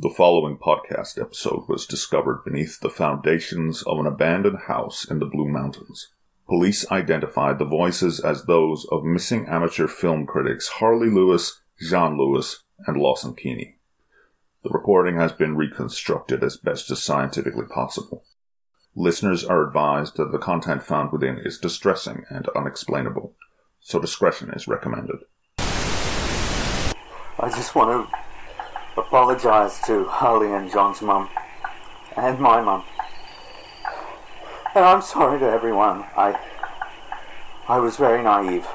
The following podcast episode was discovered beneath the foundations of an abandoned house in the Blue Mountains. Police identified the voices as those of missing amateur film critics Harlly Lewis, Jeaun Lewis, and Lawson Keeney. The recording has been reconstructed as best as scientifically possible. Listeners are advised that the content found within is distressing and unexplainable, so discretion is recommended. I just want to apologise to Harlly and Jeaun's mum, and my mum. And I'm sorry to everyone. I, I was very naive.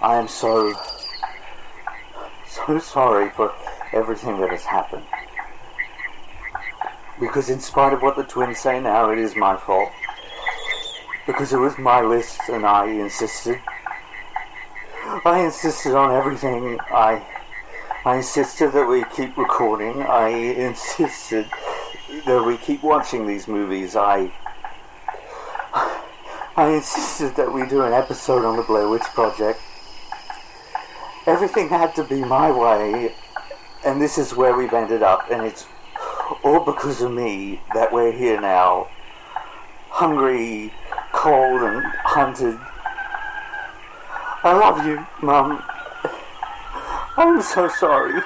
I am so, so sorry for everything that has happened. Because in spite of what the twins say now, it is my fault. Because it was my list and I insisted. I insisted on everything. I I insisted that we keep recording. I insisted that we keep watching these movies. I I insisted that we do an episode on the Blair Witch Project. Everything had to be my way, and this is where we've ended up, and it's all because of me that we're here now. Hungry, cold, and hunted. I love you, Mum. I'm so sorry.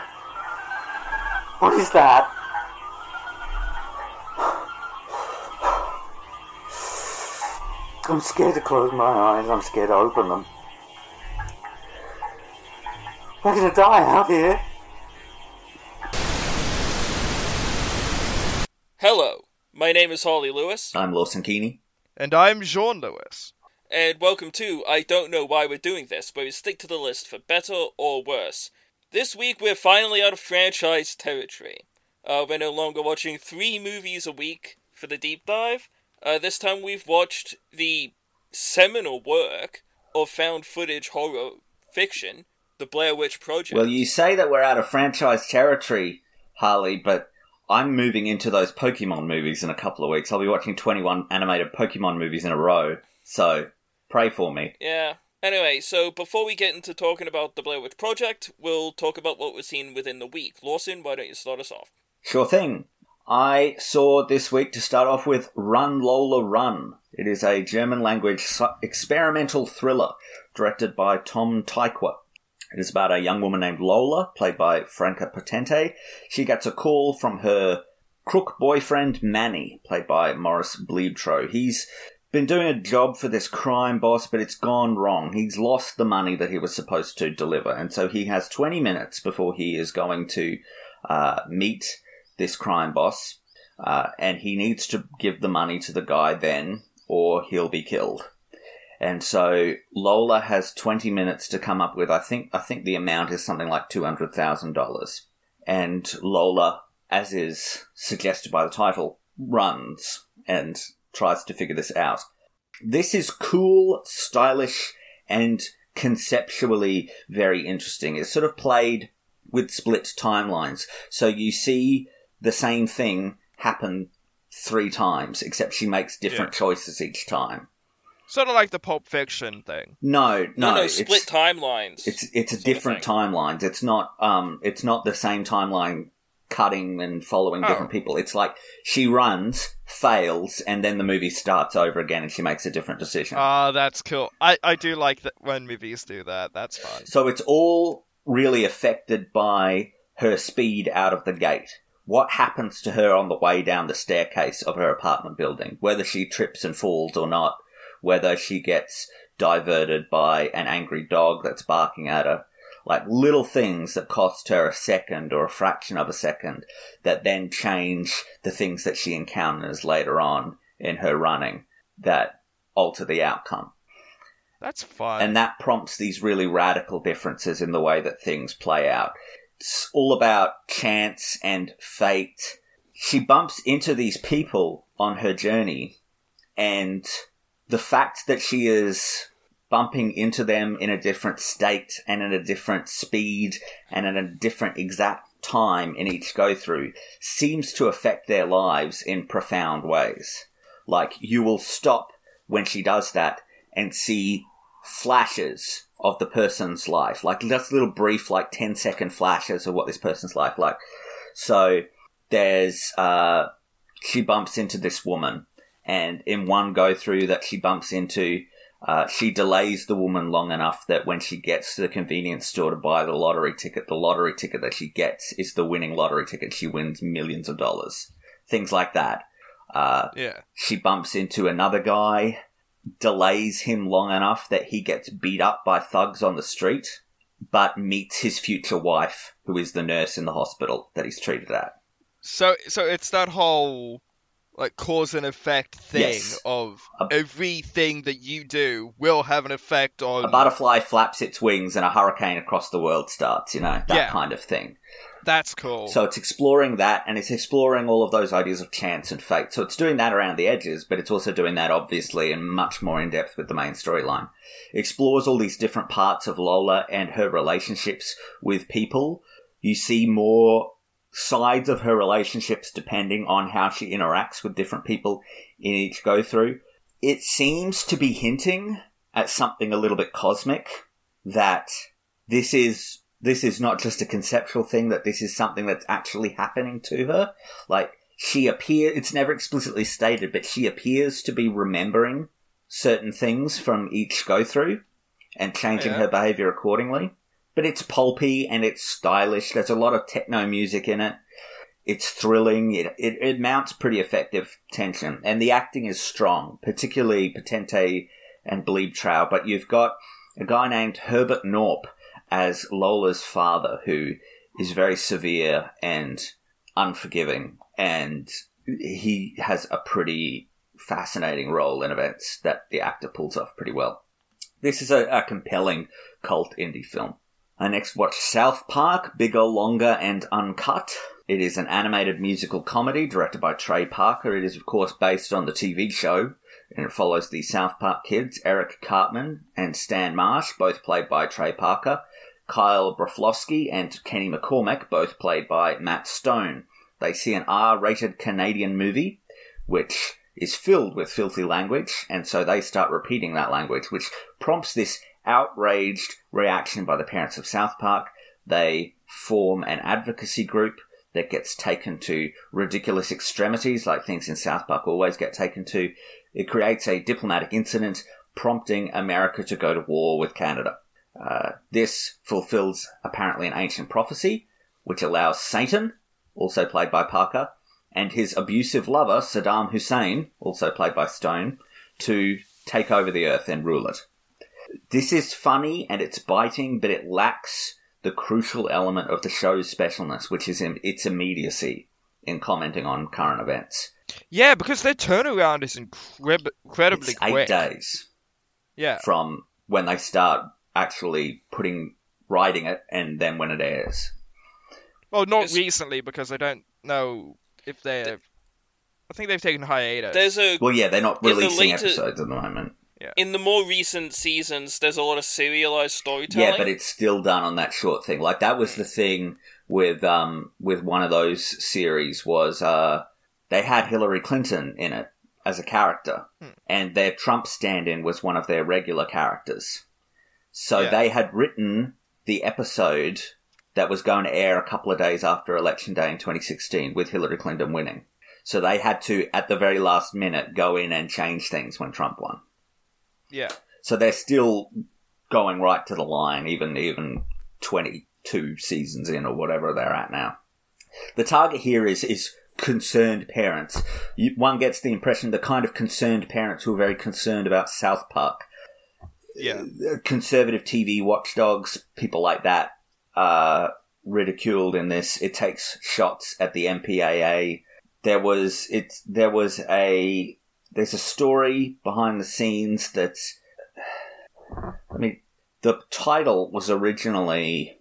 What is that? I'm scared to close my eyes. I'm scared to open them. We're gonna die out here. Hello, my name is Harlly Lewis, I'm Lawson Keeney. And I'm Jeaun Lewis. And welcome to I Don't Know Why We're Doing This, where we stick to the list for better or worse. This week we're finally out of franchise territory. Uh, we're no longer watching three movies a week for the deep dive. Uh, this time we've watched the seminal work of found footage horror fiction, The Blair Witch Project. Well, you say that we're out of franchise territory, Harlly, but I'm moving into those Pokemon movies in a couple of weeks. I'll be watching 21 animated Pokemon movies in a row, so pray for me. Yeah. Anyway, so before we get into talking about the Blair Witch Project, we'll talk about what we've seen within the week. Lawson, why don't you start us off? Sure thing. I saw this week to start off with Run Lola Run. It is a German language experimental thriller directed by Tom Tykwer. It is about a young woman named Lola, played by Franka Potente. She gets a call from her crook boyfriend Manny, played by Moritz Bleibtreu. He's been doing a job for this crime boss, but it's gone wrong. He's lost the money that he was supposed to deliver, and so he has 20 minutes before he is going to uh, meet this crime boss, uh, and he needs to give the money to the guy then, or he'll be killed. And so Lola has 20 minutes to come up with, I think, I think the amount is something like $200,000. And Lola, as is suggested by the title, runs and tries to figure this out. This is cool, stylish, and conceptually very interesting. It's sort of played with split timelines. So you see the same thing happen three times, except she makes different choices each time. Sort of like the Pulp Fiction thing. No, no, No, no, it's, split timelines. It's it's a different thing. timelines. It's not um it's not the same timeline cutting and following Oh. different people. It's like she runs, fails, and then the movie starts over again and she makes a different decision. Ah, that's cool. I, I do like that when movies do that. That's fun. So it's all really affected by her speed out of the gate. What happens to her on the way down the staircase of her apartment building? Whether she trips and falls or not, whether she gets diverted by an angry dog that's barking at her. Like little things that cost her a second or a fraction of a second that then change the things that she encounters later on in her running that alter the outcome That's fun. and that prompts these really radical differences in the way that things play out. It's all about chance and fate. She bumps into these people on her journey, and the fact that she is bumping into them in a different state and at a different speed and at a different exact time in each go through seems to affect their lives in profound ways. Like, you will stop when she does that and see flashes of the person's life, like just little brief, like 10 second flashes of what this person's life like. So there's uh, she bumps into this woman, and in one go through that she bumps into, uh, she delays the woman long enough that when she gets to the convenience store to buy the lottery ticket, the lottery ticket that she gets is the winning lottery ticket. She wins millions of dollars. Things like that. Uh, Yeah. she bumps into another guy, delays him long enough that he gets beat up by thugs on the street, but meets his future wife, who is the nurse in the hospital that he's treated at. So so it's that whole like cause and effect thing Yes. of A- everything that you do will have an effect on A butterfly flaps its wings and a hurricane across the world starts, you know, that Yeah. kind of thing. That's cool. So it's exploring that and it's exploring all of those ideas of chance and fate. So it's doing that around the edges, but it's also doing that obviously and much more in depth with the main storyline. Explores all these different parts of Lola and her relationships with people. You see more sides of her relationships depending on how she interacts with different people in each go through. It seems to be hinting at something a little bit cosmic that this is this is not just a conceptual thing that this is something that's actually happening to her like she appear it's never explicitly stated but she appears to be remembering certain things from each go through and changing Yeah. her behavior accordingly but it's pulpy and it's stylish. There's a lot of techno music in it. It's thrilling. It, it, it mounts pretty effective tension. And the acting is strong particularly Potente and Bleibtreu, but you've got a guy named Herbert Knaup as Lola's father, who is very severe and unforgiving, and he has a pretty fascinating role in events that the actor pulls off pretty well. This is a, a compelling cult indie film. I next watched South Park, Bigger, Longer, and Uncut. It is an animated musical comedy directed by Trey Parker. It is, of course, based on the TV show, and it follows the South Park kids, Eric Cartman and Stan Marsh, both played by Trey Parker, Kyle Broflovsky and Kenny McCormick, both played by Matt Stone. They see an R-rated Canadian movie, which is filled with filthy language, and so they start repeating that language, which prompts this outraged reaction by the parents of South Park. They form an advocacy group that gets taken to ridiculous extremities, like things in South Park always get taken to. It creates a diplomatic incident, prompting America to go to war with Canada. Uh, this fulfills apparently an ancient prophecy, which allows Satan, also played by Parker, and his abusive lover, Saddam Hussein, also played by Stone, to take over the earth and rule it. This is funny and it's biting, but it lacks the crucial element of the show's specialness, which is in its immediacy in commenting on current events. yeah, because their turnaround is increb- incredibly It's eight quick. days Yeah. from when they start actually putting writing it and then when it airs. Well, not It's- recently because I don't know if they're. I think they've taken a hiatus. There's a Well, yeah, they're not In the releasing later- episodes at the moment. In the more recent seasons, there's a lot of serialized storytelling. Yeah, but it's still done on that short thing. Like that was the thing with um with one of those series was uh they had Hillary Clinton in it as a character, and their Trump stand-in was one of their regular characters. So Yeah. they had written the episode that was going to air a couple of days after election day in 2016 with Hillary Clinton winning. So they had to, at the very last minute, go in and change things when Trump won. Yeah. So they're still going right to the line, even even twenty two seasons in or whatever they're at now. The target here is is concerned parents. You, one gets the impression the kind of concerned parents who are very concerned about South Park, Yeah. uh, conservative TV watchdogs, people like that, are ridiculed in this. It takes shots at the MPAA. There was it. There was a there's a story behind the scenes that's. I mean, the title was originally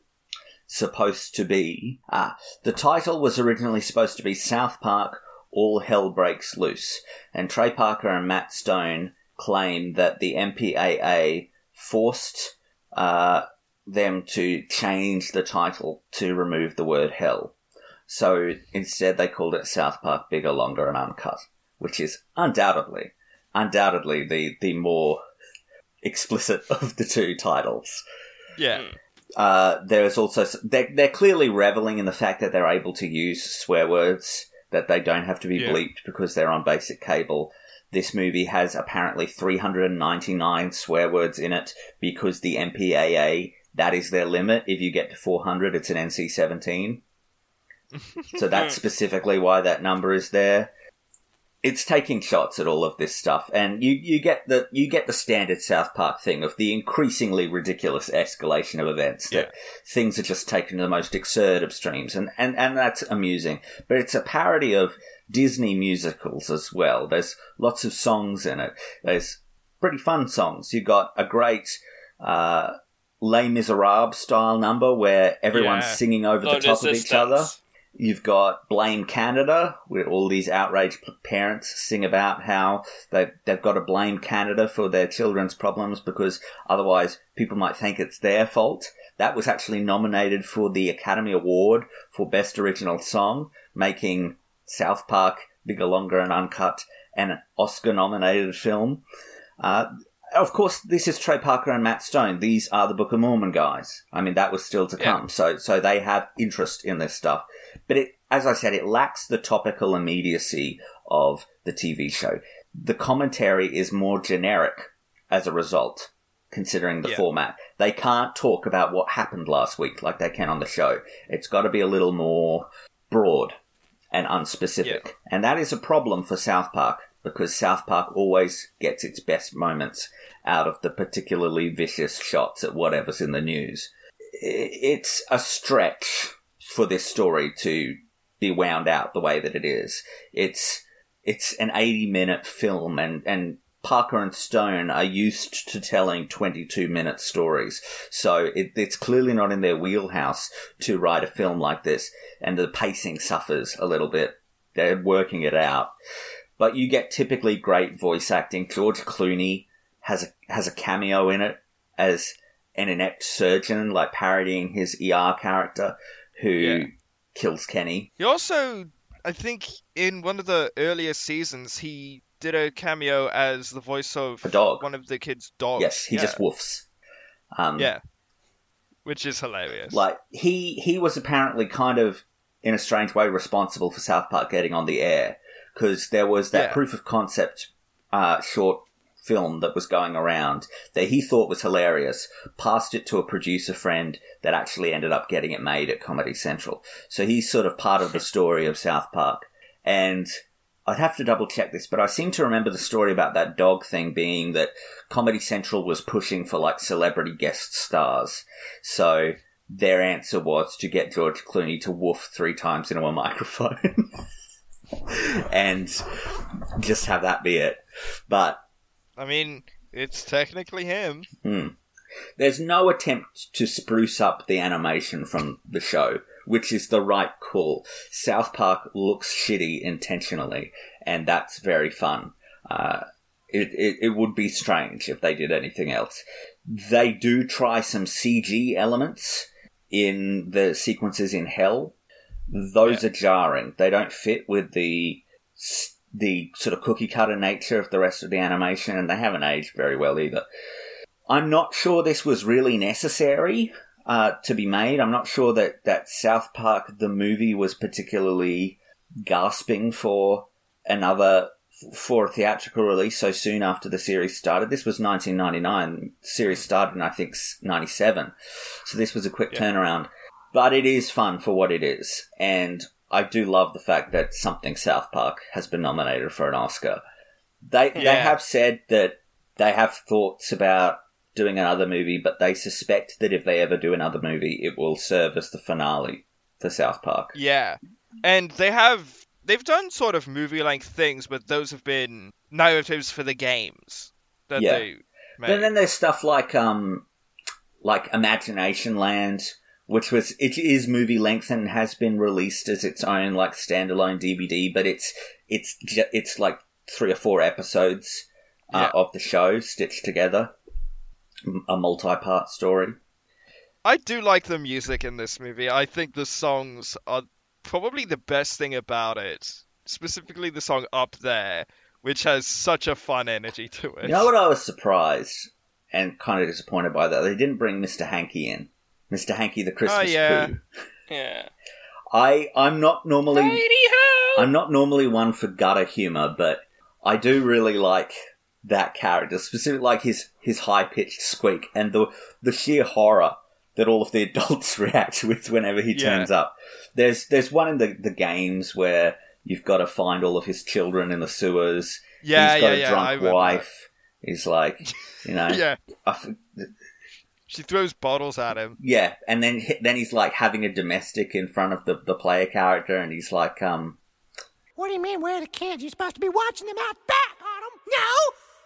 supposed to be. Ah, the title was originally supposed to be South Park All Hell Breaks Loose. And Trey Parker and Matt Stone claim that the MPAA forced uh, them to change the title to remove the word hell. So instead, they called it South Park Bigger, Longer, and Uncut, which is undoubtedly, undoubtedly the, the more explicit of the two titles. Yeah. Uh, there's also they're, they're clearly reveling in the fact that they're able to use swear words that they don't have to be Yeah. bleeped because they're on basic cable. This movie has apparently 399 swear words in it because the MPAA that is their limit. If you get to 400, it's an NC-17. so that's specifically why that number is there. It's taking shots at all of this stuff, and you, you get the you get the standard South Park thing of the increasingly ridiculous escalation of events that things are just taken to the most absurd of extremes, and, and, and that's amusing. But it's a parody of Disney musicals as well. There's lots of songs in it. There's pretty fun songs. You got a great uh, Les Miserables style number where everyone's Yeah. singing over the No top of each other. You've got Blame Canada, where all these outraged parents sing about how they, they've got to blame Canada for their children's problems because otherwise people might think it's their fault. That was actually nominated for the Academy Award for Best Original Song, making South Park bigger, longer, and uncut an Oscar nominated film. Uh, of course, this is Trey Parker and Matt Stone. These are the Book of Mormon guys. I mean, that was still to Yeah. come. So, so they have interest in this stuff. But it, as I said, it lacks the topical immediacy of the TV show. The commentary is more generic as a result, considering the Yeah. format. They can't talk about what happened last week like they can on the show. It's got to be a little more broad and unspecific. And that is a problem for South Park because South Park always gets its best moments out of the particularly vicious shots at whatever's in the news. It's a stretch for this story to be wound out the way that it is. It's it's an 80 minute film and and Parker and Stone are used to telling 22 minute stories. So it, it's clearly not in their wheelhouse to write a film like this and the pacing suffers a little bit. They're working it out. But you get typically great voice acting. George Clooney has a, has a cameo in it as an inept surgeon, like parodying his ER character who Yeah. kills Kenny. He also, I think, in one of the earlier seasons, he did a cameo as the voice of A dog. one of the kids' dogs. Yes, he yeah. just woofs. Um, Yeah. Which is hilarious. Like he he was apparently kind of in a strange way responsible for South Park getting on the air because there was that Yeah. proof of concept uh, short film that was going around that he thought was hilarious, passed it to a producer friend that actually ended up getting it made at Comedy Central. So he's sort of part of the story of South Park. And I'd have to double check this, but I seem to remember the story about that dog thing being that Comedy Central was pushing for like celebrity guest stars. So their answer was to get George Clooney to woof three times into a microphone. and just have that be it. But I mean, it's technically him. Hmm. There's no attempt to spruce up the animation from the show, which is the right call. South Park looks shitty intentionally, and that's very fun. Uh, it, it, it would be strange if they did anything else. They do try some CG elements in the sequences in Hell. Those are jarring. They don't fit with the the sort of cookie cutter nature of the rest of the animation, and they haven't aged very well either. I'm not sure this was really necessary uh, to be made. I'm not sure that, that South Park, the movie, was particularly gasping for another for a theatrical release so soon after the series started. This was 1999. The series started in I think 97, so this was a quick Yeah. turnaround. But it is fun for what it is, and I do love the fact that something South Park has been nominated for an Oscar. They they have said that they have thoughts about doing another movie, but they suspect that if they ever do another movie, it will serve as the finale for South Park. Yeah. And they have they've done sort of movie length things, but those have been narratives for the games that Yeah. they made. But then there's stuff like um like Imagination Land, which was it is movie length and has been released as its own like standalone DVD, but it's it's it's like three or four episodes uh, Yeah. of the show stitched together, a multi-part story. I do like the music in this movie. I think the songs are probably the best thing about it. Specifically the song Up There, which has such a fun energy to it. You know what I was surprised and kind of disappointed by that? They didn't bring Mr. Hankey in. Mr. Hankey the oh, Christmas yeah. Poo. Yeah. I I'm not normally Righty-ho! I'm not normally one for gutter humor, but I do really like that character, specifically like his his high pitched squeak and the the sheer horror that all of the adults react with whenever he Yeah. turns up. There's there's one in the the games where you've got to find all of his children in the sewers. Yeah, He's got yeah, a yeah. I drunk remember wife. He's like, you know. Yeah, I f- she throws bottles at him. yeah, and then then he's like having a domestic in front of the the player character, and he's like, um, What do you mean, where are the kids? You're supposed to be watching them out back, Autumn. No!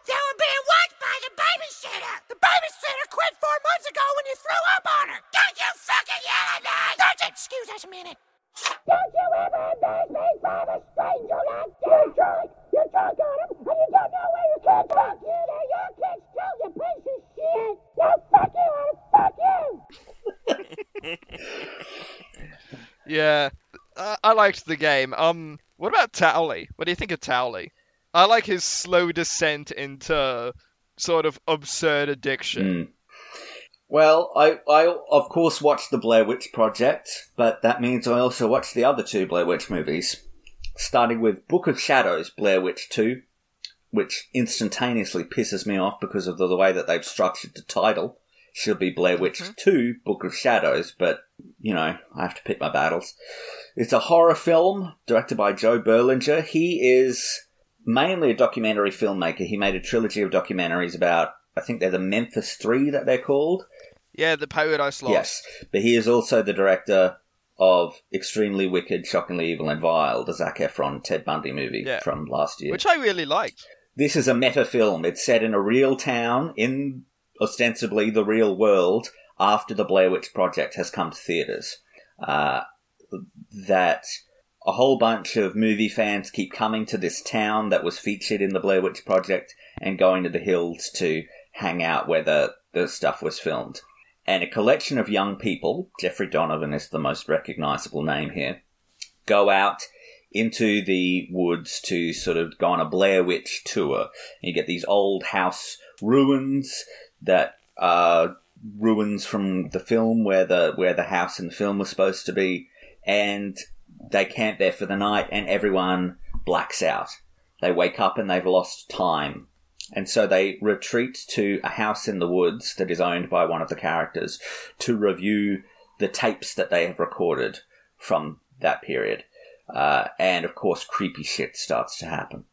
They were being watched by the babysitter! The babysitter quit four months ago when you threw up on her! Don't you fucking yell at me! Don't you excuse us a minute! Don't you ever embarrass me from a stranger like you, drunk! You're drunk, Autumn, and you don't know where your kids are! You know your kids too, you piece of shit! No, fuck you, Autumn! Fuck you! Yeah, I, I liked the game. Um, what about Towelie? What do you think of Towelie? I like his slow descent into sort of absurd addiction. Mm. Well, I, I of course watched the Blair Witch Project, but that means I also watched the other two Blair Witch movies, starting with Book of Shadows, Blair Witch 2, which instantaneously pisses me off because of the, the way that they've structured the title. Should be Blair Witch mm-hmm. 2, Book of Shadows, but, you know, I have to pick my battles. It's a horror film directed by Joe Berlinger. He is mainly a documentary filmmaker. He made a trilogy of documentaries about, I think they're the Memphis Three that they're called. Yeah, the Paradise Lost. Yes, but he is also the director of Extremely Wicked, Shockingly Evil, and Vile, the Zac Efron Ted Bundy movie Yeah. from last year. which I really liked. This is a meta film. It's set in a real town in ostensibly the real world after the Blair Witch Project has come to theaters. Uh, that a whole bunch of movie fans keep coming to this town that was featured in the Blair Witch Project and going to the hills to hang out where the, the stuff was filmed. And a collection of young people, Jeffrey Donovan is the most recognizable name here, go out into the woods to sort of go on a Blair Witch tour. You get these old house ruins that are ruins from the film where the where the house in the film was supposed to be, and they camp there for the night, and everyone blacks out. They wake up and they've lost time. And so they retreat to a house in the woods that is owned by one of the characters to review the tapes that they have recorded from that period. Uh, and of course, creepy shit starts to happen.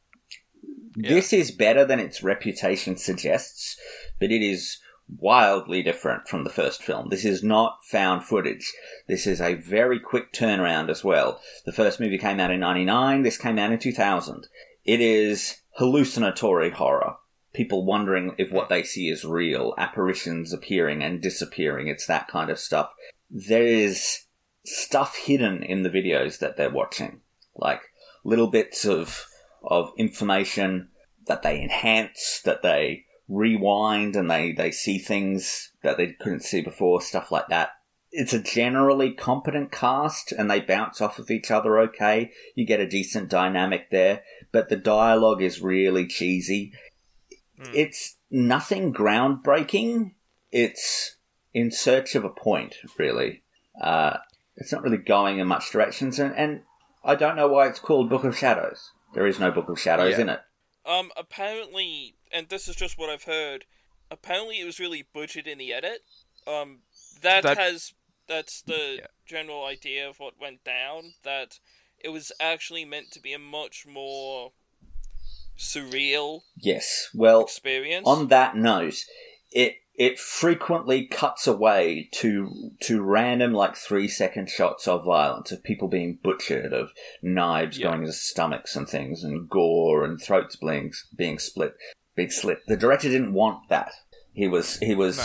This is better than its reputation suggests, but it is wildly different from the first film. This is not found footage. This is a very quick turnaround as well. The first movie came out in 99, this came out in 2000. It is hallucinatory horror. People wondering if what they see is real, apparitions appearing and disappearing. It's that kind of stuff. There is stuff hidden in the videos that they're watching, like little bits of of information that they enhance, that they rewind, and they they see things that they couldn't see before, stuff like that. It's a generally competent cast, and they bounce off of each other okay. You get a decent dynamic there, but the dialogue is really cheesy. It's nothing groundbreaking. It's in search of a point, really. Uh, it's not really going in much directions, and, and I don't know why it's called Book of Shadows. There is no Book of Shadows Yeah. in it. Um, apparently, and this is just what I've heard. Apparently, it was really butchered in the edit. Um, that, That- has that's the Yeah. general idea of what went down. That it was actually meant to be a much more surreal Yes. Well, experience. on that note, it it frequently cuts away to to random like three second shots of violence of people being butchered, of knives Yeah. going into stomachs and things, and gore and throats being being split, being slit. The director didn't want that. He was he was No.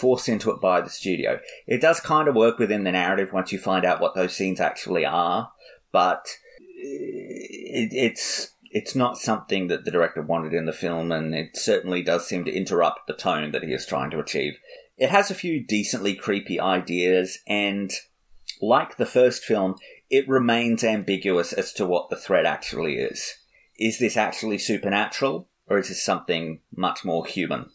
forced into it by the studio. It does kind of work within the narrative once you find out what those scenes actually are, but it, it's it's not something that the director wanted in the film, and it certainly does seem to interrupt the tone that he is trying to achieve. It has a few decently creepy ideas, and like the first film, it remains ambiguous as to what the threat actually is. Is this actually supernatural, or is this something much more human?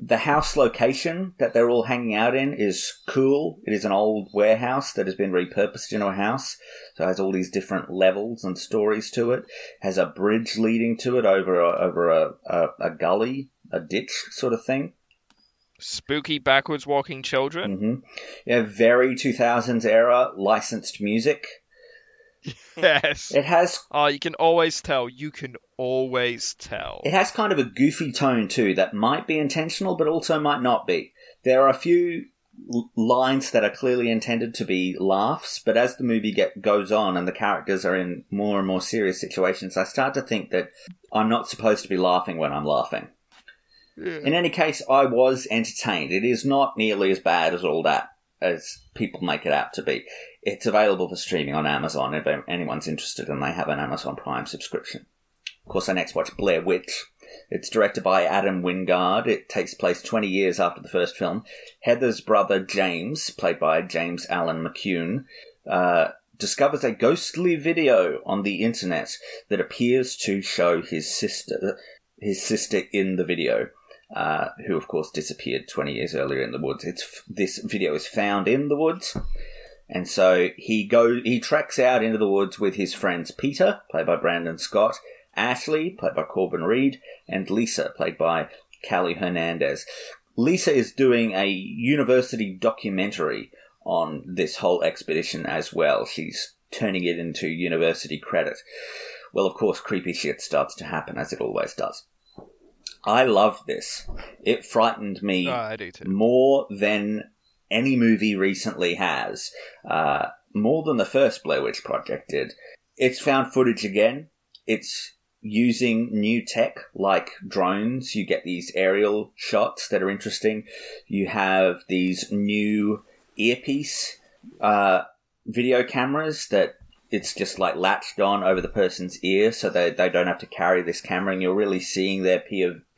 The house location that they're all hanging out in is cool. It is an old warehouse that has been repurposed into a house. So it has all these different levels and stories to it. Has a bridge leading to it over a, over a, a, a gully, a ditch sort of thing. Spooky backwards walking children. hmm Yeah, very 2000s era licensed music. Yes. It has Oh, you can always tell. You can always tell. It has kind of a goofy tone too that might be intentional, but also might not be. There are a few l- lines that are clearly intended to be laughs, but as the movie get, goes on and the characters are in more and more serious situations, I start to think that I'm not supposed to be laughing when I'm laughing. In any case, I was entertained. It is not nearly as bad as all that as people make it out to be. It's available for streaming on Amazon if anyone's interested and they have an Amazon Prime subscription. Of course, I next watched Blair Witch. It's directed by Adam Wingard. It takes place 20 years after the first film. Heather's brother James, played by James Allen McCune, uh, discovers a ghostly video on the internet that appears to show his sister, his sister in the video. Uh, who of course disappeared 20 years earlier in the woods. It's this video is found in the woods, and so he go he tracks out into the woods with his friends Peter, played by Brandon Scott, Ashley, played by Corbin Reid, and Lisa, played by Callie Hernandez. Lisa is doing a university documentary on this whole expedition as well. She's turning it into university credit. Well, of course, creepy shit starts to happen, as it always does. I love this. It frightened me Oh, I do too. more than any movie recently has. Uh, more than the first Blair Witch Project did. It's found footage again. It's using new tech like drones. You get these aerial shots that are interesting. You have these new earpiece uh, video cameras that it's just like latched on over the person's ear so they, they don't have to carry this camera and you're really seeing their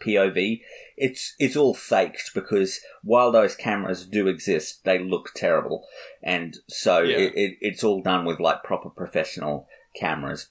POV. It's, it's all faked because while those cameras do exist, they look terrible. And so Yeah. it, it, it's all done with like proper professional cameras.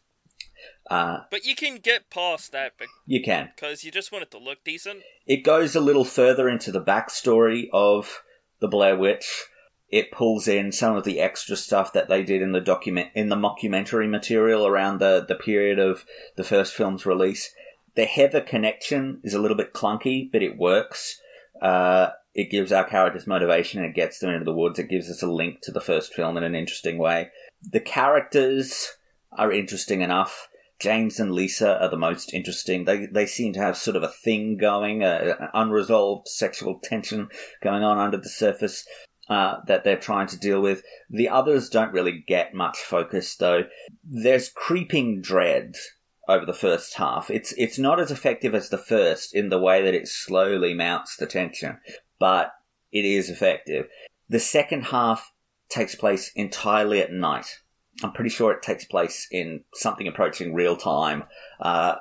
Uh, But you can get past that you can. because you just want it to look decent. It goes a little further into the backstory of the Blair Witch. It pulls in some of the extra stuff that they did in the document in the mockumentary material around the, the period of the first film's release. The Heather connection is a little bit clunky, but it works. Uh, it gives our characters motivation and it gets them into the woods. It gives us a link to the first film in an interesting way. The characters are interesting enough. James and Lisa are the most interesting. They they seem to have sort of a thing going, uh, an unresolved sexual tension going on under the surface uh, that they're trying to deal with. The others don't really get much focus though. There's creeping dread over the first half. It's it's not as effective as the first in the way that it slowly mounts the tension, but it is effective. The second half takes place entirely at night. I'm pretty sure it takes place in something approaching real time. Uh,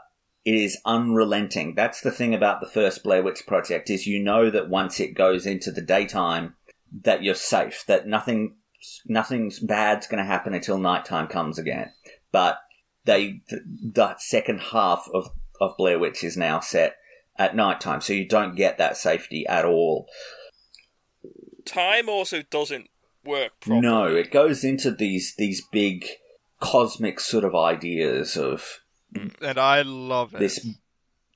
it is unrelenting. That's the thing about the first Blair Witch Project is you know that once it goes into the daytime, that you're safe. That nothing, nothing's bad's going to happen until nighttime comes again. But they, the, the second half of of Blair Witch is now set at nighttime, so you don't get that safety at all. Time also doesn't work properly. No, it goes into these these big cosmic sort of ideas of And I love it. this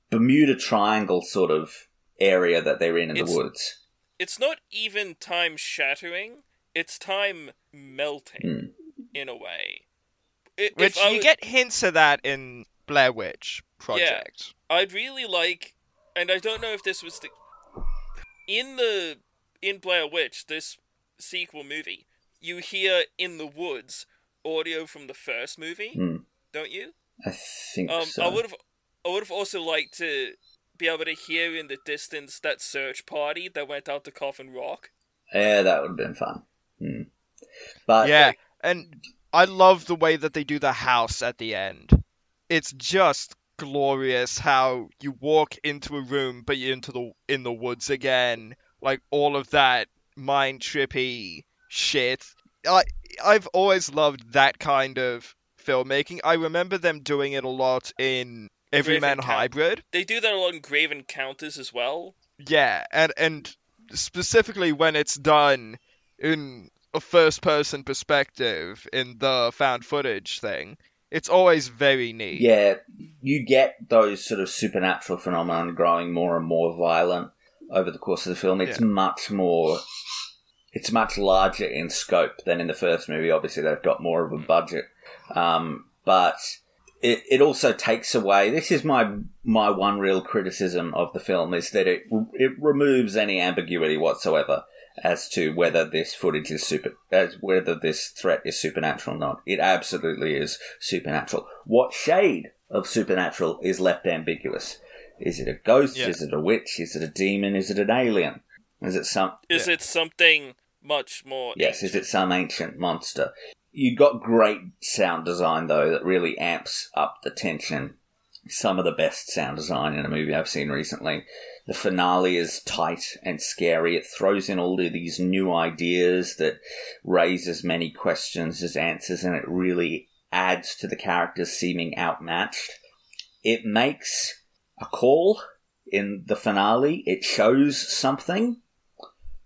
Bermuda Triangle sort of area that they're in in It's- the woods. It's not even time shattering, it's time melting Hmm. in a way. I- if Which you was- get hints of that in Blair Witch Project. Yeah, I'd really like, and I don't know if this was the in the in Blair Witch this sequel movie. You hear in the woods audio from the first movie, Hmm. don't you? I think Um, so. I would have, I would have also liked to be able to hear in the distance that search party that went out to Coffin Rock. Yeah, that would have been fun. Hmm. But yeah, and I love the way that they do the house at the end. It's just glorious how you walk into a room, but you're into the in the woods again. Like all of that mind trippy shit. I I've always loved that kind of filmmaking. I remember them doing it a lot in Everyman Count- Hybrid. They do that a lot in Grave Encounters as well. Yeah, and and specifically when it's done in a first person perspective in the found footage thing, it's always very neat. Yeah, you get those sort of supernatural phenomenon growing more and more violent over the course of the film. It's Yeah. much more. It's much larger in scope than in the first movie. Obviously, they've got more of a budget, um, but it, it also takes away. This is my my one real criticism of the film is that it it removes any ambiguity whatsoever as to whether this footage is super, as whether this threat is supernatural or not. It absolutely is supernatural. What shade of supernatural is left ambiguous? Is it a ghost? Yeah. Is it a witch? Is it a demon? Is it an alien? Is it some? Is it something much more? Yes, is it some ancient monster? You got great sound design though that really amps up the tension. Some of the best sound design in a movie I've seen recently. The finale is tight and scary. It throws in all of these new ideas that raise as many questions as answers, and it really adds to the characters seeming outmatched. It makes a call in the finale. It shows something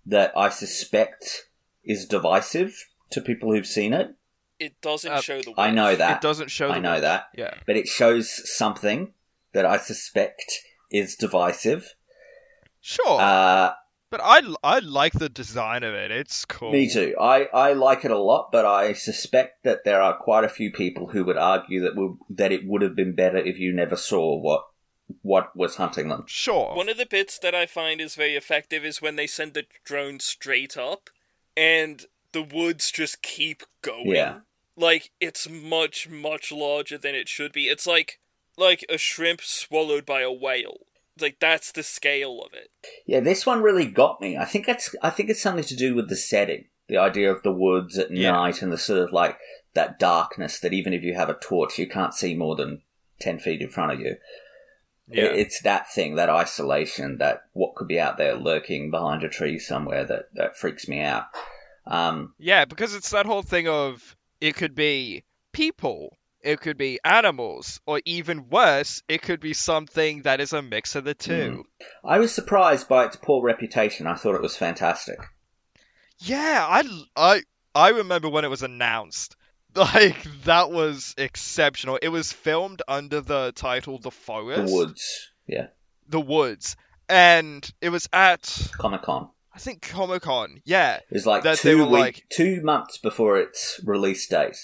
that I suspect is divisive to people who've seen it. It doesn't Uh, show the. I know that. It doesn't show. The I know witch. that. Yeah. But it shows something that I suspect is divisive. Sure. Uh, but I I like the design of it. It's cool. me too. I, I like it a lot, but I suspect that there are quite a few people who would argue that would, that it would have been better if you never saw what what was hunting them. Sure. One of the bits that I find is very effective is when they send the drone straight up, and the woods just keep going. Yeah. Like it's much much larger than it should be. It's like like a shrimp swallowed by a whale. Like that's the scale of it. Yeah, this one really got me. I think it's I think it's something to do with the setting, the idea of the woods at Yeah. night and the sort of like that darkness that even if you have a torch, you can't see more than ten feet in front of you. yeah. It's that thing, that isolation, that what could be out there lurking behind a tree somewhere that, that freaks me out. Um, Yeah, because it's that whole thing of it could be people, it could be animals, or even worse, it could be something that is a mix of the two. I was surprised by its poor reputation. I thought it was fantastic. Yeah, I, I, I remember when it was announced. Like, that was exceptional. It was filmed under the title The Forest," The. Woods, yeah, The Woods. And it was at, Comic Con. I think, Comic Con. Yeah. It was like That two week, like- two months before its release date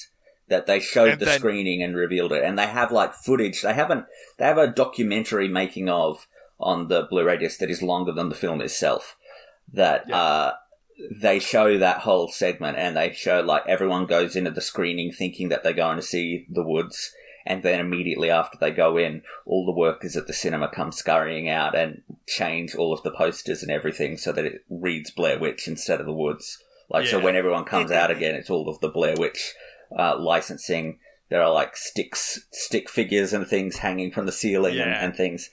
that they showed And the then- screening and revealed it. And they have like footage. They haven't. They have a documentary making of on the Blu-ray disc that is longer than the film itself. That Yeah. uh, they show that whole segment, and they show like everyone goes into the screening thinking that they're going to see the woods. And then immediately after they go in, all the workers at the cinema come scurrying out and change all of the posters and everything so that it reads Blair Witch instead of the woods. Like, so when everyone comes out again, it's all of the Blair Witch uh, licensing. There are like sticks, stick figures and things hanging from the ceiling and, Yeah. and things.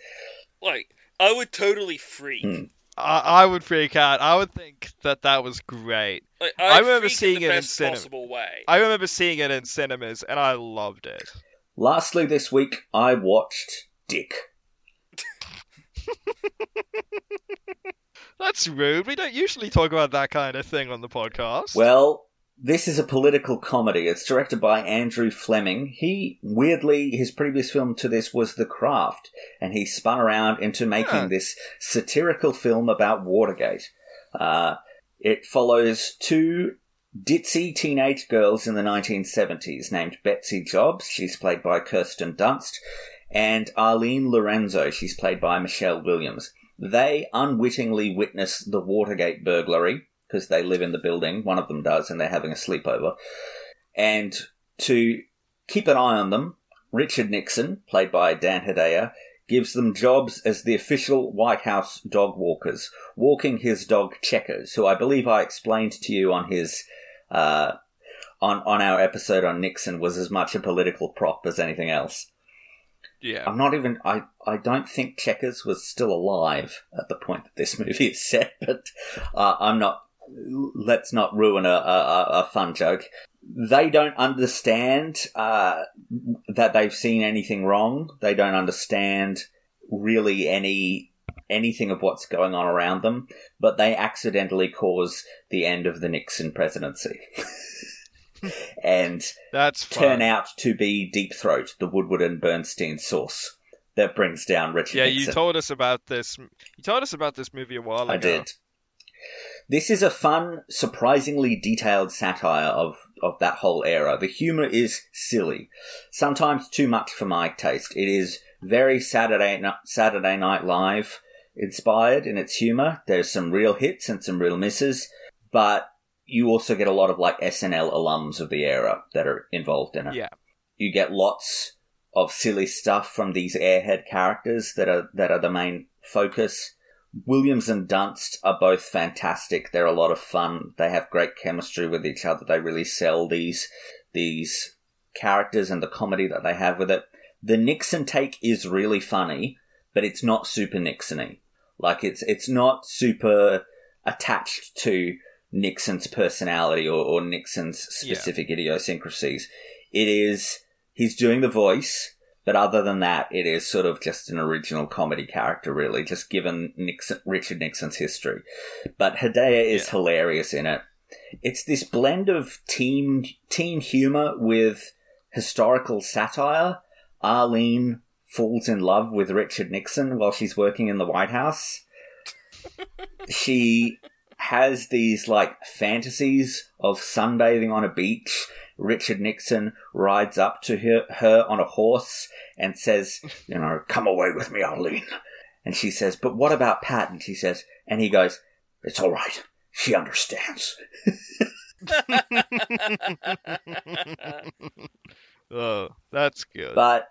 Like I would totally freak. Hmm. I, I would freak out. I would think that that was great. Like, I remember seeing in the it in best cinema. possible. I remember seeing it in cinemas, and I loved it. Lastly, this week, I watched Dick. That's rude. We don't usually talk about that kind of thing on the podcast. Well, this is a political comedy. It's directed by Andrew Fleming. He, weirdly, his previous film to this was The Craft, and he spun around into making Huh. this satirical film about Watergate. Uh, it follows two ditzy teenage girls in the 1970s named Betsy Jobs, she's played by Kirsten Dunst, and Arlene Lorenzo, she's played by Michelle Williams. They unwittingly witness the Watergate burglary because they live in the building. One of them does, and they're having a sleepover. And to keep an eye on them, Richard Nixon, played by Dan Hedaya, gives them jobs as the official White House dog walkers, walking his dog Checkers, who I believe I explained to you on his uh, on on our episode on Nixon was as much a political prop as anything else. yeah. I'm not even. I I don't think Checkers was still alive at the point that this movie is set, but uh, I'm not. Let's not ruin a, a, a- a fun joke. They don't understand uh, that they've seen anything wrong. They don't understand really any anything of what's going on around them, but they accidentally cause the end of the Nixon presidency. and That's fun. turn out to be Deep Throat, the Woodward and Bernstein source that brings down Richard Yeah, Nixon. you told us about this. You told us about this movie a while ago. I did. This is a fun, surprisingly detailed satire of, of that whole era. The humor is silly, sometimes too much for my taste. It is very Saturday Saturday Night Live inspired in its humor. There's some real hits and some real misses, but you also get a lot of like SNL alums of the era that are involved in it Yeah. you get lots of silly stuff from these airhead characters that are that are the main focus. Williams and Dunst are both fantastic. They're a lot of fun. They have great chemistry with each other. They really sell these these characters and the comedy that they have with it. The Nixon take is really funny, but it's not super Nixony. Like it's it's not super attached to Nixon's personality or, or Nixon's Yeah. specific idiosyncrasies. It is he's doing the voice, but other than that, it is sort of just an original comedy character, really, just given Nixon, Richard Nixon's history. But Hedaya is Yeah. hilarious in it. It's this blend of teen teen humor with historical satire. Arlene falls in love with Richard Nixon while she's working in the White House. she has these like fantasies of sunbathing on a beach. Richard Nixon rides up to her, her on a horse and says, you know, come away with me, Arlene. And she says, but what about Pat? And she says, and he goes, it's all right. She understands. oh, that's good. But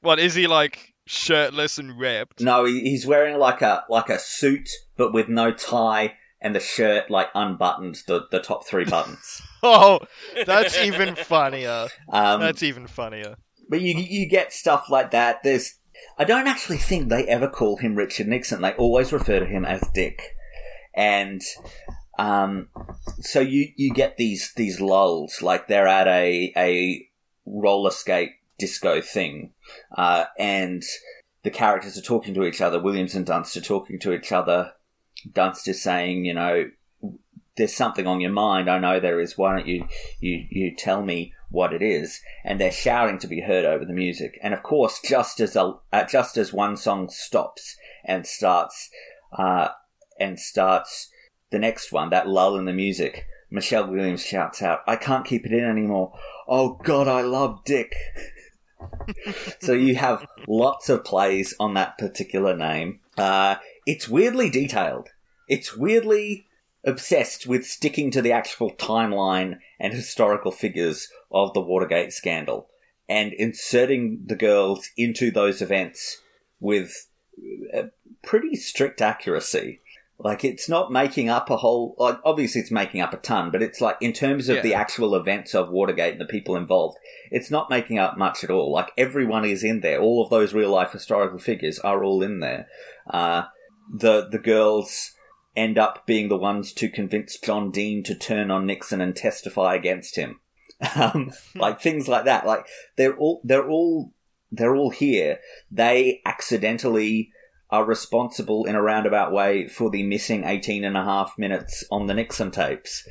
what is he like? Shirtless and ripped? no, he's wearing like a like a suit, but with no tie, and the shirt like unbuttoned, the the top three buttons. Oh, that's even funnier. Um, That's even funnier. But you you get stuff like that. There's I don't actually think they ever call him Richard Nixon. They always refer to him as Dick, and um, so you you get these these lulls like they're at a a roller skate disco thing, uh, and the characters are talking to each other. Williams and Dunst are talking to each other. Dunst is saying, you know, there's something on your mind. I know there is. Why don't you you you tell me what it is? And they're shouting to be heard over the music. And of course, just as a uh, just as one song stops and starts uh, and starts the next one, that lull in the music, Michelle Williams shouts out, "I can't keep it in anymore." Oh God, I love Dick. so you have lots of plays on that particular name. Uh, it's weirdly detailed. It's weirdly obsessed with sticking to the actual timeline and historical figures of the Watergate scandal and inserting the girls into those events with uh, pretty strict accuracy. Like it's not making up a whole. Like obviously, it's making up a ton, but it's like in terms of Yeah. the actual events of Watergate and the people involved, it's not making up much at all. Like everyone is in there. All of those real life historical figures are all in there. Uh, the the girls end up being the ones to convince John Dean to turn on Nixon and testify against him. Um, like things like that. Like they're all they're all they're all here. They accidentally are responsible in a roundabout way for the missing 18 and a half minutes on the Nixon tapes.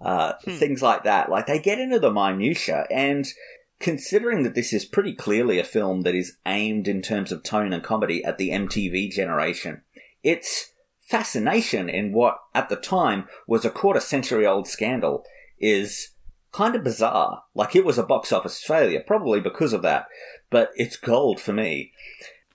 Uh, Things like that. Like they get into the minutia and considering that this is pretty clearly a film that is aimed in terms of tone and comedy at the MTV generation, its fascination in what at the time was a quarter century old scandal is kind of bizarre. Like it was a box office failure, probably because of that, but it's gold for me.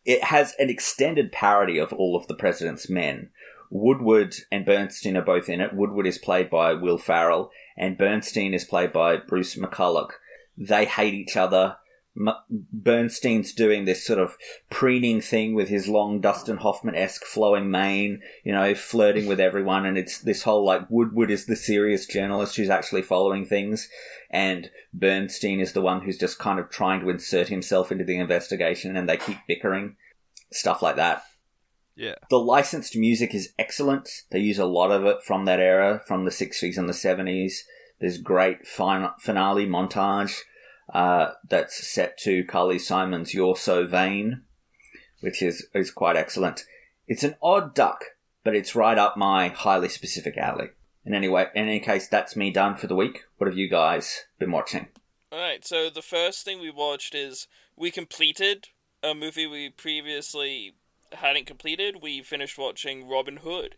It has an extended parody of all of the president's men. Woodward and Bernstein are both in it. Woodward is played by Will Ferrell, and Bernstein is played by Bruce McCulloch. They hate each other. M- Bernstein's doing this sort of preening thing with his long Dustin Hoffman esque flowing mane, you know, flirting with everyone, and it's this whole like Woodward is the serious journalist who's actually following things, and Bernstein is the one who's just kind of trying to insert himself into the investigation, and they keep bickering, stuff like that. Yeah. The licensed music is excellent. They use a lot of it from that era, from the 60s and the 70s. There's great fin- finale montage uh, that's set to Carly Simon's You're So Vain, which is, is quite excellent. It's an odd duck, but it's right up my highly specific alley. And anyway, in any case, that's me done for the week. What have you guys been watching? Alright, so the first thing we watched is we completed a movie we previously hadn't completed. We finished watching Robin Hood.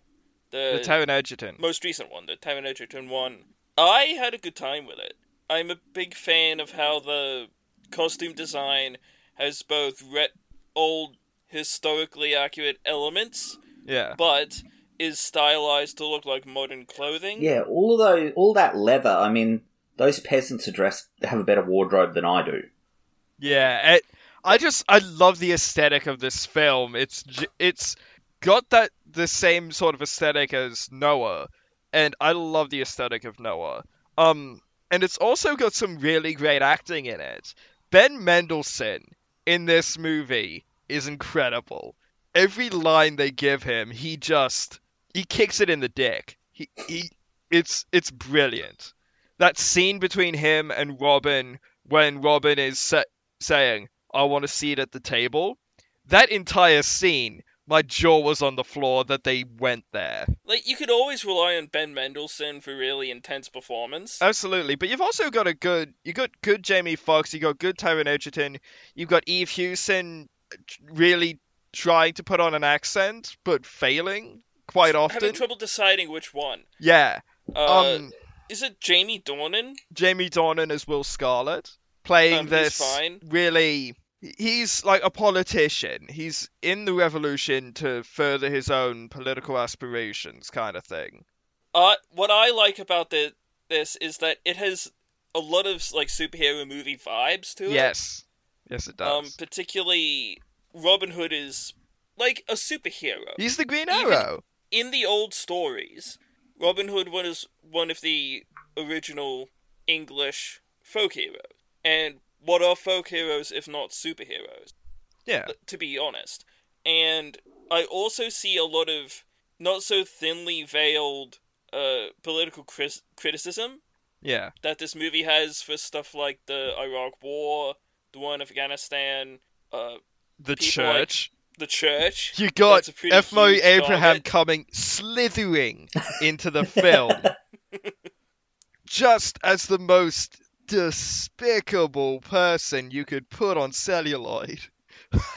The Taron Egerton. most recent one, the Taron Egerton one. I had a good time with it. I'm a big fan of how the costume design has both re- old, historically accurate elements, Yeah. but is stylized to look like modern clothing. Yeah, all of those, all that leather. I mean, those peasants are dressed have a better wardrobe than I do. Yeah, it, I just I love the aesthetic of this film. It's it's got that the same sort of aesthetic as Noah, and I love the aesthetic of Noah. Um, and it's also got some really great acting in it. Ben Mendelsohn in this movie is incredible. Every line they give him, he just he kicks it in the dick. He he it's it's brilliant. That scene between him and Robin when Robin is sa- saying, "I want a seat at the table." That entire scene, my jaw was on the floor that they went there. Like, you could always rely on Ben Mendelsohn for really intense performance. Absolutely, but you've also got a good, you got good Jamie Foxx, you got good Tyron Egerton, you've got Eve Hewson really trying to put on an accent but failing quite often. Having trouble deciding which one. Yeah. Uh, Um, is it Jamie Dornan? Jamie Dornan as Will Scarlet playing Um, this fine. really. He's like a politician. He's in the revolution to further his own political aspirations, kind of thing. Uh, what I like about the, this is that it has a lot of like superhero movie vibes to it. Yes, yes, it Um, does. particularly Robin Hood is like a superhero. He's the Green even- Arrow. In the old stories, Robin Hood was one of the original English folk heroes. And what are folk heroes if not superheroes? Yeah, to be honest. And I also see a lot of not so thinly veiled uh, political cris- criticism yeah, that this movie has for stuff like the Iraq War, the war in Afghanistan, uh, the People like- church. the church. You got. Murray Abraham coming slithering into the film, just as the most despicable person you could put on celluloid.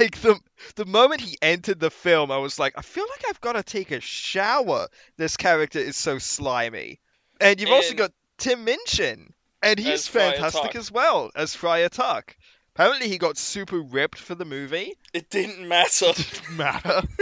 Like the the moment he entered the film, I was like, I feel like I've got to take a shower. This character is so slimy, and you've also got Tim Minchin, and he's As fantastic as well as Friar Tuck. Apparently, he got super ripped for the movie. It didn't matter. It Didn't matter.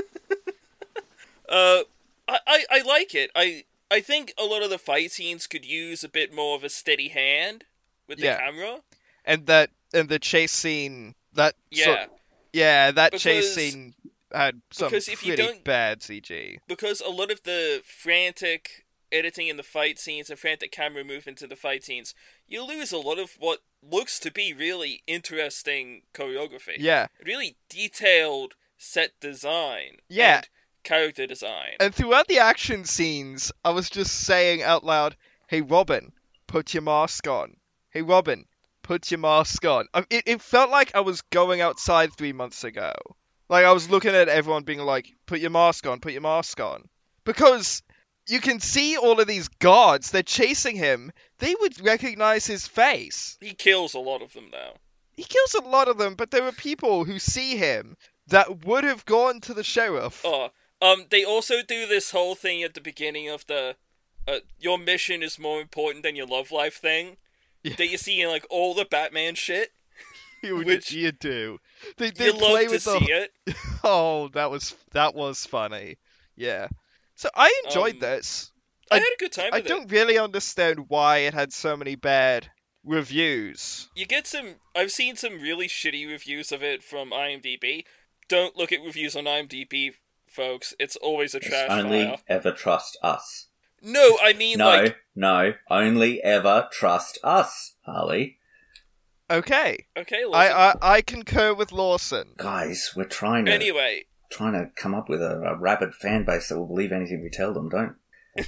Uh, I, I, I like it. I I think a lot of the fight scenes could use a bit more of a steady hand with the Yeah. camera. and that and the chase scene that Yeah, sort- yeah that chase scene had some because if you pretty don't- bad CG. because a lot of the frantic editing in the fight scenes and frantic camera movement in the fight scenes, you lose a lot of what looks to be really interesting choreography. Yeah, Really detailed set design. Yeah. And character design. and throughout the action scenes, I was just saying out loud, "Hey Robin, put your mask on. Hey Robin, put your mask on." I- It it felt like I was going outside three months ago. Like I was looking at everyone being like, "Put your mask on, put your mask on," because you can see all of these guards. They're chasing him. They would recognize his face. he kills a lot of them though. he kills a lot of them, but there are people who see him that would have gone to the sheriff. Oh, um, they also do this whole thing at the beginning of the, uh, your mission is more important than your love life thing. Yeah. That you see in like all the Batman shit. you, which- you do. They, they You play love to with the see it. oh, that was that was funny. Yeah. So I enjoyed Um, this. I, I- had a good time I with it. don't really understand why it had so many bad reviews. You get some. I've seen some really shitty reviews of it from IMDb. Don't look at reviews on IMDb, folks. It's always a trash only file. ever trust us. No, I mean No, like no, only ever trust us, Harlly. Okay. okay. Listen. I, I I concur with Lawson. Guys, we're trying to anyway, trying to come up with a, a rabid fan base that will believe anything we tell them. Don't.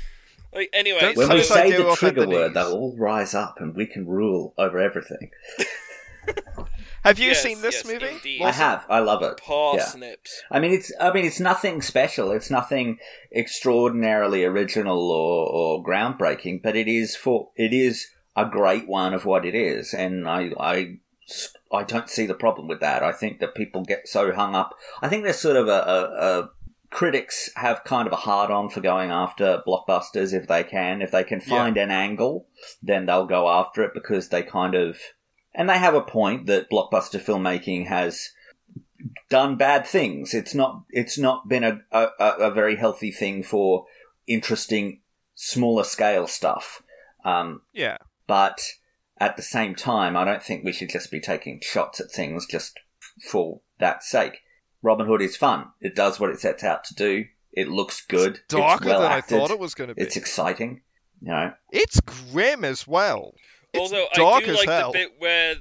like anyway. Don't When so, we say the trigger the word, they'll all rise up and we can rule over everything. Have you Yes, seen this yes, movie? indeed. I have. I love it. Yeah. Parsnips. I mean, it's. I mean, it's nothing special. It's nothing extraordinarily original or, or groundbreaking. But it is for. It is a great one of what it is, and I. I I don't see the problem with that. I think that people get so hung up. I think there's sort of a, a, a critics have kind of a hard on for going after blockbusters if they can. If they can find an angle, then they'll go after it because they kind of and they have a point that blockbuster filmmaking has done bad things. It's not it's not been a, a, a very healthy thing for interesting smaller scale stuff. Um, Yeah. but at the same time, I don't think we should just be taking shots at things just for that sake. Robin Hood is fun. It does what it sets out to do. It looks good. Darker it's well than I thought it was going to be. It's exciting. You know, It's grim as well. It's Although dark I do as like hell. the bit where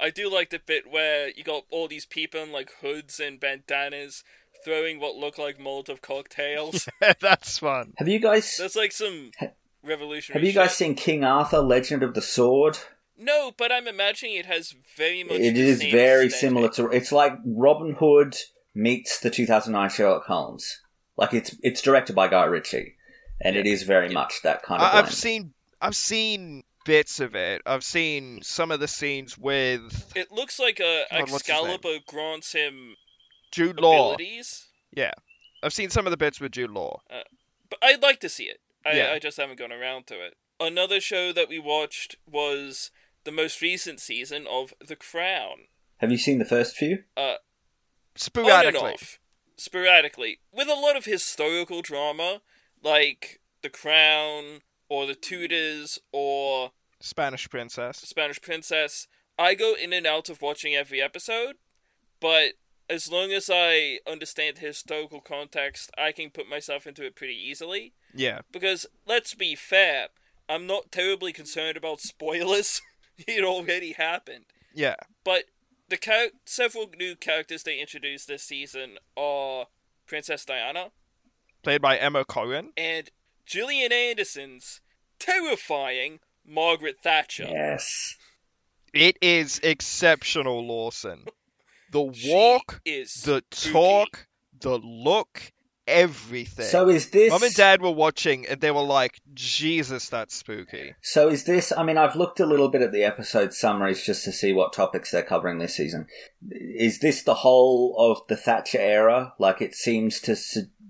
I do like the bit where you got all these people in like hoods and bandanas throwing what look like Molotov cocktails. That's fun. have you guys That's like some revolutionary. have you guys shit. seen King Arthur: Legend of the Sword? No, but I'm imagining it has very much. It the is same very aesthetic. similar to. It's like Robin Hood meets the 2009 Sherlock Holmes. Like it's it's directed by Guy Ritchie, and it is very much that kind of. I- I've seen I've seen bits of it. I've seen some of the scenes with It looks like uh, a God, what's his name? Excalibur grants him Jude Law. abilities, Yeah, I've seen some of the bits with Jude Law. Uh, but I'd like to see it. I, Yeah. I just haven't gone around to it. Another show that we watched was the most recent season of The Crown. Have you seen the first few? Uh, on and Sporadically. off, sporadically, with a lot of historical drama, like The Crown or The Tudors or Spanish Princess. Spanish Princess. I go in and out of watching every episode, but as long as I understand the historical context, I can put myself into it pretty easily. Yeah. Because let's be fair, I'm not terribly concerned about spoilers. it already happened. Yeah. But the char- several new characters they introduced this season are Princess Diana Played by Emma Corrin. and Gillian Anderson's terrifying Margaret Thatcher. Yes. It is exceptional, Lawson. The She walk, is the spooky. talk, the look, everything. So is this? Mom and Dad were watching and they were like, Jesus, that's spooky. So is this? I mean, I've looked a little bit at the episode summaries just to see what topics they're covering this season. Is this the whole of the Thatcher era? Like it seems to.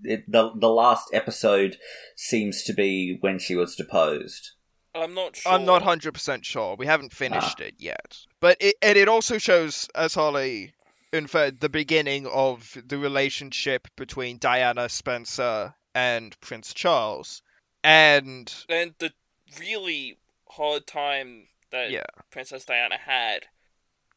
It, the the last episode seems to be when she was deposed. I'm not sure. I'm not 100% sure. We haven't finished ah. it yet. But it, and it also shows, as Harlly inferred, the beginning of the relationship between Diana Spencer and Prince Charles. And And the really hard time that Yeah. Princess Diana had.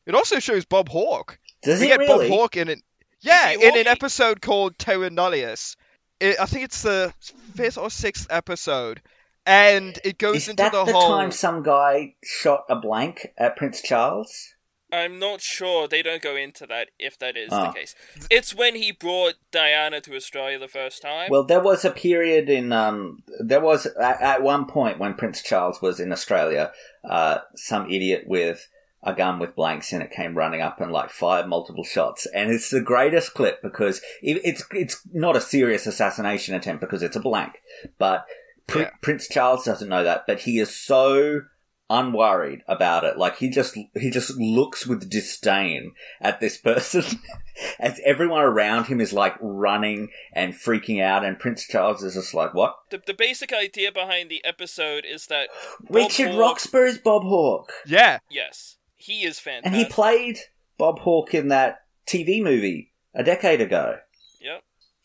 it also shows Bob Hawke. Does we it get really? Bob Hawke in it. Yeah, he in an episode called Terra Nullius. It, I think it's the fifth or sixth episode. And it goes Is into that the, the, whole. time some guy shot a blank at Prince Charles? I'm not sure. They don't go into that if that is Ah. the case. It's when he brought Diana to Australia the first time. Well, there was a period in um, there was at, at one point when Prince Charles was in Australia, uh, some idiot with a gun with blanks in it came running up and like fired multiple shots, and it's the greatest clip because it, it's it's not a serious assassination attempt because it's a blank, but Pr- Yeah. Prince Charles doesn't know that, but he is so unworried about it. Like he just he just looks with disdain at this person. As everyone around him is like running and freaking out and prince charles is just like what? The, the basic idea behind the episode is that Bob richard Hawke- roxburgh is bob hawke. Yeah, Yes, he is fantastic. and he played bob hawke in that tv movie a decade ago. Yep.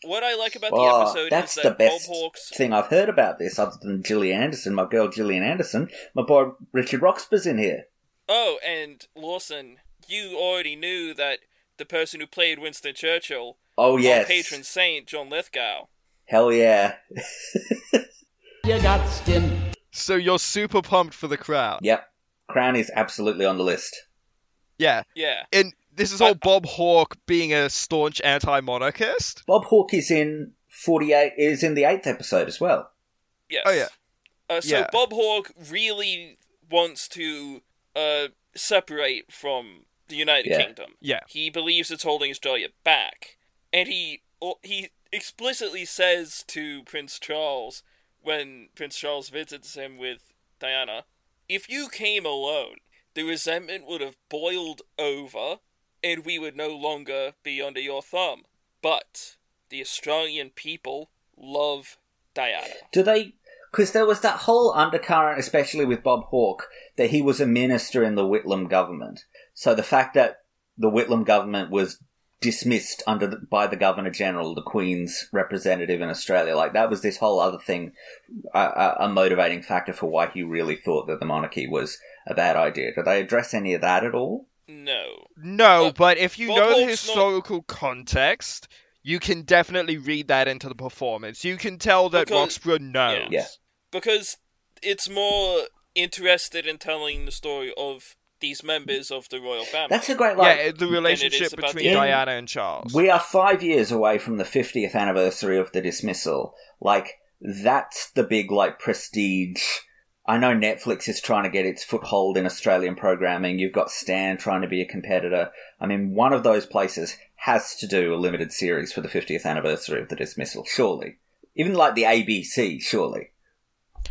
What I like about the Oh, episode that's is the that best Bob Hawke's thing I've heard about this, other than Gillian Anderson, my girl Gillian Anderson. My boy Richard Roxburgh's in here. Oh, and Lawson, you already knew that the person who played Winston Churchill, Oh our yes, patron saint, John Lithgow. hell yeah, You got skin. so you're super pumped for the crown. yep. Crown is absolutely on the list. Yeah, Yeah. and this is all Bob Hawke being a staunch anti-monarchist. Bob Hawke is in forty eight. Is in the eighth episode as well. Yes. Oh, yeah. Uh, so Yeah. Bob Hawke really wants to uh, separate from the United Yeah. Kingdom. Yeah. He believes it's holding Australia back, and he he explicitly says to Prince Charles when Prince Charles visits him with Diana, "If you came alone, the resentment would have boiled over, and we would no longer be under your thumb. But the Australian people love Diana." Do they? Because there was that whole undercurrent, especially with Bob Hawke, that he was a minister in the Whitlam government. So the fact that the Whitlam government was dismissed under the, by the Governor General, the Queen's representative in Australia, like that was this whole other thing, a, a, motivating factor for why he really thought that the monarchy was a bad idea. Do they address any of that at all? No. No, Uh, but if you Bob know the Hope's not- historical context, you can definitely read that into the performance. You can tell that Because- Roxburgh knows. Yeah. because it's more interested in telling the story of these members of the royal family. That's a great like. yeah, the relationship between the- Diana and Charles. We are five years away from the 50th anniversary of the dismissal. Like, that's the big, like, prestige. I know Netflix is trying to get its foothold in Australian programming. You've got Stan trying to be a competitor. I mean, one of those places has to do a limited series for the 50th anniversary of the dismissal, surely. Even like the ABC, surely.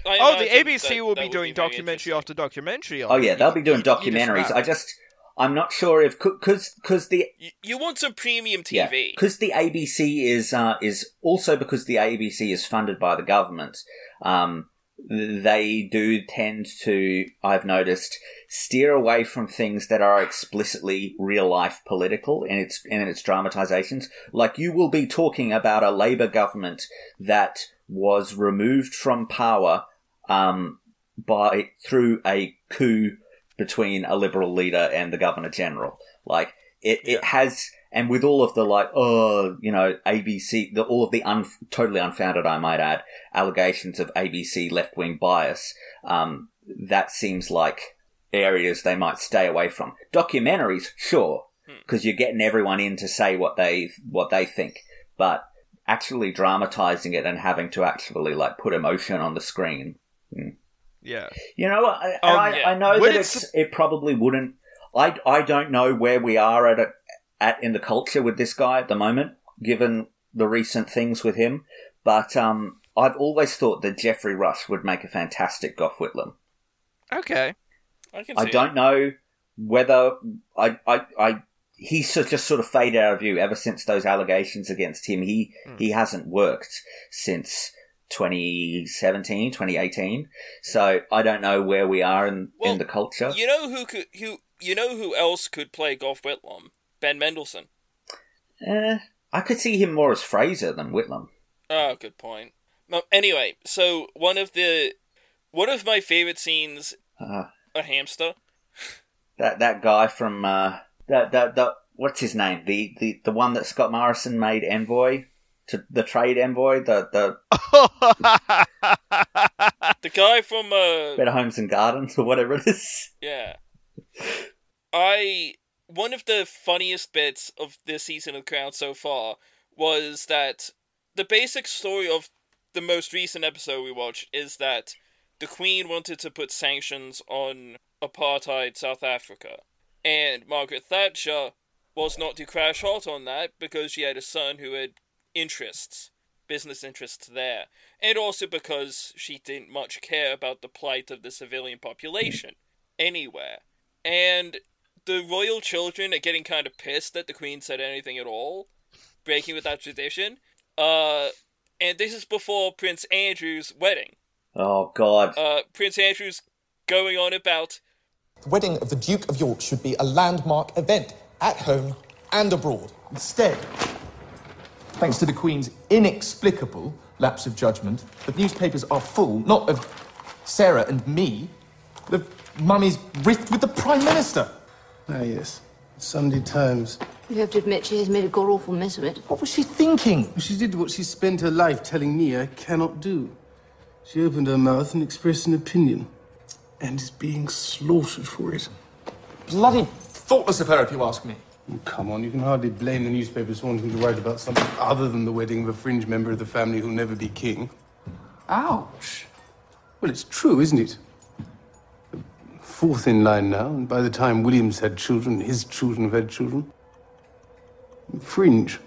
I oh, the ABC that- will that be doing very documentary after documentary. On Oh, yeah, they'll be doing You- you just documentaries. I just, I'm not sure if, because, because the You, you want some premium TV. because the ABC is uh, is also because the ABC is funded by the government. Um, they do tend to, I've noticed, steer away from things that are explicitly real life political in its in its dramatizations. Like you will be talking about a Labour government that was removed from power um, by through a coup between a liberal leader and the governor general. Like it, it has, and with all of the like, oh, you know, ABC, the, all of the un, totally unfounded, I might add, allegations of ABC left wing bias. Um, that seems like areas they might stay away from. Documentaries, sure, because you're getting everyone in to say what they what they think, but actually dramatizing it and having to actually like put emotion on the screen. Yeah. You know, I, Um, I, yeah. I know Would that it it's, it probably wouldn't. I, I don't know where we are at, a, at in the culture with this guy at the moment, given the recent things with him. But um, I've always thought that Geoffrey Rush would make a fantastic Gough Whitlam. Okay. I can I see don't know whether I, I, I he's just sort of faded out of view ever since those allegations against him. He Hmm. he hasn't worked since 2017, 2018. So I don't know where we are in, Well, in the culture. You know who could who you know who else could play Gough Whitlam? Ben Mendelsohn. Eh, I could see him more as Fraser than Whitlam. Oh, good point. No, anyway, so one of the one of my favorite scenes, Uh, a hamster. that that guy from uh, that that that what's his name? The the the one that Scott Morrison made envoy to the trade envoy, the the The guy from uh Better Homes and Gardens or whatever it is. Yeah. I one of the funniest bits of this season of Crown so far was that the basic story of the most recent episode we watched is that the Queen wanted to put sanctions on apartheid South Africa. And Margaret Thatcher was not to crash hot on that because she had a son who had interests, business interests there. And also because she didn't much care about the plight of the civilian population anywhere. And the royal children are getting kind of pissed that the queen said anything at all, breaking with that tradition. Uh, and this is before Prince Andrew's wedding. Oh God. Uh, Prince Andrew's going on about The wedding of the Duke of York should be a landmark event at home and abroad. Instead, thanks to the Queen's inexplicable lapse of judgment, the newspapers are full not of Sarah and me, but of Mummy's rift with the Prime Minister. Ah, yes. Sunday Times. You have to admit she has made a god awful mess of it. What was she thinking? She did what she spent her life telling me I cannot do. She opened her mouth and expressed an opinion, and is being slaughtered for it. Bloody thoughtless of her, if you ask me. Oh, come on, you can hardly blame the newspapers for wanting to write about something other than the wedding of a fringe member of the family who'll never be king. Ouch. Well, it's true, isn't it? Fourth in line now, and by the time William's had children, his children have had children. Fringe.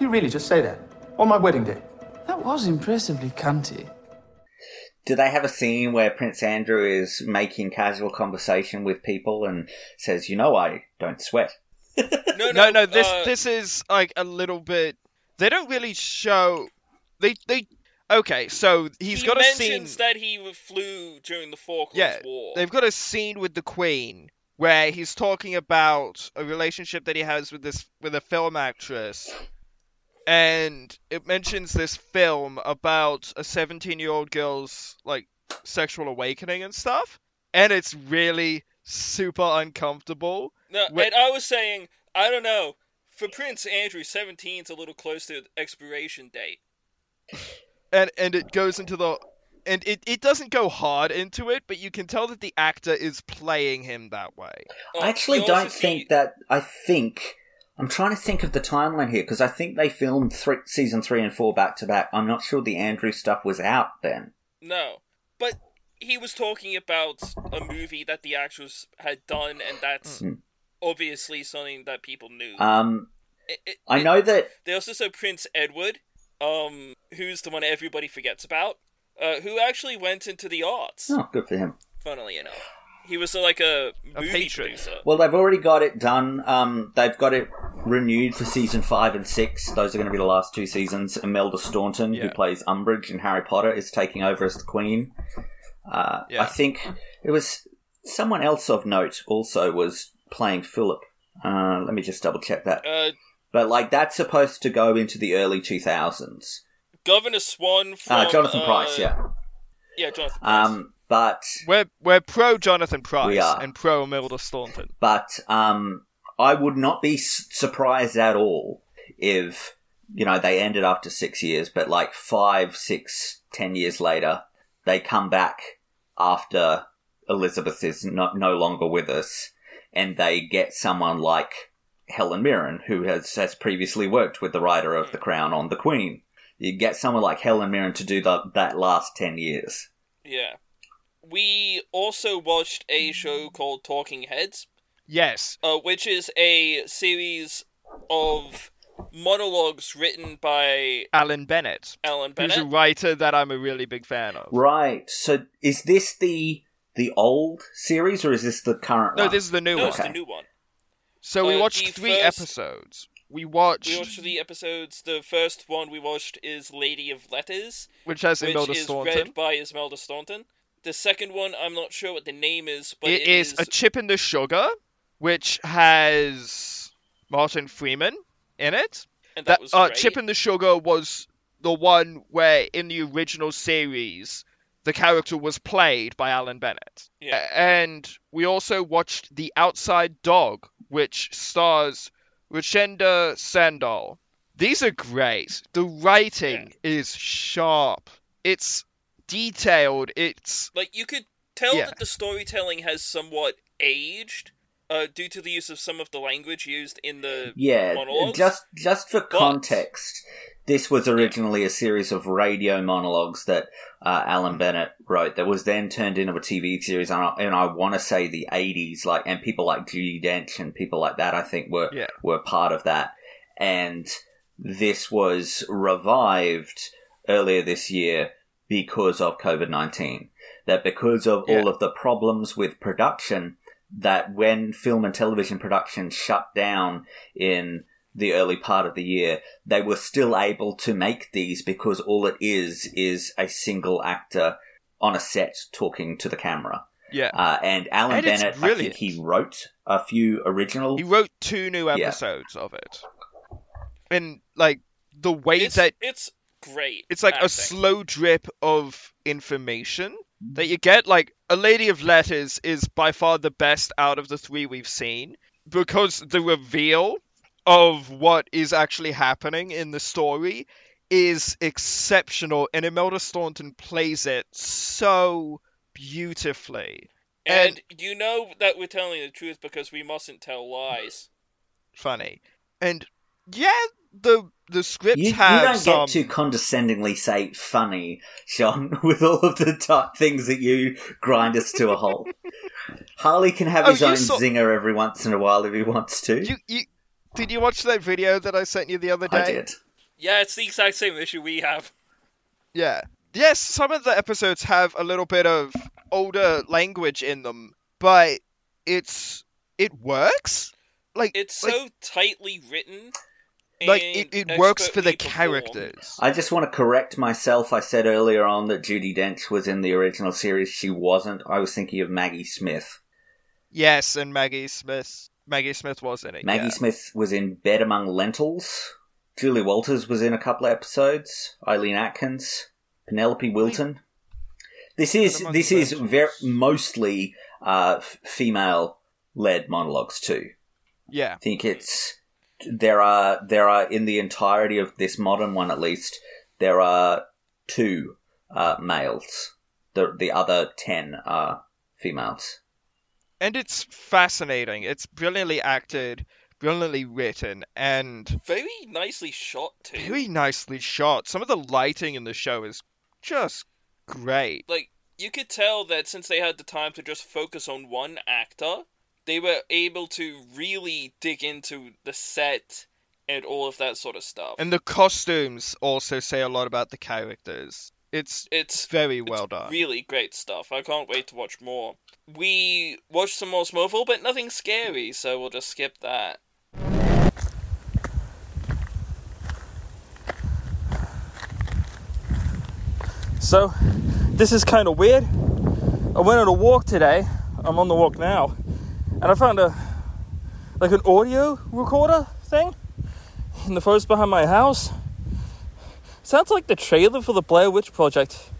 You really just say that? On my wedding day? That was impressively cunty. Do they have a scene where Prince Andrew is making casual conversation with people and says, "You know, I don't sweat." No, no, No, no, this uh, this is like a little bit. They don't really show. They they. Okay, so he's he got a scene. mentions that he flew during the Falklands Yeah, War. they've got a scene with the Queen where he's talking about a relationship that he has with this with a film actress, and it mentions this film about a 17 year old girl's like sexual awakening and stuff, and it's really super uncomfortable. No, Wh- and I was saying, I don't know. For Prince Andrew, 17's a little close to the expiration date. And and it goes into the and it, it doesn't go hard into it, but you can tell that the actor is playing him that way. I actually you don't see- think that. I think I'm trying to think of the timeline here because I think they filmed three, season three and four back to back. I'm not sure the Andrew stuff was out then. No, but he was talking about a movie that the actors had done, and that's Hmm. obviously something that people knew. Um, It- it- I it- know that They also said Prince Edward, um, who's the one everybody forgets about, uh, who actually went into the arts. Oh, good for him. Funnily enough, he was uh, like a movie patron. producer. Well, they've already got it done. Um, they've got it renewed for season five and six. Those are going to be the last two seasons. Imelda Staunton, who plays Umbridge in Harry Potter, is taking over as the Queen. Uh, Yeah. I think it was someone else of note also was playing Philip. Uh, let me just double check that. Uh, But like that's supposed to go into the early two thousands. Governor Swann from Uh, Jonathan uh, Pryce, yeah. yeah, Jonathan. Pryce. Um, but We're we're pro Jonathan Pryce We are. and pro Imelda Staunton. but um, I would not be surprised at all if you know they ended after six years, but like five, six, ten years later, they come back after Elizabeth is no, no longer with us, and they get someone like Helen Mirren, who has has previously worked with the writer of The Crown on the Queen. You get someone like Helen Mirren to do the, that last ten years. Yeah. We also watched a show called Talking Heads, Yes, uh, which is a series of monologues written by Alan Bennett, Alan Bennett, who's Bennett. a writer that I'm a really big fan of. Right. So is this the the old series or is this the current No, one? this is the new no, one. it's the new one. So we Uh, watched three first- episodes. We watched, We watched the episodes. The first one we watched is Lady of Letters, which has which Imelda is Staunton. read by Imelda Staunton. The second one, I'm not sure what the name is, but it is, a chip in the sugar, which has Martin Freeman in it. and that, was uh, chip in the sugar was the one where in the original series the character was played by Alan Bennett. Yeah. And we also watched The Outside Dog, which stars Rochenda Sandall. These are great. The writing is sharp. It's detailed. It's Like you could tell Yeah. that the storytelling has somewhat aged, uh, due to the use of some of the language used in the Yeah, monologues. just just for context, this was originally a series of radio monologues that uh, Alan Bennett wrote. That was then turned into a TV series, and I, and I want to say the '80s, like and people like Judi Dench and people like that, I think were Yeah. were part of that. And this was revived earlier this year because of COVID nineteen. That because of all of the problems with production, that when film and television production shut down in the early part of the year, they were still able to make these because all it is is a single actor on a set talking to the camera. yeah. Uh, and Alan And Bennett, I think he wrote a few original. He wrote two new Yeah. episodes of it. And like the way it's, that it's great. it's like a slow drip of information that you get. Like A Lady of Letters is by far the best out of the three we've seen because the reveal of what is actually happening in the story is exceptional, and Imelda Staunton plays it so beautifully. and you know that we're telling the truth because we mustn't tell lies. funny. And yeah, the the script You, you don't some. get to condescendingly say funny, Jeaun, with all of the t- things that you grind us to a halt. Harlly can have Oh, his own saw- zinger every once in a while if he wants to. You, you, did you watch that video that I sent you the other day? I did. Yeah, it's the exact same issue we have. Yeah. Yes, some of the episodes have a little bit of older language in them, but it's it works. Like It's like, so tightly written. Like it, it works for the expertly performed. characters. I just want to correct myself. I said earlier on that Judi Dench was in the original series. She wasn't. I was thinking of Maggie Smith. Yes, and Maggie Smith. Maggie Smith was in it. Maggie yeah. Smith was in Bed Among Lentils. Julie Walters was in a couple of episodes. Eileen Atkins, Penelope Wilton. This is this is very mostly uh, female led monologues too. Yeah. I think it's there are there are in the entirety of this modern one at least there are two uh, males. The the other ten are females. And it's fascinating. It's brilliantly acted, brilliantly written, and Very nicely shot too. very nicely shot. Some of the lighting in the show is just great. Like you could tell that since they had the time to just focus on one actor, they were able to really dig into the set and all of that sort of stuff. And the costumes also say a lot about the characters. It's it's very well done. really great stuff. I can't wait to watch more. We watched some more Smallville, but nothing scary, so we'll just skip that. So, this is kind of weird. I went on a walk today. I'm on the walk now, and I found a like an audio recorder thing in the forest behind my house. Sounds like the trailer for the Blair Witch Project.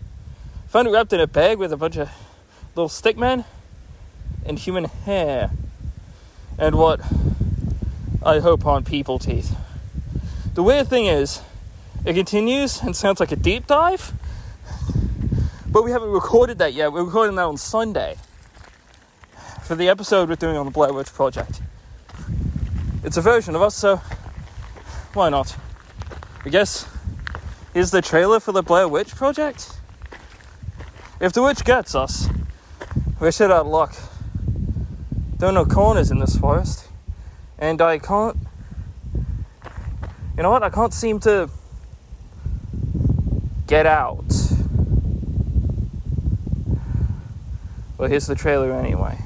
Found it wrapped in a bag with a bunch of little stick men and human hair, and what I hope aren't people teeth. The weird thing is, it continues and sounds like a deep dive, but we haven't recorded that yet. We're recording that on Sunday for the episode we're doing on the Blair Witch Project. It's a version of us, so why not? I guess here's the trailer for the Blair Witch Project. If the witch gets us, we're shit out of luck. There are no corners in this forest, and I can't. You know what? I can't seem to get out. Well, here's the trailer anyway.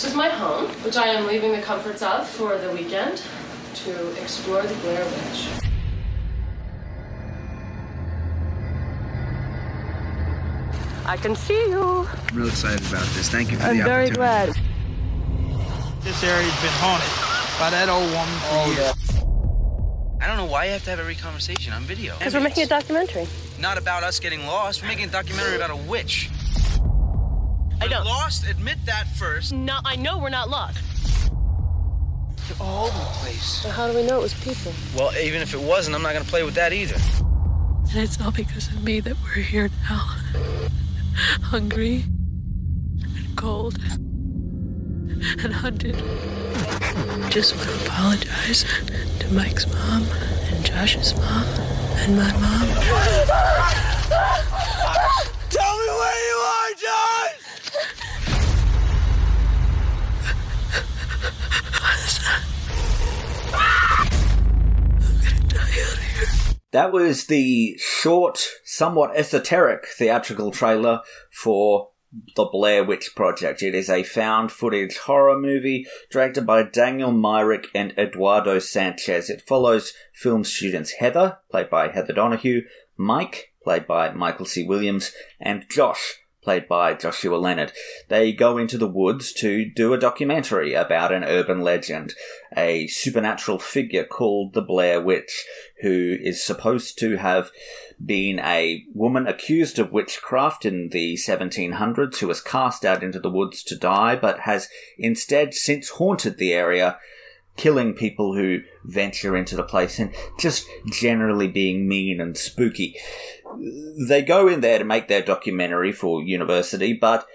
This is my home, which I am leaving the comforts of for the weekend to explore the Blair Witch. I can see you. I'm real excited about this. Thank you for the help. I'm very opportunity. glad. This area's been haunted by that old woman for oh, years. I don't know why you have to have every conversation on video. Because we're making a documentary. Not about us getting lost. We're making a documentary about a witch. I know. Lost? Admit that first. No, I know we're not lost. You're all over the place. But how do we know it was people? Well, even if it wasn't, I'm not gonna play with that either. And it's all because of me that we're here now. Hungry and cold and hunted. Just want to apologize to Mike's mom and Josh's mom and my mom. Tell me where you are, John! That was the short, somewhat esoteric theatrical trailer for The Blair Witch Project. It is a found footage horror movie directed by Daniel Myrick and Eduardo Sanchez. It follows film students Heather, played by Heather Donahue, Mike, played by Michael C. Williams, and Josh, played by Joshua Leonard. They go into the woods to do a documentary about an urban legend, a supernatural figure called the Blair Witch, who is supposed to have been a woman accused of witchcraft in the 1700s who was cast out into the woods to die, but has instead since haunted the area killing people who venture into the place and just generally being mean and spooky. They go in there to make their documentary for university, but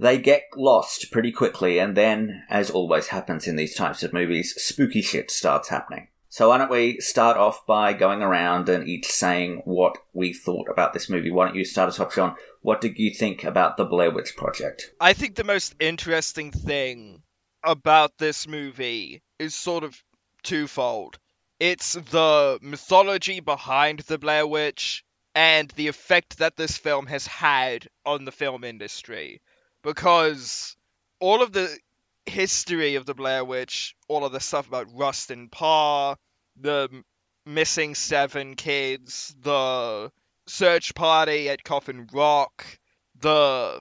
They get lost pretty quickly, and then, as always happens in these types of movies, spooky shit starts happening. So why don't we start off by going around and each saying what we thought about this movie? Why don't you start us off, Jeaun? What did you think about the Blair Witch Project? I think the most interesting thing about this movie is sort of twofold. It's the mythology behind the Blair Witch and the effect that this film has had on the film industry. Because all of the history of the Blair Witch, all of the stuff about Rustin Parr, the missing seven kids, the search party at Coffin Rock, the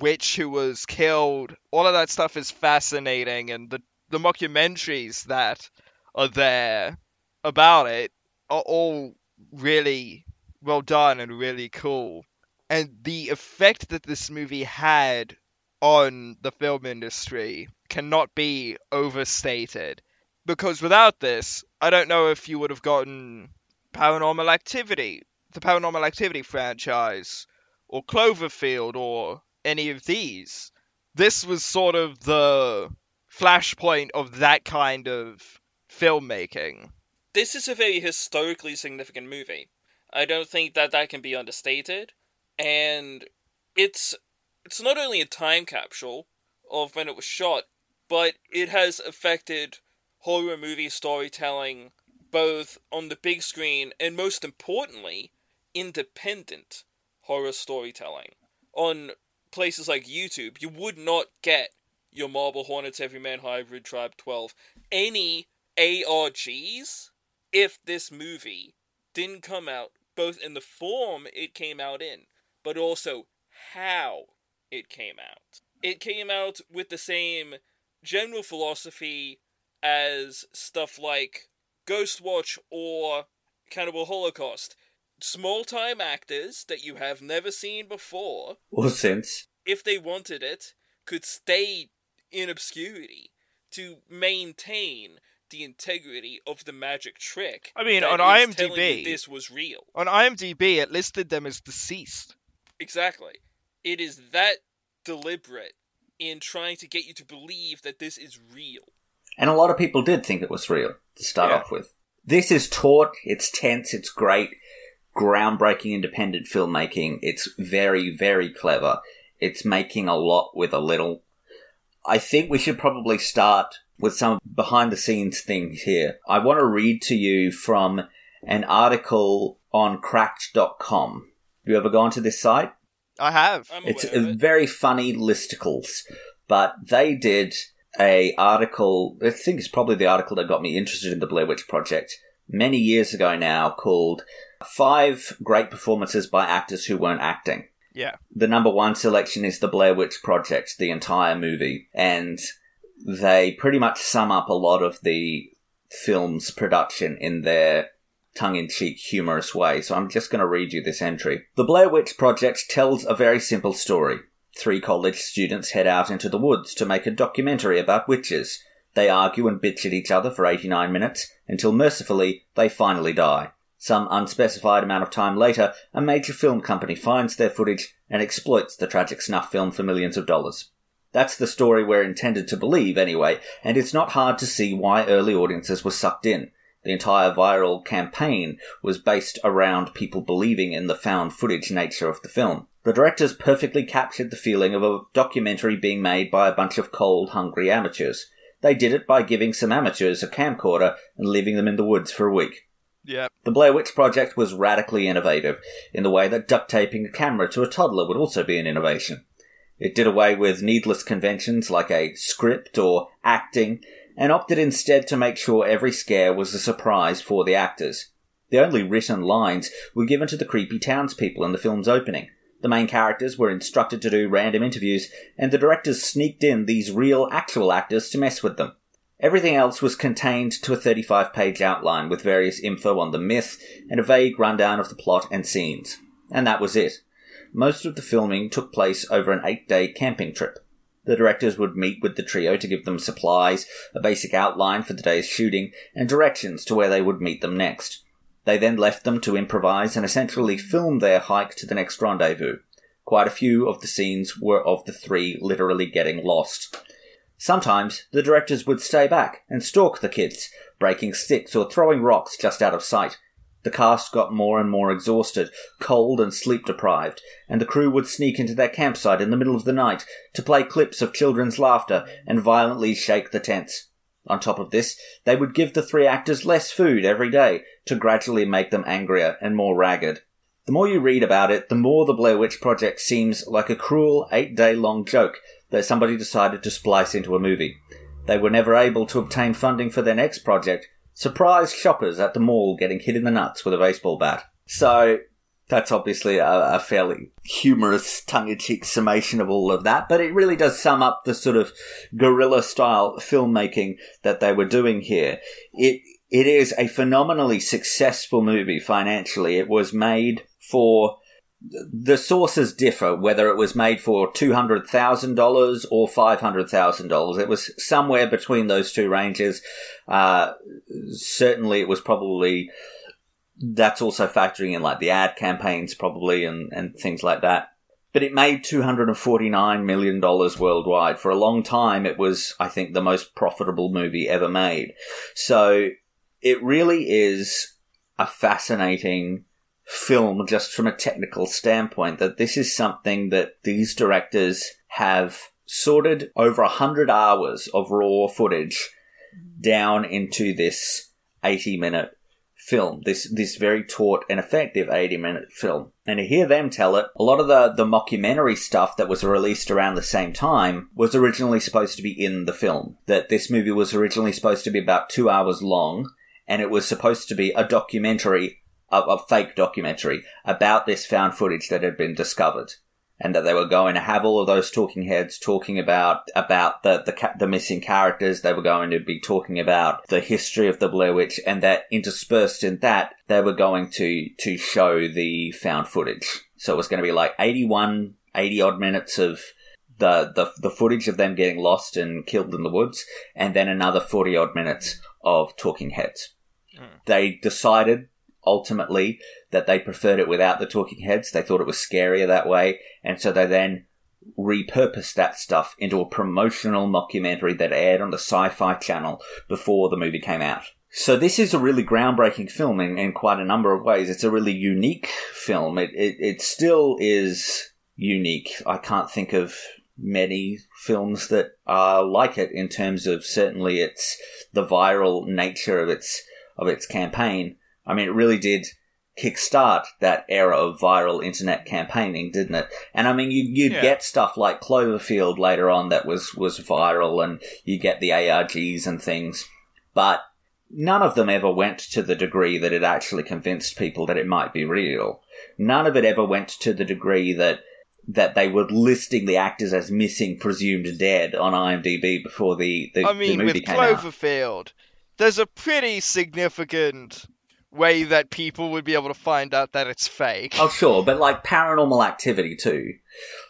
witch who was killed, all of that stuff is fascinating, and the, the mockumentaries that are there about it are all really well done and really cool. And the effect that this movie had on the film industry cannot be overstated. Because without this, I don't know if you would have gotten Paranormal Activity, the Paranormal Activity franchise, or Cloverfield, or any of these. This was sort of the flashpoint of that kind of filmmaking. This is a very historically significant movie. I don't think that that can be understated, and it's it's not only a time capsule of when it was shot, but it has affected horror movie storytelling both on the big screen and most importantly, independent horror storytelling. On places like YouTube, you would not get your Marble Hornets Everyman Hybrid Tribe 12 any ARGs if this movie didn't come out both in the form it came out in, but also how it came out. It came out with the same general philosophy as stuff like Ghostwatch or Cannibal Holocaust. Small time actors that you have never seen before, Or since. if they wanted it, could stay in obscurity to maintain the integrity of the magic trick. I mean, on is telling you IMDb, this was real. On IMDb, it listed them as deceased. Exactly. It is that deliberate in trying to get you to believe that this is real. And a lot of people did think it was real to start off with. This is taut, it's tense, it's great, groundbreaking independent filmmaking. It's very, very clever. It's making a lot with a little. I think we should probably start with some behind the scenes things here. I want to read to you from an article on cracked.com. Have you ever gone to this site? I have. it's a very funny listicles, but they did a article. I think it's probably the article that got me interested in the Blair Witch Project many years ago now, called Five Great Performances by Actors Who Weren't Acting. Yeah. The number one selection is the Blair Witch Project, the entire movie, and they pretty much sum up a lot of the film's production in their tongue in cheek, humorous way. So I'm just going to read you this entry. The Blair Witch Project tells a very simple story. Three college students head out into the woods to make a documentary about witches. They argue and bitch at each other for 89 minutes until mercifully they finally die. Some unspecified amount of time later, a major film company finds their footage and exploits the tragic snuff film for millions of dollars. That's the story we're intended to believe anyway, and it's not hard to see why early audiences were sucked in. The entire viral campaign was based around people believing in the found footage nature of the film. The directors perfectly captured the feeling of a documentary being made by a bunch of cold, hungry amateurs. They did it by giving some amateurs a camcorder and leaving them in the woods for a week. Yep. The Blair Witch Project was radically innovative, in the way that duct taping a camera to a toddler would also be an innovation. It did away with needless conventions like a script or acting, and opted instead to make sure every scare was a surprise for the actors. The only written lines were given to the creepy townspeople in the film's opening. The main characters were instructed to do random interviews, and the directors sneaked in these real, actual actors to mess with them. Everything else was contained to a 35 page outline with various info on the myth and a vague rundown of the plot and scenes. And that was it. Most of the filming took place over an eight day camping trip. The directors would meet with the trio to give them supplies, a basic outline for the day's shooting, and directions to where they would meet them next. They then left them to improvise and essentially film their hike to the next rendezvous. Quite a few of the scenes were of the three literally getting lost. Sometimes the directors would stay back and stalk the kids, breaking sticks or throwing rocks just out of sight. The cast got more and more exhausted, cold and sleep deprived, and the crew would sneak into their campsite in the middle of the night to play clips of children's laughter and violently shake the tents. On top of this, they would give the three actors less food every day to gradually make them angrier and more ragged. The more you read about it, the more the Blair Witch Project seems like a cruel eight day long joke that somebody decided to splice into a movie. They were never able to obtain funding for their next project, surprised shoppers at the mall getting hit in the nuts with a baseball bat. So, that's obviously a, a fairly humorous, tongue-in-cheek summation of all of that, but it really does sum up the sort of guerrilla style filmmaking that they were doing here. It it is a phenomenally successful movie financially. It was made for the sources differ whether it was made for $200,000 or $500,000. It was somewhere between those two ranges. Uh, certainly, it was probably that's also factoring in like the ad campaigns, probably, and, and things like that. But it made $249 million worldwide. For a long time, it was, I think, the most profitable movie ever made. So it really is a fascinating film just from a technical standpoint that this is something that these directors have sorted over a hundred hours of raw footage mm-hmm. down into this 80 minute film, this this very taut and effective 80 minute film. And to hear them tell it, a lot of the, the mockumentary stuff that was released around the same time was originally supposed to be in the film. That this movie was originally supposed to be about two hours long, and it was supposed to be a documentary, a, a fake documentary, about this found footage that had been discovered and that they were going to have all of those talking heads talking about about the the, the missing characters. They were going to be talking about the history of the Blair Witch, and that interspersed in that they were going to to show the found footage. So it was going to be like 81, 80 odd minutes of the, the the footage of them getting lost and killed in the woods, and then another forty odd minutes of talking heads. Hmm. They decided ultimately that they preferred it without the talking heads. They thought it was scarier that way. And so they then repurposed that stuff into a promotional mockumentary that aired on the Sci Fi channel before the movie came out. So this is a really groundbreaking film in, in quite a number of ways. It's a really unique film. It, it, it still is unique. I can't think of many films that are like it in terms of certainly its the viral nature of its of its campaign. I mean, it really did kickstart that era of viral internet campaigning, didn't it? And I mean, you, you'd Yeah. get stuff like Cloverfield later on that was, was viral, and you get the ARGs and things, but none of them ever went to the degree that it actually convinced people that it might be real. None of it ever went to the degree that that they were listing the actors as missing, presumed dead on IMDb before the, the, I the mean, movie with came out. Cloverfield, there's a pretty significant way that people would be able to find out that it's fake. Oh, sure, but like paranormal activity too.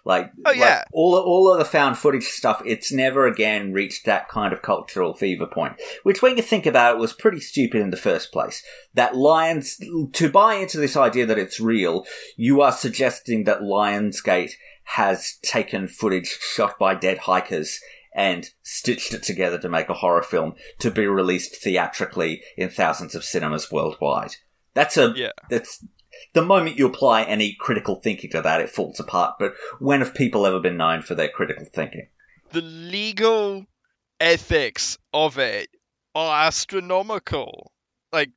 Like, Oh, like, yeah. all all of the found footage stuff. It's never again reached that kind of cultural fever point. Which, when you think about it, was pretty stupid in the first place. That Lions to buy into this idea that it's real, you are suggesting that Lionsgate has taken footage shot by dead hikers and stitched it together to make a horror film to be released theatrically in thousands of cinemas worldwide. That's a Yeah. that's the moment you apply any critical thinking to that, it falls apart. But when have people ever been known for their critical thinking? the legal ethics of it are astronomical. Like,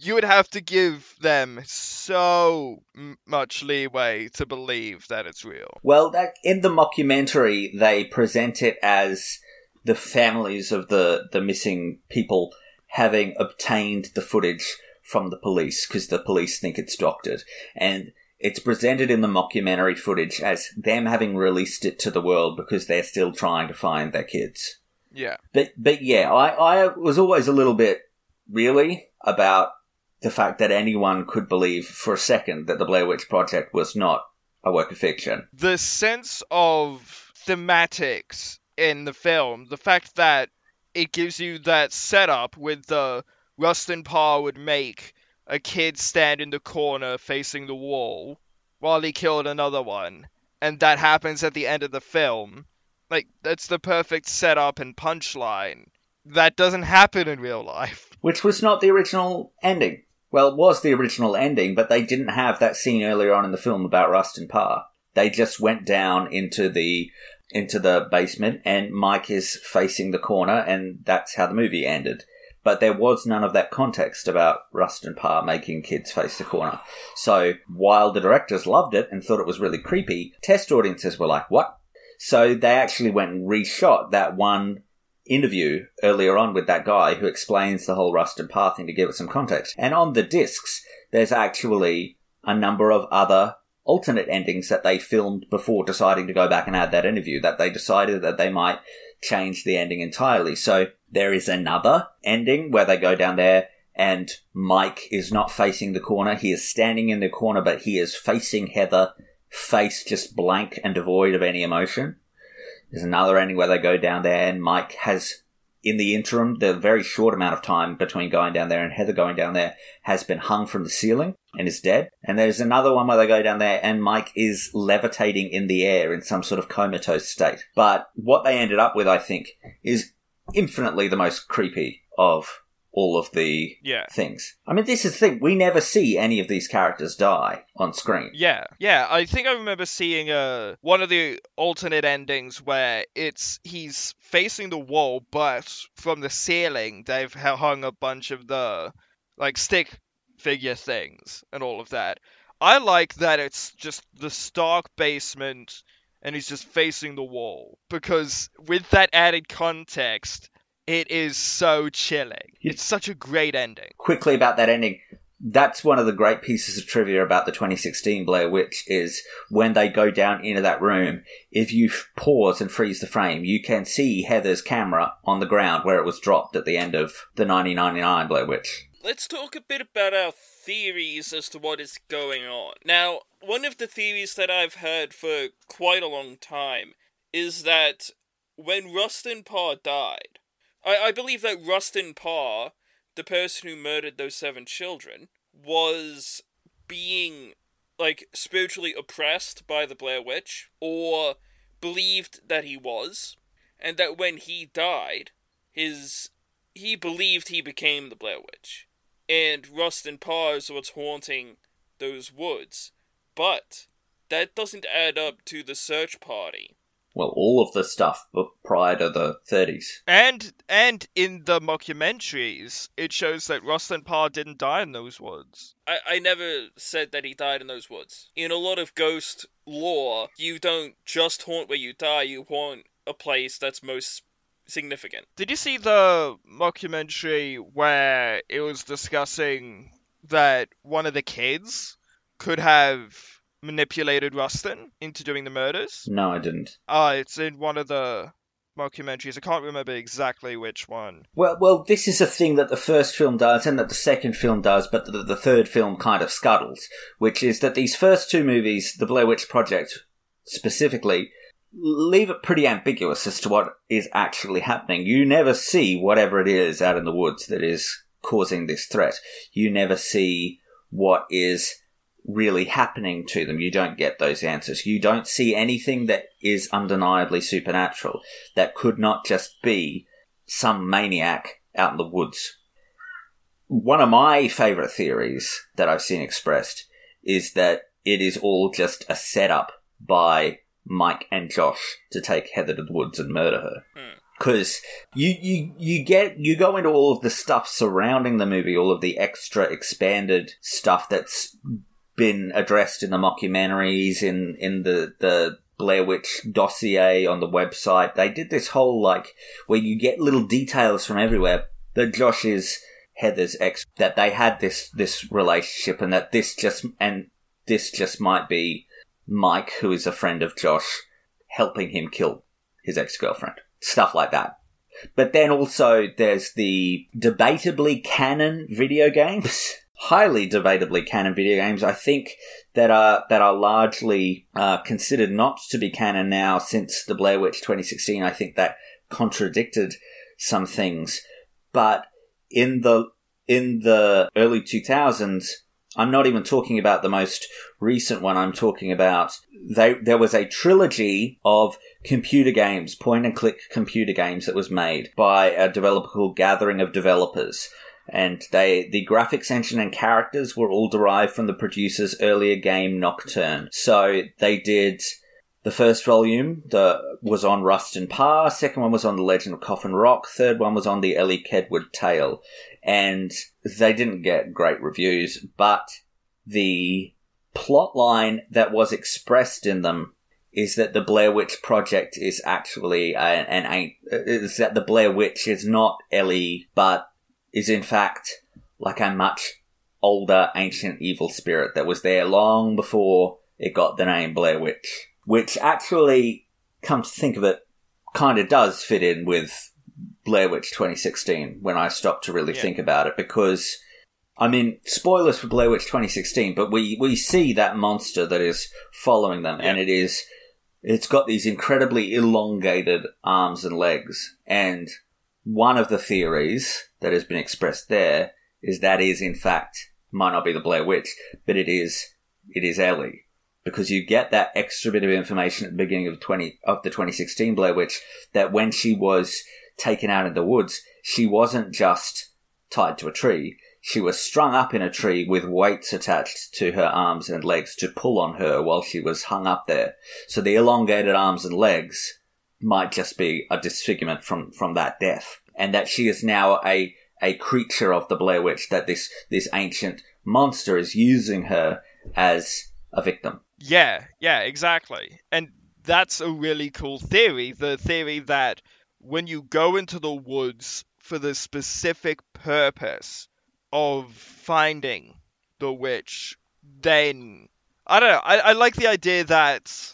you would have to give them so much leeway to believe that it's real. Well, that, in the mockumentary, they present it as the families of the, the missing people having obtained the footage from the police because the police think it's doctored. And it's presented in the mockumentary footage as them having released it to the world because they're still trying to find their kids. Yeah. But but yeah, I, I was always a little bit really about the fact that anyone could believe for a second that the Blair Witch Project was not a work of fiction. the sense of thematics in the film, the fact that it gives you that setup with the Rustin Parr would make a kid stand in the corner facing the wall, while he killed another one, and that happens at the end of the film. Like that's the perfect setup and punchline. That doesn't happen in real life. Which was not the original ending. Well, it was the original ending, but they didn't have that scene earlier on in the film about Rustin Parr. They just went down into the into the basement and Mike is facing the corner and that's how the movie ended. But there was none of that context about Rustin Parr making kids face the corner. So while the directors loved it and thought it was really creepy, test audiences were like, what? So they actually went and reshot that one interview earlier on with that guy who explains the whole Rustin Parr thing to give it some context. And on the discs, there's actually a number of other alternate endings that they filmed before deciding to go back and add that interview, that they decided that they might change the ending entirely. So there is another ending where they go down there and Mike is not facing the corner. He is standing in the corner, but he is facing Heather, face just blank and devoid of any emotion. There's another ending where they go down there and Mike has in the interim, the very short amount of time between going down there and Heather going down there has been hung from the ceiling and is dead. And there's another one where they go down there and Mike is levitating in the air in some sort of comatose state. But what they ended up with, I think, is infinitely the most creepy of all of the Yeah. things. I mean, this is the thing. We never see any of these characters die on screen. Yeah, yeah. I think I remember seeing uh one of the alternate endings where it's he's facing the wall, but from the ceiling they've hung a bunch of the like stick figure things and all of that. I like that it's just the stark basement and he's just facing the wall because with that added context, it is so chilling. It's such a great ending. quickly about that ending. That's one of the great pieces of trivia about the 2016 Blair Witch is when they go down into that room, if you pause and freeze the frame, you can see Heather's camera on the ground where it was dropped at the end of the 1999 Blair Witch. Let's talk a bit about our theories as to what is going on. Now, one of the theories that I've heard for quite a long time is that when Rustin Parr died, I, I believe that Rustin Parr, the person who murdered those seven children, was being, like, spiritually oppressed by the Blair Witch, or believed that he was, and that when he died, his he believed he became the Blair Witch, and Rustin Parr is what's haunting those woods. But that doesn't add up to the search party. Well, all of the stuff b- prior to the 30s. And and in the mockumentaries, it shows that Rustin Parr didn't die in those woods. I, I never said that he died in those woods. In a lot of ghost lore, you don't just haunt where you die, you haunt a place that's most significant. Did you see the mockumentary where it was discussing that one of the kids could have manipulated Rustin into doing the murders? No, I didn't. Uh, it's in one of the mockumentaries. I can't remember exactly which one. Well, well, this is a thing that the first film does and that the second film does, but the, the third film kind of scuttles, which is that these first two movies, the Blair Witch Project specifically, leave it pretty ambiguous as to what is actually happening. You never see whatever it is out in the woods that is causing this threat. You never see what is really happening to them. You don't get those answers. You don't see anything that is undeniably supernatural that could not just be some maniac out in the woods. One of my favorite theories that I've seen expressed is that it is all just a setup by Mike and Josh to take Heather to the woods and murder her. Hmm. Because you, you, you get, you go into all of the stuff surrounding the movie, all of the extra expanded stuff that's been addressed in the mockumentaries, in, in the, the Blair Witch dossier on the website. They did this whole, like, where you get little details from everywhere that Josh is Heather's ex, that they had this, this relationship and that this just, and this just might be Mike, who is a friend of Josh, helping him kill his ex-girlfriend. Stuff like that. But then also there's the debatably canon video games. Highly debatably canon video games, I think that are that are largely uh, considered not to be canon now since the Blair Witch 2016. I think that contradicted some things, but in the in the early 2000s, I'm not even talking about the most recent one. I'm talking about they, there was a trilogy of computer games, point and click computer games that was made by a developer called Gathering of Developers. And they, the graphics engine and characters were all derived from the producer's earlier game Nocturne. So they did the first volume that was on Rustin Parr, second one was on The Legend of Coffin Rock, third one was on the Elly Kedward tale. And they didn't get great reviews, but the plot line that was expressed in them is that the Blair Witch Project is actually an, an is that the Blair Witch is not Elly, but is in fact like a much older ancient evil spirit that was there long before it got the name Blair Witch, which actually, come to think of it, kind of does fit in with Blair Witch 2016 when I stopped to really Yeah. think about it because. I mean, spoilers for Blair Witch 2016, but we, we see that monster that is following them, and it is, it's got these incredibly elongated arms and legs. And one of the theories that has been expressed there is that is, in fact, might not be the Blair Witch, but it is, it is Elly. Because you get that extra bit of information at the beginning of 20, of the 2016 Blair Witch, that when she was taken out in the woods, she wasn't just tied to a tree. She was strung up in a tree with weights attached to her arms and legs to pull on her while she was hung up there. So the elongated arms and legs might just be a disfigurement from, from that death. And that she is now a, a creature of the Blair Witch, that this, this ancient monster is using her as a victim. Yeah, yeah, exactly. And that's a really cool theory. The theory that when you go into the woods for the specific purpose of finding the witch, then I don't know. I, I like the idea that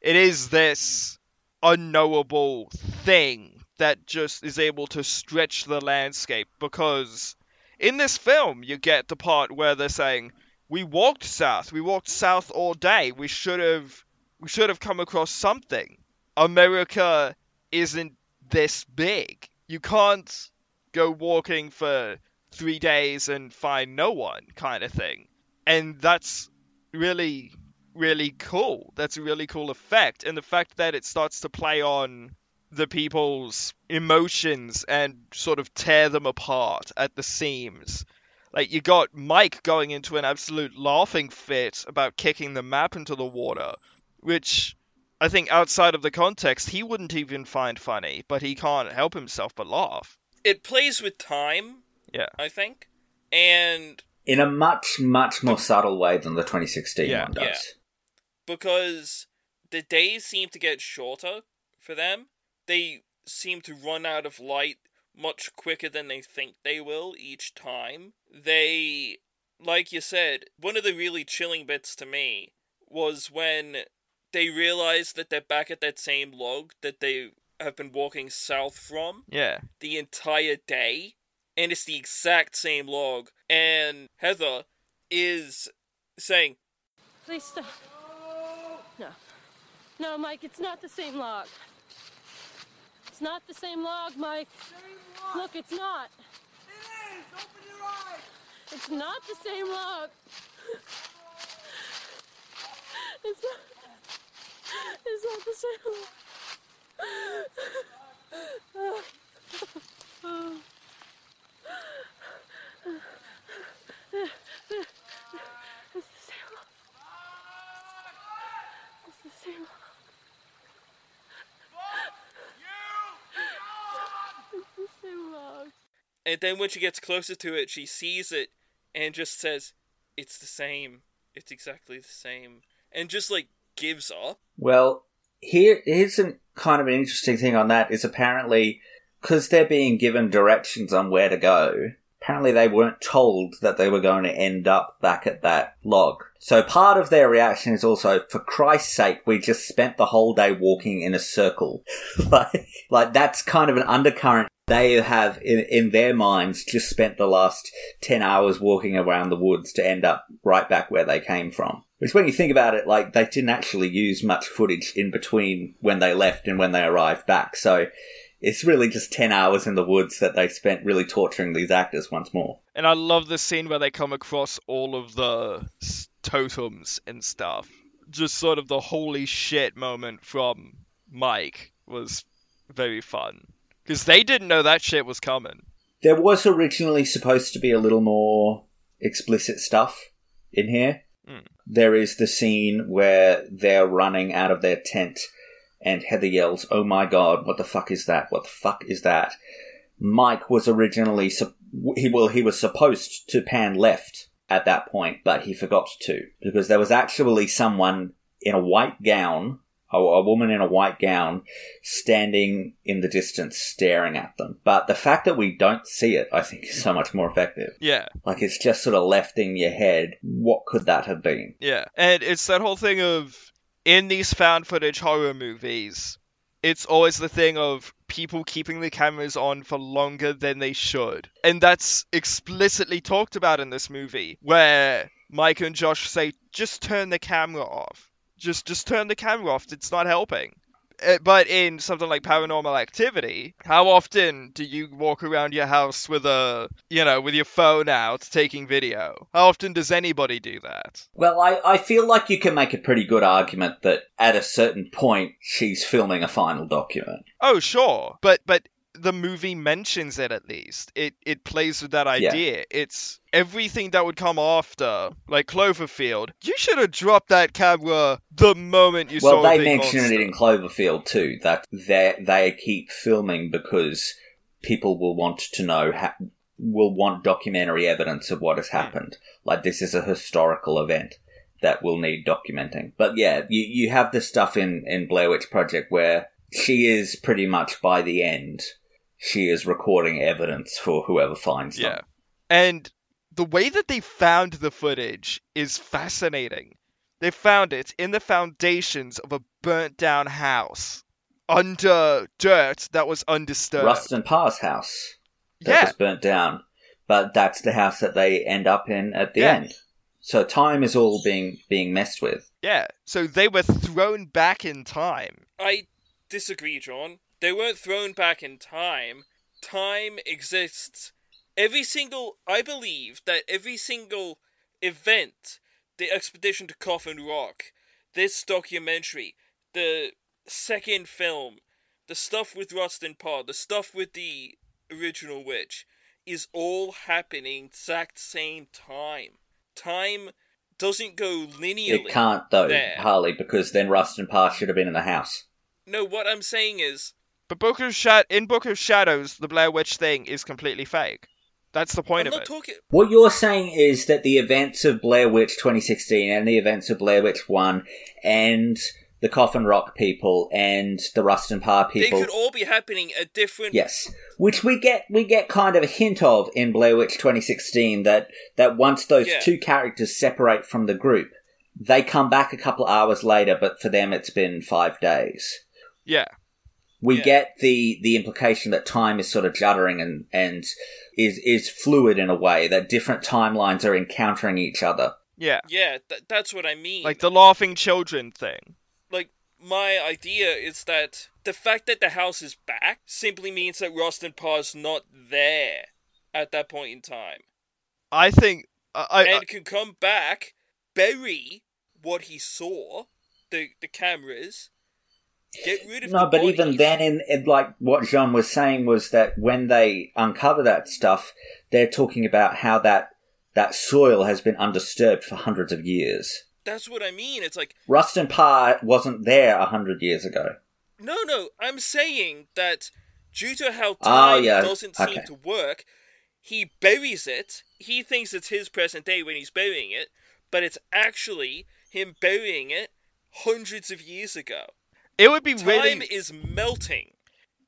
it is this unknowable thing that just is able to stretch the landscape because in this film you get the part where they're saying we walked south. We walked south all day. We should have we should have come across something. America isn't this big. You can't go walking for three days and find no one kind of thing. And that's really really cool that's a really cool effect and the fact that it starts to play on the people's emotions and sort of tear them apart at the seams. Like you got Mike going into an absolute laughing fit about kicking the map into the water, which I think outside of the context he wouldn't even find funny, but he can't help himself but laugh. It plays with time, Yeah. I think, and In a much, much more subtle way than the 2016 Yeah. one does. Yeah. because the days seem to get shorter for them. They seem to run out of light much quicker than they think they will each time. They, like you said, one of the really chilling bits to me was when they realize that they're back at that same log that they have been walking south from Yeah. the entire day, and it's the exact same log. And Heather is saying, Please stop. No. Mike, it's not the same log. It's not the same log, Mike. Look, it's not. It is. Open your eyes. It's not the same log. It's not. It's not the same log. It's the same log. It's the same log. It's the and then when she gets closer to it, she sees it and just says, "It's the same. It's exactly the same," and just like gives up. Well, here here's a kind of an interesting thing on that is apparently because they're being given directions on where to go. Apparently, they weren't told that they were going to end up back at that log. So part of their reaction is also, for Christ's sake, we just spent the whole day walking in a circle. like, like that's kind of an undercurrent. They have in, in their minds just spent the last 10 hours walking around the woods to end up right back where they came from. Which when you think about it, like they didn't actually use much footage in between when they left and when they arrived back. So It's really just 10 hours in the woods that they spent really torturing these actors once more. And I love the scene where they come across all of the totems and stuff. Just sort of the holy shit moment from Mike was very fun. Because they didn't know that shit was coming. There was originally supposed to be a little more explicit stuff in here. Mm. There is the scene where they're running out of their tent and Heather yells, Oh my god, what the fuck is that? What the fuck is that? Mike was originally, sup- he, well, he was supposed to pan left at that point, but he forgot to because there was actually someone in a white gown, a, a woman in a white gown, standing in the distance staring at them. But the fact that we don't see it, I think, is so much more effective. Yeah. Like it's just sort of left in your head. What could that have been? Yeah. And it's that whole thing of in these found footage horror movies, it's always the thing of people keeping the cameras on for longer than they should. And that's explicitly talked about in this movie, where Mike and Josh say, just turn the camera off. Just just turn the camera off. It's not helping. Uh, But in something like Paranormal Activity, how often do you walk around your house with a, you know, with your phone out taking video? How often does anybody do that? Well, I, I feel like you can make a pretty good argument that at a certain point she's filming a final document. Oh, sure, but but the movie mentions it at least. It it plays with that idea. It's everything that would come after, like Cloverfield. You should have dropped that camera the moment you well, saw. they the big mention monster. it in Cloverfield too, that they they keep filming because people will want to know, ha- will want documentary evidence of what has happened. Like this is a historical event that will need documenting. But yeah, you, you have the stuff in, in Blair Witch Project where she is pretty much by the end, she is recording evidence for whoever finds them. Yeah, and the way that they found the footage is fascinating. They found it in the foundations of a burnt down house under dirt that was undisturbed. Rustin Parr's house that Yeah. was burnt down, but that's the house that they end up in at the Yeah. end. So time is all being being messed with. Yeah, so they were thrown back in time. I disagree, John. They weren't thrown back in time. Time exists. Every single. I believe that every single event, the expedition to Coffin Rock, this documentary, the second film, the stuff with Rustin Parr, the stuff with the original witch, is all happening exact same time. Time doesn't go linearly. It can't though, there. Harlly, because then Rustin Parr should have been in the house. No, what I'm saying is But Book Sha- in Book of Shadows, the Blair Witch thing is completely fake. That's the point I'm of not it. talking. What you're saying is that the events of Blair Witch 2016 and the events of Blair Witch 1 and the Coffin Rock people and the Rustin Parr people They could all be happening at different. Yes, which we get we get kind of a hint of in Blair Witch 2016 that that once those Yeah. two characters separate from the group, they come back a couple hours later, but for them it's been five days. Yeah. We Yeah. get the the implication that time is sort of juddering and and is is fluid in a way that different timelines are encountering each other. Yeah. Yeah, th- that's what I mean. Like the laughing children thing. like my idea is that the fact that the house is back simply means that Rustin Parr's not there at that point in time, I think I, I, and can come back, bury what he saw, the the cameras, get rid of No, but even then, in, in like what Jeaun was saying was that when they uncover that stuff, they're talking about how that that soil has been undisturbed for hundreds of years. That's what I mean. It's like Rustin Parr wasn't there a hundred years ago. no, no. I'm saying that due to how Oh, time yeah, doesn't seem to work, he buries it. He thinks it's his present day when he's burying it, but it's actually him burying it hundreds of years ago. It would be Time really is melting.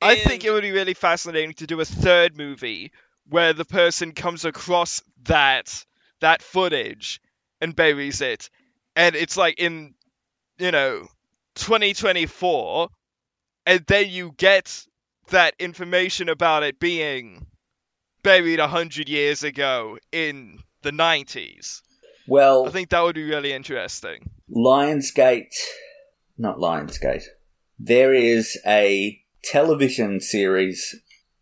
I think it would be really fascinating to do a third movie where the person comes across that that footage and buries it, and it's like in you know 2024, and then you get that information about it being buried a hundred years ago in the 90s. Well, I think that would be really interesting. Lionsgate, not Lionsgate. There is a television series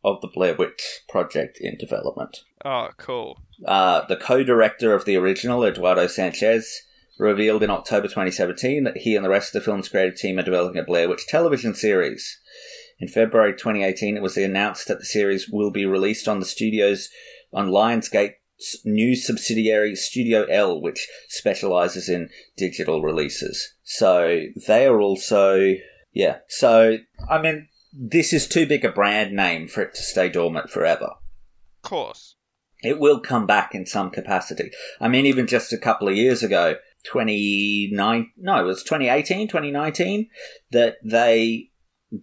of the Blair Witch Project in development. Oh, cool. Uh, the co-director of the original, Eduardo Sanchez, revealed in October 2017 that he and the rest of the film's creative team are developing a Blair Witch television series. In February 2018, it was announced that the series will be released on the studio's on Lionsgate's new subsidiary Studio L, which specializes in digital releases. So they are also, yeah. So I mean, this is too big a brand name for it to stay dormant forever. Of course. It will come back in some capacity. I mean, even just a couple of years ago, 29, no, it was 2018, 2019, that they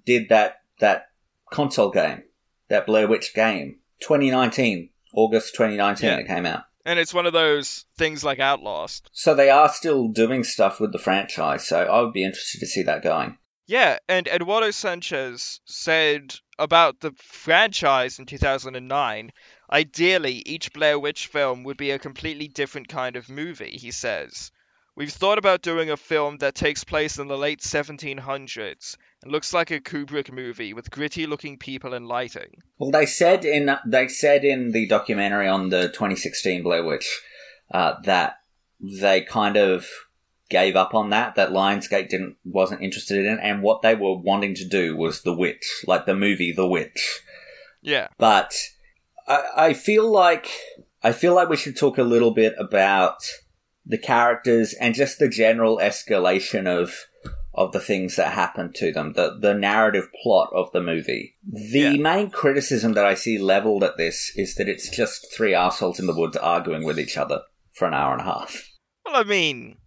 did that, that console game, that Blair Witch game. 2019, August 2019 Yeah. it came out. And it's one of those things like Outlast. So they are still doing stuff with the franchise, so I would be interested to see that going. Yeah, and Eduardo Sanchez said about the franchise in 2009 ideally, each Blair Witch film would be a completely different kind of movie, he says. We've thought about doing a film that takes place in the late 1700s and looks like a Kubrick movie with gritty looking people and lighting. Well, they said in they said in the documentary on the 2016 Blair Witch uh, that they kind of gave up on that. That Lionsgate didn't wasn't interested in, and what they were wanting to do was The Witch, like the movie The Witch. Yeah. But I, I feel like I feel like we should talk a little bit about the characters and just the general escalation of of the things that happen to them, the the narrative plot of the movie. The main criticism that I see leveled at this is that it's just three assholes in the woods arguing with each other for an hour and a half. Well, I mean,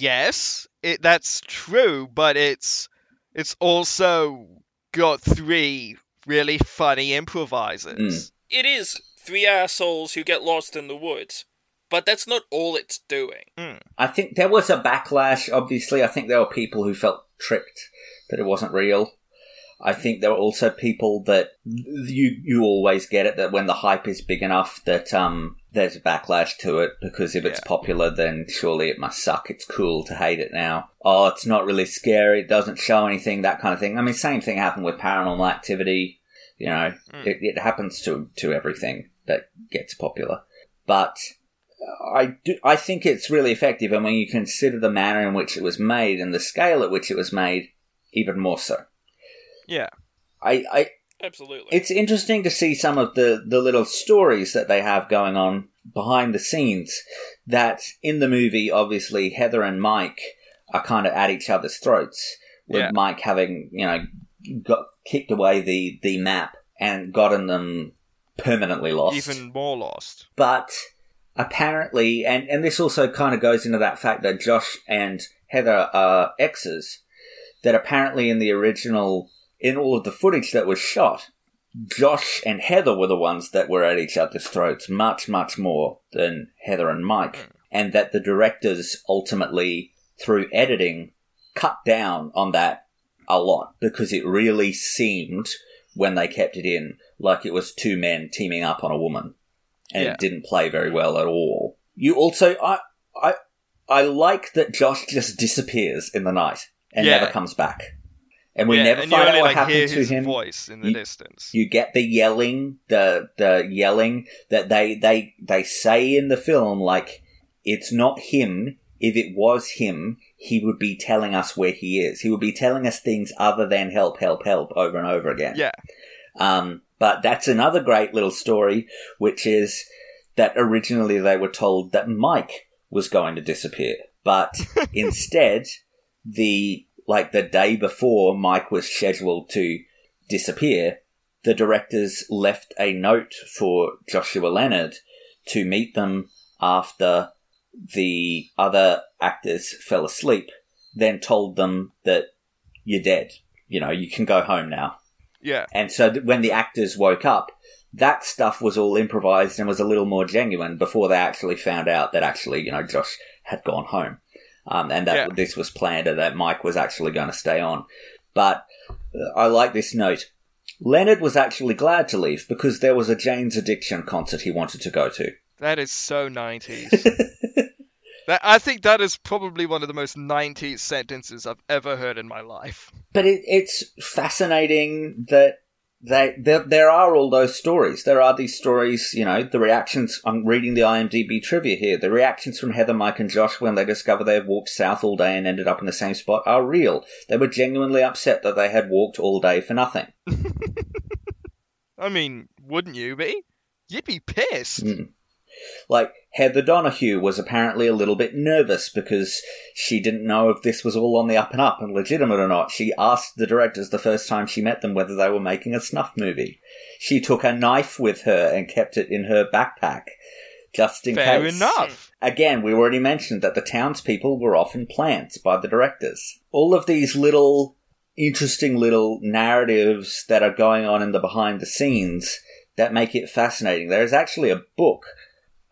yes, it, that's true, but it's it's also got three really funny improvisers. It is three assholes who get lost in the woods, but that's not all it's doing. I think there was a backlash. Obviously, I think there were people who felt tricked that it wasn't real. I think there were also people that you you always get it that when the hype is big enough that um there's a backlash to it because if it's popular then surely it must suck. It's cool to hate it now. Oh, it's not really scary. It doesn't show anything. That kind of thing. I mean, same thing happened with Paranormal Activity. You know, hmm. it, it happens to to everything that gets popular. But I do, I think it's really effective, and when you consider the manner in which it was made and the scale at which it was made, even more so. Yeah. I, I Absolutely. it's interesting to see some of the, the little stories that they have going on behind the scenes. That in the movie, obviously, Heather and Mike are kind of at each other's throats. With Yeah. Mike having, you know, got kicked away the, the map and gotten them permanently lost. Even more lost. But apparently, and, and this also kind of goes into that fact that Josh and Heather are exes, that apparently in the original, in all of the footage that was shot, Josh and Heather were the ones that were at each other's throats much, much more than Heather and Mike. Mm. And that the directors ultimately, through editing, cut down on that a lot because it really seemed, when they kept it in, like it was two men teaming up on a woman and Yeah. it didn't play very well at all. You also, I, I, I like that Josh just disappears in the night and Yeah. never comes back, and we yeah, never and find only out what like happened to his him. voice in the You- distance. You get the yelling, the the yelling that they they they say in the film, like it's not him. If it was him, he would be telling us where he is. He would be telling us things other than help, help, help over and over again. Yeah. Um, but that's another great little story, which is that originally they were told that Mike was going to disappear, but instead, the like the day before Mike was scheduled to disappear, the directors left a note for Joshua Leonard to meet them after the other actors fell asleep, then told them that you're dead. You know, you can go home now. Yeah. And so when the actors woke up, that stuff was all improvised and was a little more genuine before they actually found out that actually, you know, Josh had gone home. Um, and that Yeah. this was planned and that Mike was actually going to stay on. But uh, I like this note. Leonard was actually glad to leave because there was a Jane's Addiction concert he wanted to go to. That is so 90s. That, I think that is probably one of the most 90s sentences I've ever heard in my life. But it, it's fascinating that they there, there are all those stories. There are these stories, you know, the reactions. I'm reading the IMDb trivia here. The reactions from Heather, Mike, and Josh when they discover they have walked south all day and ended up in the same spot are real. They were genuinely upset that they had walked all day for nothing. I mean, wouldn't you be? You'd be pissed. Mm. Like, Heather Donahue was apparently a little bit nervous because she didn't know if this was all on the up and up and legitimate or not. She asked the directors the first time she met them whether they were making a snuff movie. She took a knife with her and kept it in her backpack. Just in Fair case. enough. Again, we already mentioned that the townspeople were often plants by the directors. All of these little, interesting little narratives that are going on in the behind the scenes that make it fascinating. There is actually a book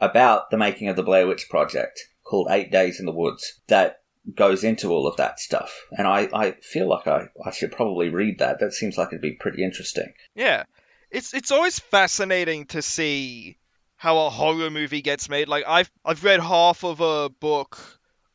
about the making of the Blair Witch Project called Eight Days in the Woods that goes into all of that stuff. And I, I feel like I, I should probably read that. That seems like it'd be pretty interesting. Yeah. It's it's always fascinating to see how a horror movie gets made. Like I've I've read half of a book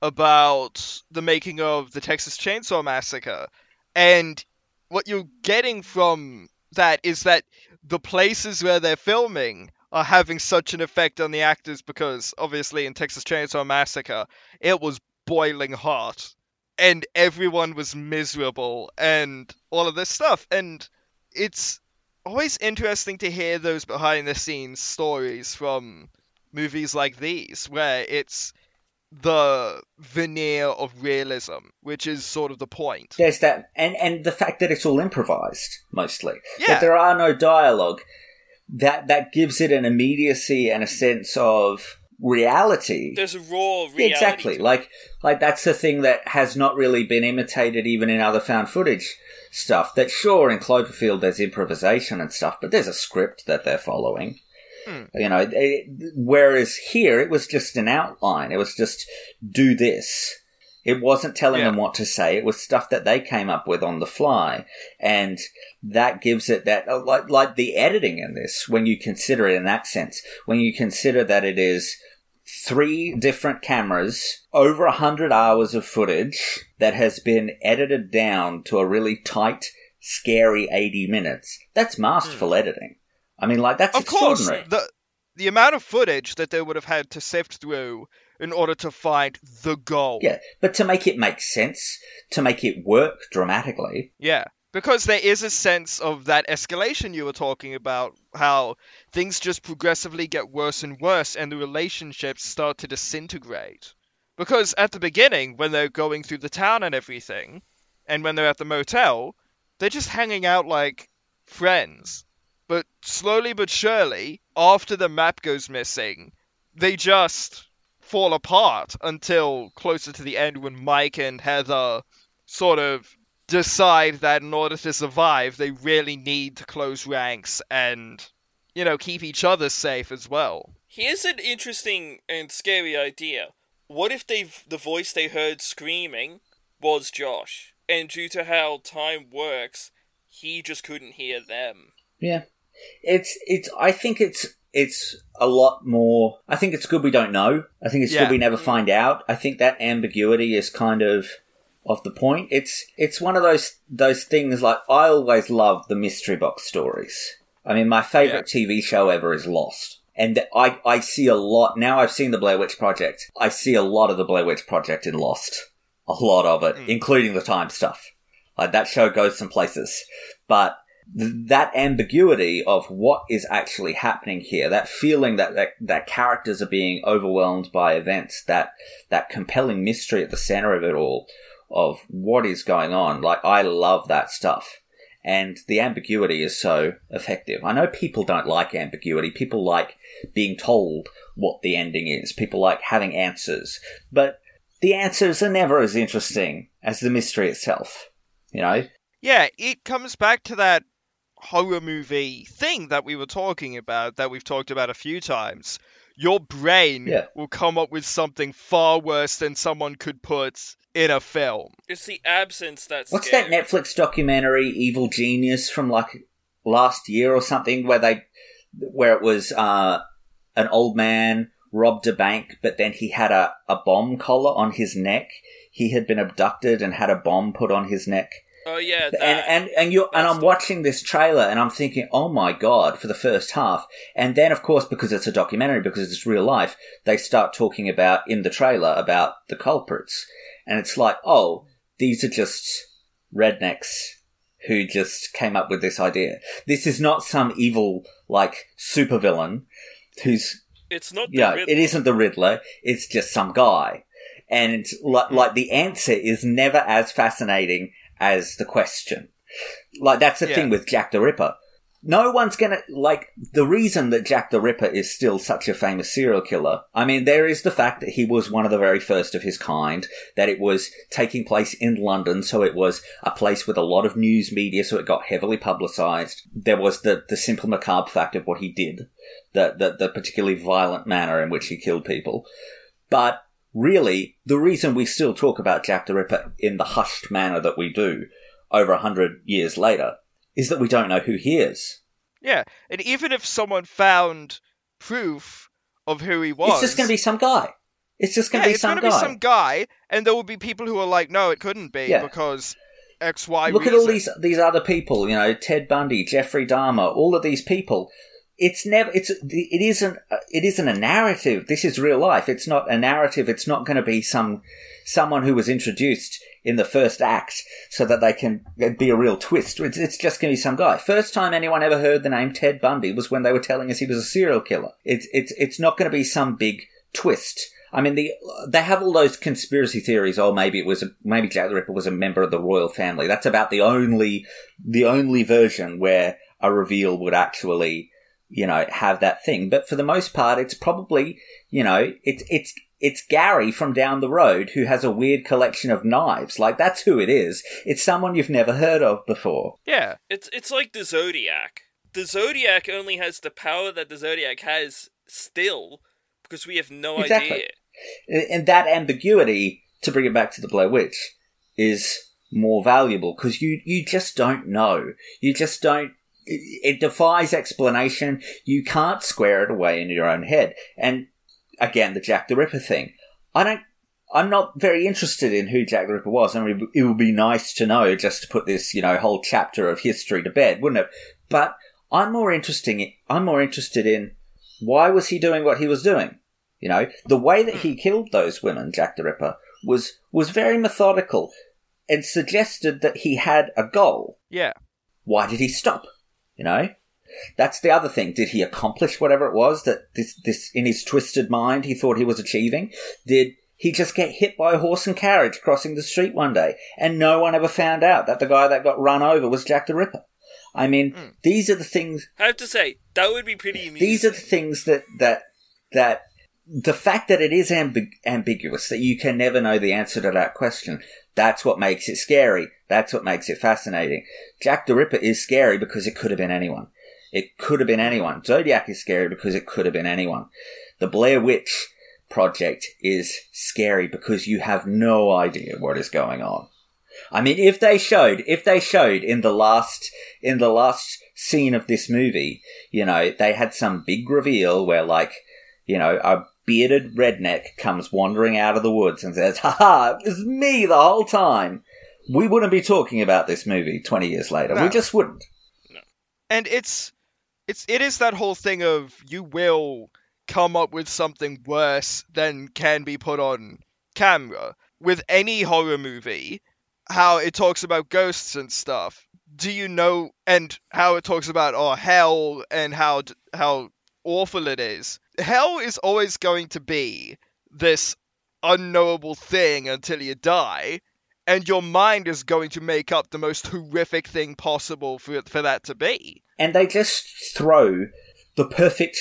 about the making of the Texas Chainsaw Massacre and what you're getting from that is that the places where they're filming are having such an effect on the actors because obviously in Texas Chainsaw Massacre it was boiling hot and everyone was miserable and all of this stuff and it's always interesting to hear those behind the scenes stories from movies like these where it's the veneer of realism which is sort of the point There's that, and, and the fact that it's all improvised, mostly. Yeah. That there are no dialogue. That, that gives it an immediacy and a sense of reality. There's a raw reality. Exactly. Like, like that's the thing that has not really been imitated even in other found footage stuff. That sure, in Cloverfield there's improvisation and stuff, but there's a script that they're following. Hmm. You know, it, whereas here it was just an outline. It was just do this. It wasn't telling them what to say. It was stuff that they came up with on the fly, and that gives it that uh, like like the editing in this. When you consider it in that sense, when you consider that it is three different cameras, over a hundred hours of footage that has been edited down to a really tight, scary eighty minutes. That's masterful editing. I mean, like that's of course extraordinary. the the amount of footage that they would have had to sift through in order to find the goal Yeah, but to make it make sense, to make it work dramatically, Yeah, because there is a sense of that escalation you were talking about, how things just progressively get worse and worse and the relationships start to disintegrate. Because at the beginning, when they're going through the town and everything, and when they're at the motel, they're just hanging out like friends. But slowly but surely, after the map goes missing, they just fall apart until closer to the end when Mike and Heather sort of decide that in order to survive, they really need to close ranks and, you know, keep each other safe as well. Here's an interesting and scary idea. What if they the voice they heard screaming was Josh, and due to how time works, he just couldn't hear them? Yeah. It's it's I think it's it's a lot more I think it's good we don't know. I think it's Yeah. good we never find out. I think that ambiguity is kind of of the point. It's it's one of those those things like I always love the mystery box stories. I mean my favorite TV show ever is Lost. And I, I see a lot now I've seen the Blair Witch Project. I see a lot of the Blair Witch Project in Lost. A lot of it, mm. including the time stuff. Like that show goes some places. But that ambiguity of what is actually happening here, that feeling that, that that characters are being overwhelmed by events, that that compelling mystery at the center of it all, of what is going on. Like I love that stuff. And the ambiguity is so effective. I know people don't like ambiguity. People like being told what the ending is. People like having answers. But the answers are never as interesting as the mystery itself. You know? Yeah, it comes back to that horror movie thing that we were talking about, that we've talked about a few times. Your brain Yeah. will come up with something far worse than someone could put in a film. It's the absence that's What's scary. that Netflix documentary, Evil Genius, from like last year or something, where they, where it was uh, an old man robbed a bank, but then he had a, a bomb collar on his neck. He had been abducted and had a bomb put on his neck. Oh yeah, that. And and and you and I'm watching this trailer and I'm thinking, oh my god, for the first half, and then of course because it's a documentary, because it's real life, they start talking about in the trailer about the culprits, and it's like, oh, these are just rednecks who just came up with this idea. This is not some evil like supervillain who's it's not. The yeah, Riddler. it isn't the Riddler. It's just some guy, and like, hmm. like the answer is never as fascinating as the question. Like that's the Yeah. thing with Jack the Ripper. No one's gonna like the reason that Jack the Ripper is still such a famous serial killer. I mean, there is the fact that he was one of the very first of his kind, that it was taking place in London, so it was a place with a lot of news media, so it got heavily publicized. There was the, the simple macabre fact of what he did, the, the, the particularly violent manner in which he killed people. But really, the reason we still talk about Jack the Ripper in the hushed manner that we do over a hundred years later is that we don't know who he is. Yeah, and even if someone found proof of who he was, It's just going to be some guy. It's just going yeah, to be it's some gonna guy. be some guy, and there will be people who are like, no, it couldn't be Yeah. because X, Y. Look at all these these other people. You know, Ted Bundy, Jeffrey Dahmer, all of these people. It's never. It's it isn't. Uh, it isn't a narrative. This is real life. It's not a narrative. It's not going to be some someone who was introduced in the first act so that they can uh, be a real twist. It's, it's just going to be some guy. First time anyone ever heard the name Ted Bundy was when they were telling us he was a serial killer. It's it's it's not going to be some big twist. I mean, the they have all those conspiracy theories. Oh, maybe it was maybe Jack the Ripper was a member of the royal family. That's about the only the only version where a reveal would actually, you know, have that thing. But for the most part, it's probably, you know, it's it's it's Gary from down the road who has a weird collection of knives. Like that's who it is. It's someone you've never heard of before. Yeah. It's it's like the Zodiac. The Zodiac only has the power that the Zodiac has still because we have no Exactly. idea. And that ambiguity, to bring it back to the Blair Witch, is more valuable because you, you just don't know. You just don't, it, defies explanation. You can't square it away in your own head. And again, the Jack the Ripper thing. I don't, I'm not very interested in who Jack the Ripper was. I mean, it would be nice to know just to put this, you know, whole chapter of history to bed, wouldn't it? But I'm more interesting, I'm more interested in why was he doing what he was doing? You know, the way that he killed those women, Jack the Ripper, was was very methodical and suggested that he had a goal. Yeah. Why did he stop? You know? That's the other thing. Did he accomplish whatever it was that this this in his twisted mind he thought he was achieving? Did he just get hit by a horse and carriage crossing the street one day and no one ever found out that the guy that got run over was Jack the Ripper? I mean, hmm. these are the things I have to say that would be pretty amusing. these are the things that that that the fact that it is ambi- ambiguous that you can never know the answer to that question that's what makes it scary that's what makes it fascinating. Jack the ripper is scary because it could have been anyone. It could have been anyone. Zodiac is scary because it could have been anyone. The blair witch project is scary because you have no idea what is going on. I mean, if they showed, if they showed in the last, in the last scene of this movie, you know, they had some big reveal where like, you know, a bearded redneck comes wandering out of the woods and says, ha ha, it was me the whole time. We wouldn't be talking about this movie 20 years later. We just wouldn't. and it's it's it is that whole thing of you will come up with something worse than can be put on camera. With any horror movie how it talks about ghosts and stuff do you know and how it talks about oh hell and how how awful it is. Hell is always going to be this unknowable thing until you die and your mind is going to make up the most horrific thing possible for for that to be. And they just throw the perfect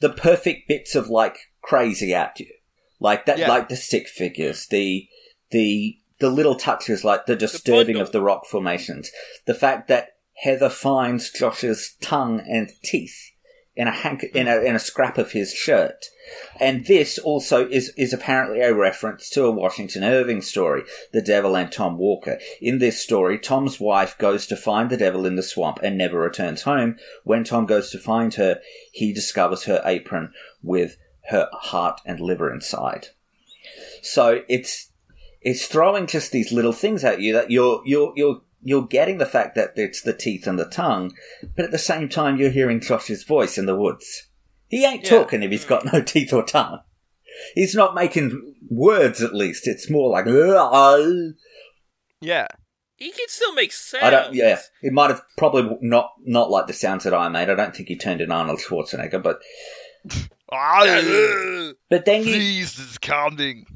the perfect bits of like crazy at you. Like that Yeah. like the stick figures the the the little touches like the disturbing of the rock formations. The fact that heather finds josh's tongue and teeth in a hank hmm. in a in a scrap of his shirt and this also is is apparently a reference to a Washington Irving story, The Devil and Tom Walker. In this story, Tom's wife goes to find the devil in the swamp and never returns home. When Tom goes to find her, he discovers her apron with her heart and liver inside. So it's it's throwing just these little things at you that you're you're you're you're getting the fact that it's the teeth and the tongue, but at the same time you're hearing Josh's voice in the woods. He ain't Yeah. talking if he's mm. got no teeth or tongue. He's not making words at least. It's more like "Ugh." Yeah. He can still make sounds. I don't yeah. It might have probably not not like the sounds that I made. I don't think he turned in Arnold Schwarzenegger, but but then you Please is coming.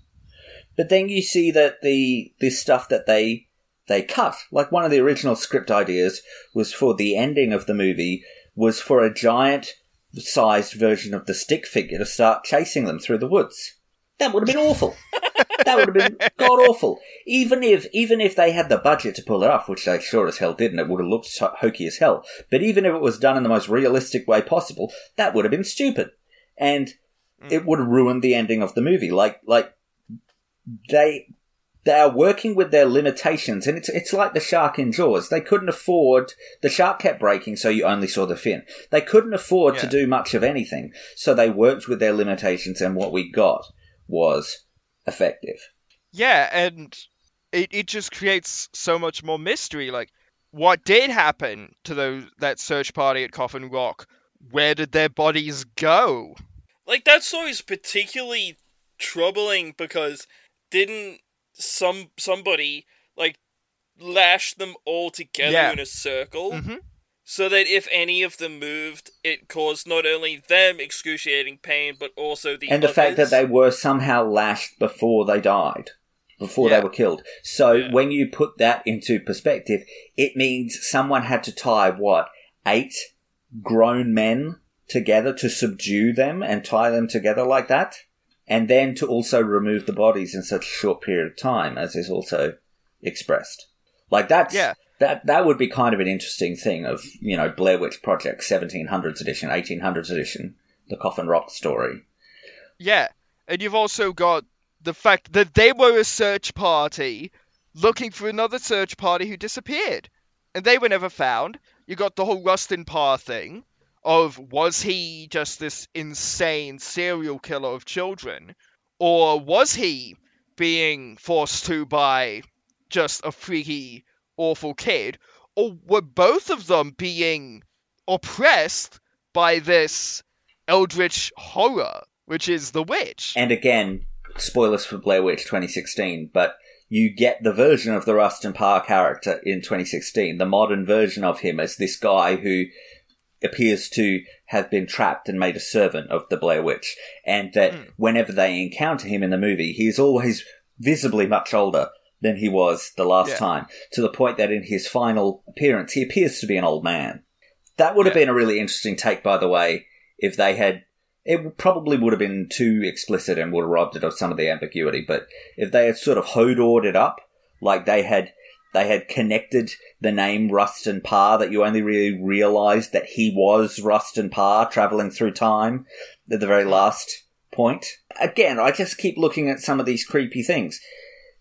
But then you see that the this stuff that they they cut, like one of the original script ideas was for the ending of the movie was for a giant sized version of the stick figure to start chasing them through the woods. That would have been awful. that would have been god awful. Even if even if they had the budget to pull it off, which they sure as hell didn't, it would have looked hokey as hell. But even if it was done in the most realistic way possible, that would have been stupid, and hmm. it would have ruined the ending of the movie. Like like they they are working with their limitations, and it's it's like the shark in Jaws. They couldn't afford the shark kept breaking, so you only saw the fin. They couldn't afford to do much of anything, so they worked with their limitations, and what we got was effective. Yeah, and it, it just creates so much more mystery. Like, what did happen to those that search party at Coffin Rock? Where did their bodies go? Like that story is particularly troubling because didn't some somebody like lash them all together Yeah. in a circle Mhm. so that if any of them moved, it caused not only them excruciating pain but also the and the fact that they were somehow lashed before they died, before Yeah. they were killed. So when you put that into perspective, it means someone had to tie what eight grown men together to subdue them and tie them together like that, and then to also remove the bodies in such a short period of time, as is also expressed. Like that's Yeah. that that would be kind of an interesting thing of you know Blair Witch Project, seventeen hundreds edition, eighteen hundreds edition, the Coffin Rock story. Yeah, and you've also got the fact that they were a search party looking for another search party who disappeared, and they were never found. You got the whole Rustin Parr thing of was he just this insane serial killer of children, or was he being forced to by just a freaky, awful kid, or were both of them being oppressed by this eldritch horror, which is the witch. And again, spoilers for Blair Witch 2016, but you get the version of the Rustin Parr character in 2016, the modern version of him as this guy who appears to have been trapped and made a servant of the Blair Witch, and that hmm. whenever they encounter him in the movie, he is always visibly much older than he was the last Yeah. time, to the point that in his final appearance, he appears to be an old man. That would have been a really interesting take, by the way, if they had. It probably would have been too explicit and would have robbed it of some of the ambiguity. But if they had sort of hodor'd it up, like they had, they had connected the name Rustin Parr, that you only really realised that he was Rustin Parr travelling through time at the very last point. Again, I just keep looking at some of these creepy things.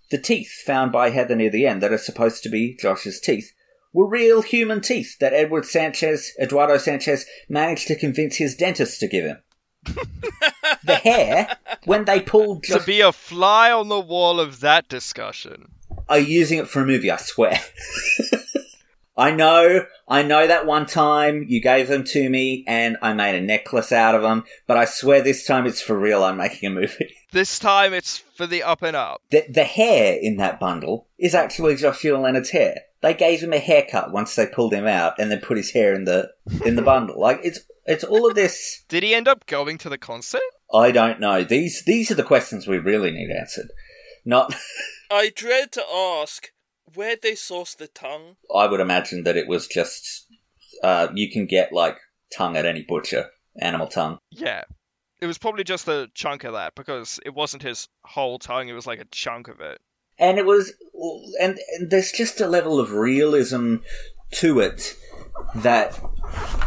The teeth found by Heather near the end that are supposed to be Josh's teeth were real human teeth that Edward Sanchez, Eduardo Sanchez, managed to convince his dentist to give him. the hair, when they pulled To be a fly on the wall of that discussion. Are you using it for a movie, I swear. I know, I know that one time you gave them to me and I made a necklace out of them, but I swear this time it's for real, I'm making a movie. This time it's for the up and up. The, the hair in that bundle is actually Joshua Leonard's hair. They gave him a haircut once they pulled him out and then put his hair in the in the bundle. Like it's it's all of this. Did he end up going to the concert? I don't know. These these are the questions we really need answered. Not. I dread to ask where'd they source the tongue? I would imagine that it was just. Uh, you can get like tongue at any butcher, animal tongue. Yeah. It was probably just a chunk of that because it wasn't his whole tongue, it was like a chunk of it. and it was and, and there's just a level of realism to it that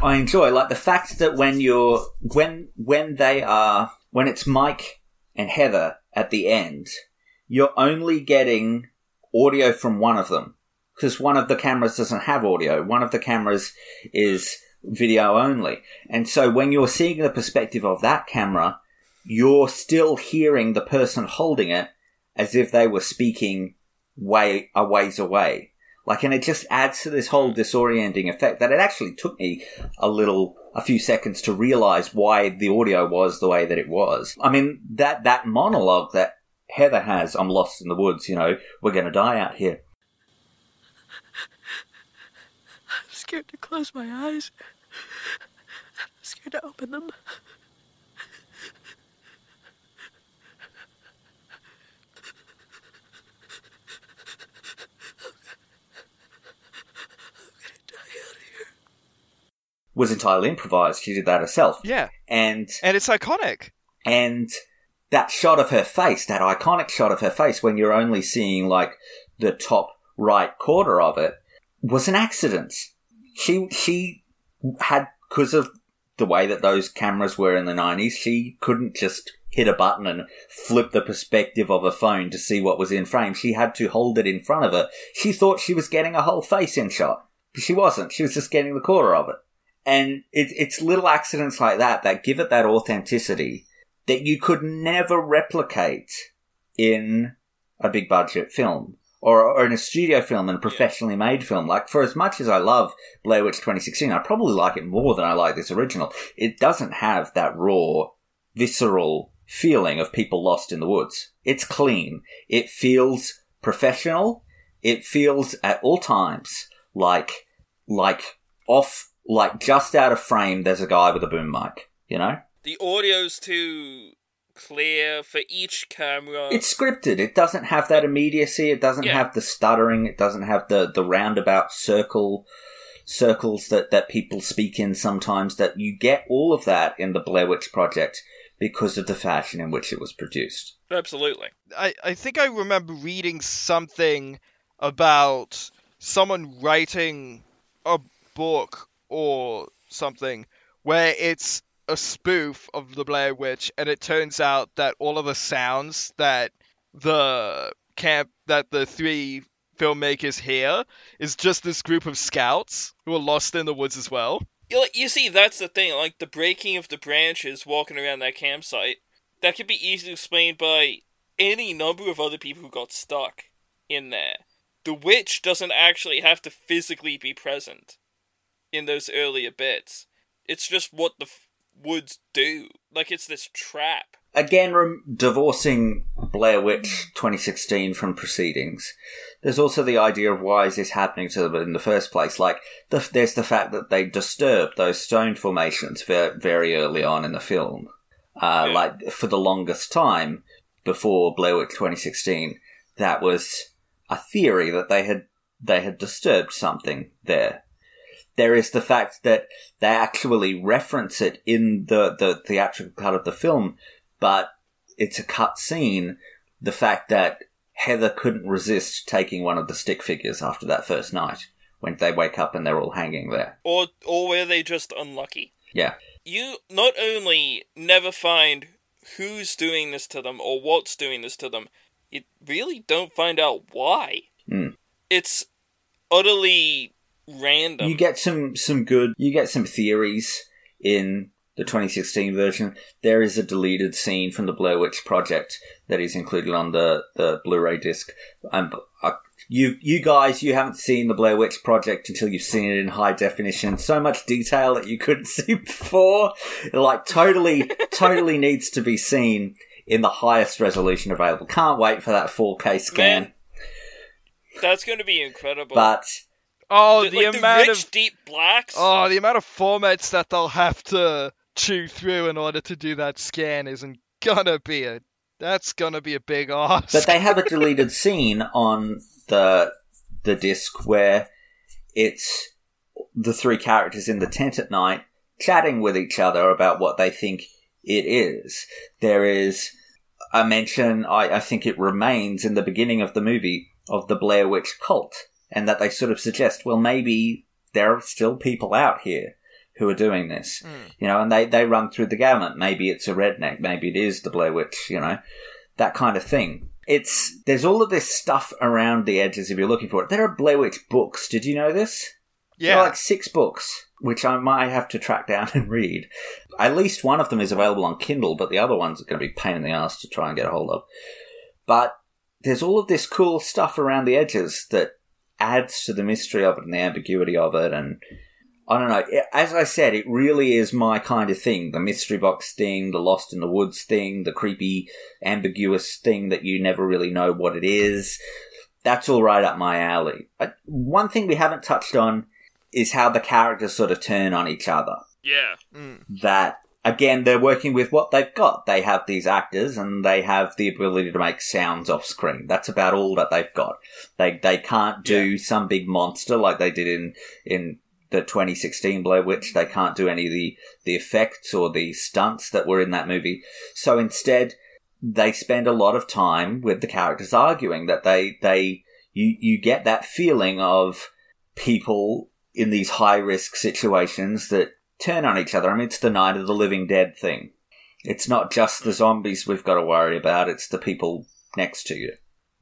I enjoy like the fact that when you're when when they are when it's Mike and Heather at the end you're only getting audio from one of them because one of the cameras doesn't have audio one of the cameras is video only and so when you're seeing the perspective of that camera you're still hearing the person holding it as if they were speaking way a ways away. Like, and it just adds to this whole disorienting effect that it actually took me a little, a few seconds to realize why the audio was the way that it was. I mean, that, that monologue that Heather has, I'm lost in the woods, you know, we're gonna die out here. I'm scared to close my eyes. I'm scared to open them. was entirely improvised. She did that herself. Yeah. And and it's iconic. And that shot of her face, that iconic shot of her face when you're only seeing like the top right quarter of it was an accident. She she had because of the way that those cameras were in the 90s, she couldn't just hit a button and flip the perspective of a phone to see what was in frame. She had to hold it in front of her. She thought she was getting a whole face in shot. But she wasn't. She was just getting the quarter of it. And it, it's little accidents like that that give it that authenticity that you could never replicate in a big budget film or, or in a studio film and a professionally made film. Like, for as much as I love Blair Witch 2016, I probably like it more than I like this original. It doesn't have that raw, visceral feeling of people lost in the woods. It's clean. It feels professional. It feels at all times like, like off like just out of frame, there's a guy with a boom mic. You know, the audio's too clear for each camera. it's scripted. It doesn't have that immediacy. It doesn't Yeah. have the stuttering. It doesn't have the the roundabout circle circles that that people speak in sometimes. That you get all of that in the Blair Witch Project because of the fashion in which it was produced. Absolutely. I, I think I remember reading something about someone writing a book or something where it's a spoof of the Blair Witch, and it turns out that all of the sounds that the camp that the three filmmakers hear is just this group of scouts who are lost in the woods as well. You, see, that's the thing. Like the breaking of the branches walking around that campsite, that could be easily explained by any number of other people who got stuck in there. The witch doesn't actually have to physically be present in those earlier bits. It's just what the woods do. Like it's this trap. Again, rem- divorcing Blair Witch 2016 from proceedings, there's also the idea of why is this happening to them in the first place. Like, the, there's the fact that they disturbed those stone formations very, very early on in the film. Uh, Like, for the longest time before Blair Witch 2016, that was a theory that they had they had disturbed something there. There is the fact that they actually reference it in the, the theatrical cut of the film, but it's a cut scene. The fact that Heather couldn't resist taking one of the stick figures after that first night when they wake up and they're all hanging there. Or or were they just unlucky? Yeah. You not only never find who's doing this to them or what's doing this to them, you really don't find out why. Mm. It's utterly random. You get some some good. You get some theories in the 2016 version. There is a deleted scene from the Blair Witch Project that is included on the the Blu-ray disc. Um, uh, you you guys, you haven't seen the Blair Witch Project until you've seen it in high definition. So much detail that you couldn't see before. It, like totally, totally needs to be seen in the highest resolution available. Can't wait for that 4K scan. Man, That's going to be incredible. But oh, the, the, like, amount the rich of deep blacks. oh, the amount of formats that they'll have to chew through in order to do that scan isn't gonna be a. That's gonna be a big ask. But they have a deleted scene on the the disc where it's the three characters in the tent at night chatting with each other about what they think it is. There is a mention, I, I think it remains in the beginning of the movie, of the Blair Witch cult, and that they sort of suggest, well, maybe there are still people out here who are doing this, hmm. you know, and they, they run through the gamut. Maybe it's a redneck, maybe it is the Blair Witch, you know, that kind of thing. It's there's all of this stuff around the edges if you're looking for it. There are Blair Witch books. Did you know this? There Yeah. are like six books. which I might have to track down and read. At least one of them is available on Kindle, but the other ones are going to be pain in the ass to try and get a hold of. But there's all of this cool stuff around the edges that adds to the mystery of it and the ambiguity of it. And I don't know. As I said, it really is my kind of thing. The mystery box thing, the lost in the woods thing, the creepy, ambiguous thing that you never really know what it is. That's all right up my alley. Uh, one thing we haven't touched on is how the characters sort of turn on each other. Yeah. Mm. That again, they're working with what they've got. They have these actors and they have the ability to make sounds off screen. That's about all that they've got. They they can't do some big monster like they did in in the 2016 Blair Witch. They can't do any of the the effects or the stunts that were in that movie. So instead, they spend a lot of time with the characters arguing. That they they you you get that feeling of people in these high risk situations that turn on each other. I mean, it's the Night of the Living Dead thing. It's not just the zombies we've got to worry about, it's the people next to you.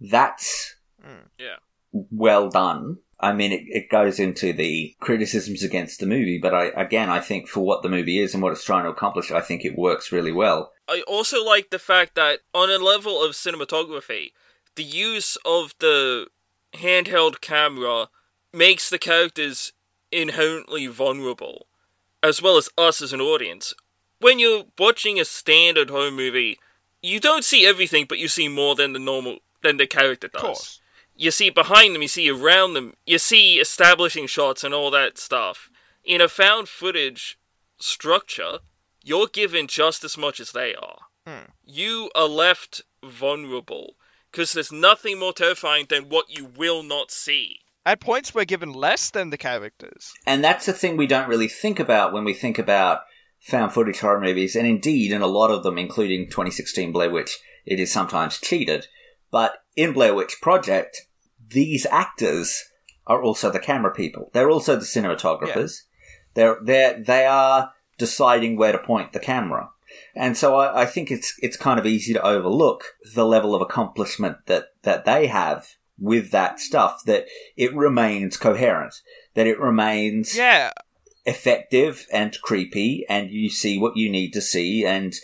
That's mm, Yeah. well done. I mean, it, it goes into the criticisms against the movie, but I, again, I think for what the movie is and what it's trying to accomplish, I think it works really well. I also like the fact that on a level of cinematography, the use of the handheld camera makes the characters inherently vulnerable, as well as us as an audience. When you're watching a standard home movie, you don't see everything, but you see more than the normal than the character does. You see behind them, you see around them, you see establishing shots and all that stuff. In a found footage structure, you're given just as much as they are. Hmm. You are left vulnerable because there's nothing more terrifying than what you will not see. At points, we're given less than the characters. And that's the thing we don't really think about when we think about found footage horror movies, and indeed, in a lot of them, including 2016 Blair Witch, it is sometimes cheated. But in Blair Witch Project, these actors are also the camera people. They're also the cinematographers. They're they're they are deciding where to point the camera. And so I, I think it's it's kind of easy to overlook the level of accomplishment that, that they have with that stuff, that it remains coherent, that it remains Yeah. effective and creepy and you see what you need to see and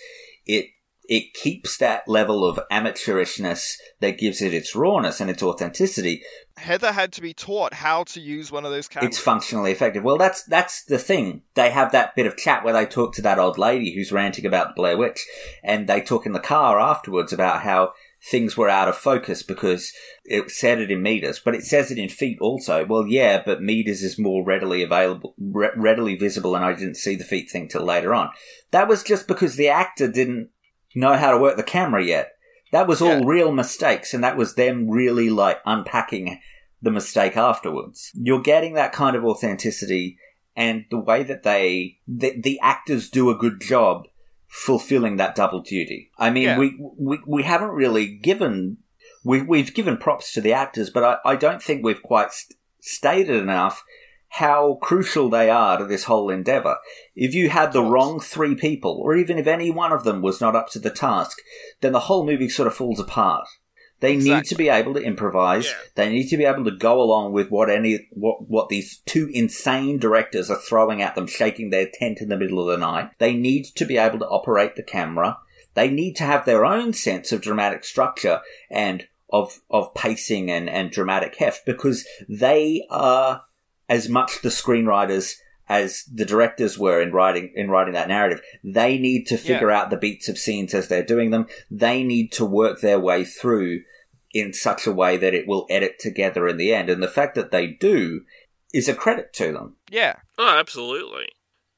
it it keeps that level of amateurishness that gives it its rawness and its authenticity Heather had to be taught how to use one of those cameras. it's functionally effective well that's that's the thing they have that bit of chat where they talk to that old lady who's ranting about blair witch and they talk in the car afterwards about how things were out of focus because it said it in meters, but it says it in feet also. Well, yeah, but meters is more readily available, re- readily visible, and I didn't see the feet thing till later on. That was just because the actor didn't know how to work the camera yet. That was all real mistakes, and that was them really like unpacking the mistake afterwards. You're getting that kind of authenticity, and the way that they, the, the actors do a good job fulfilling that double duty. I mean, Yeah. we, we we haven't really given we we've given props to the actors, but I, I don't think we've quite st- stated enough how crucial they are to this whole endeavor. If you had the wrong three people, or even if any one of them was not up to the task, then the whole movie sort of falls apart. They need to be able to improvise. They need to be able to go along with what any what what these two insane directors are throwing at them, shaking their tent in the middle of the night. They need to be able to operate the camera. They need to have their own sense of dramatic structure and of of pacing and, and dramatic heft because they are as much the screenwriters as the directors were in writing in writing that narrative. They need to figure out the beats of scenes as they're doing them. They need to work their way through in such a way that it will edit together in the end. And the fact that they do is a credit to them. Yeah. Oh, absolutely.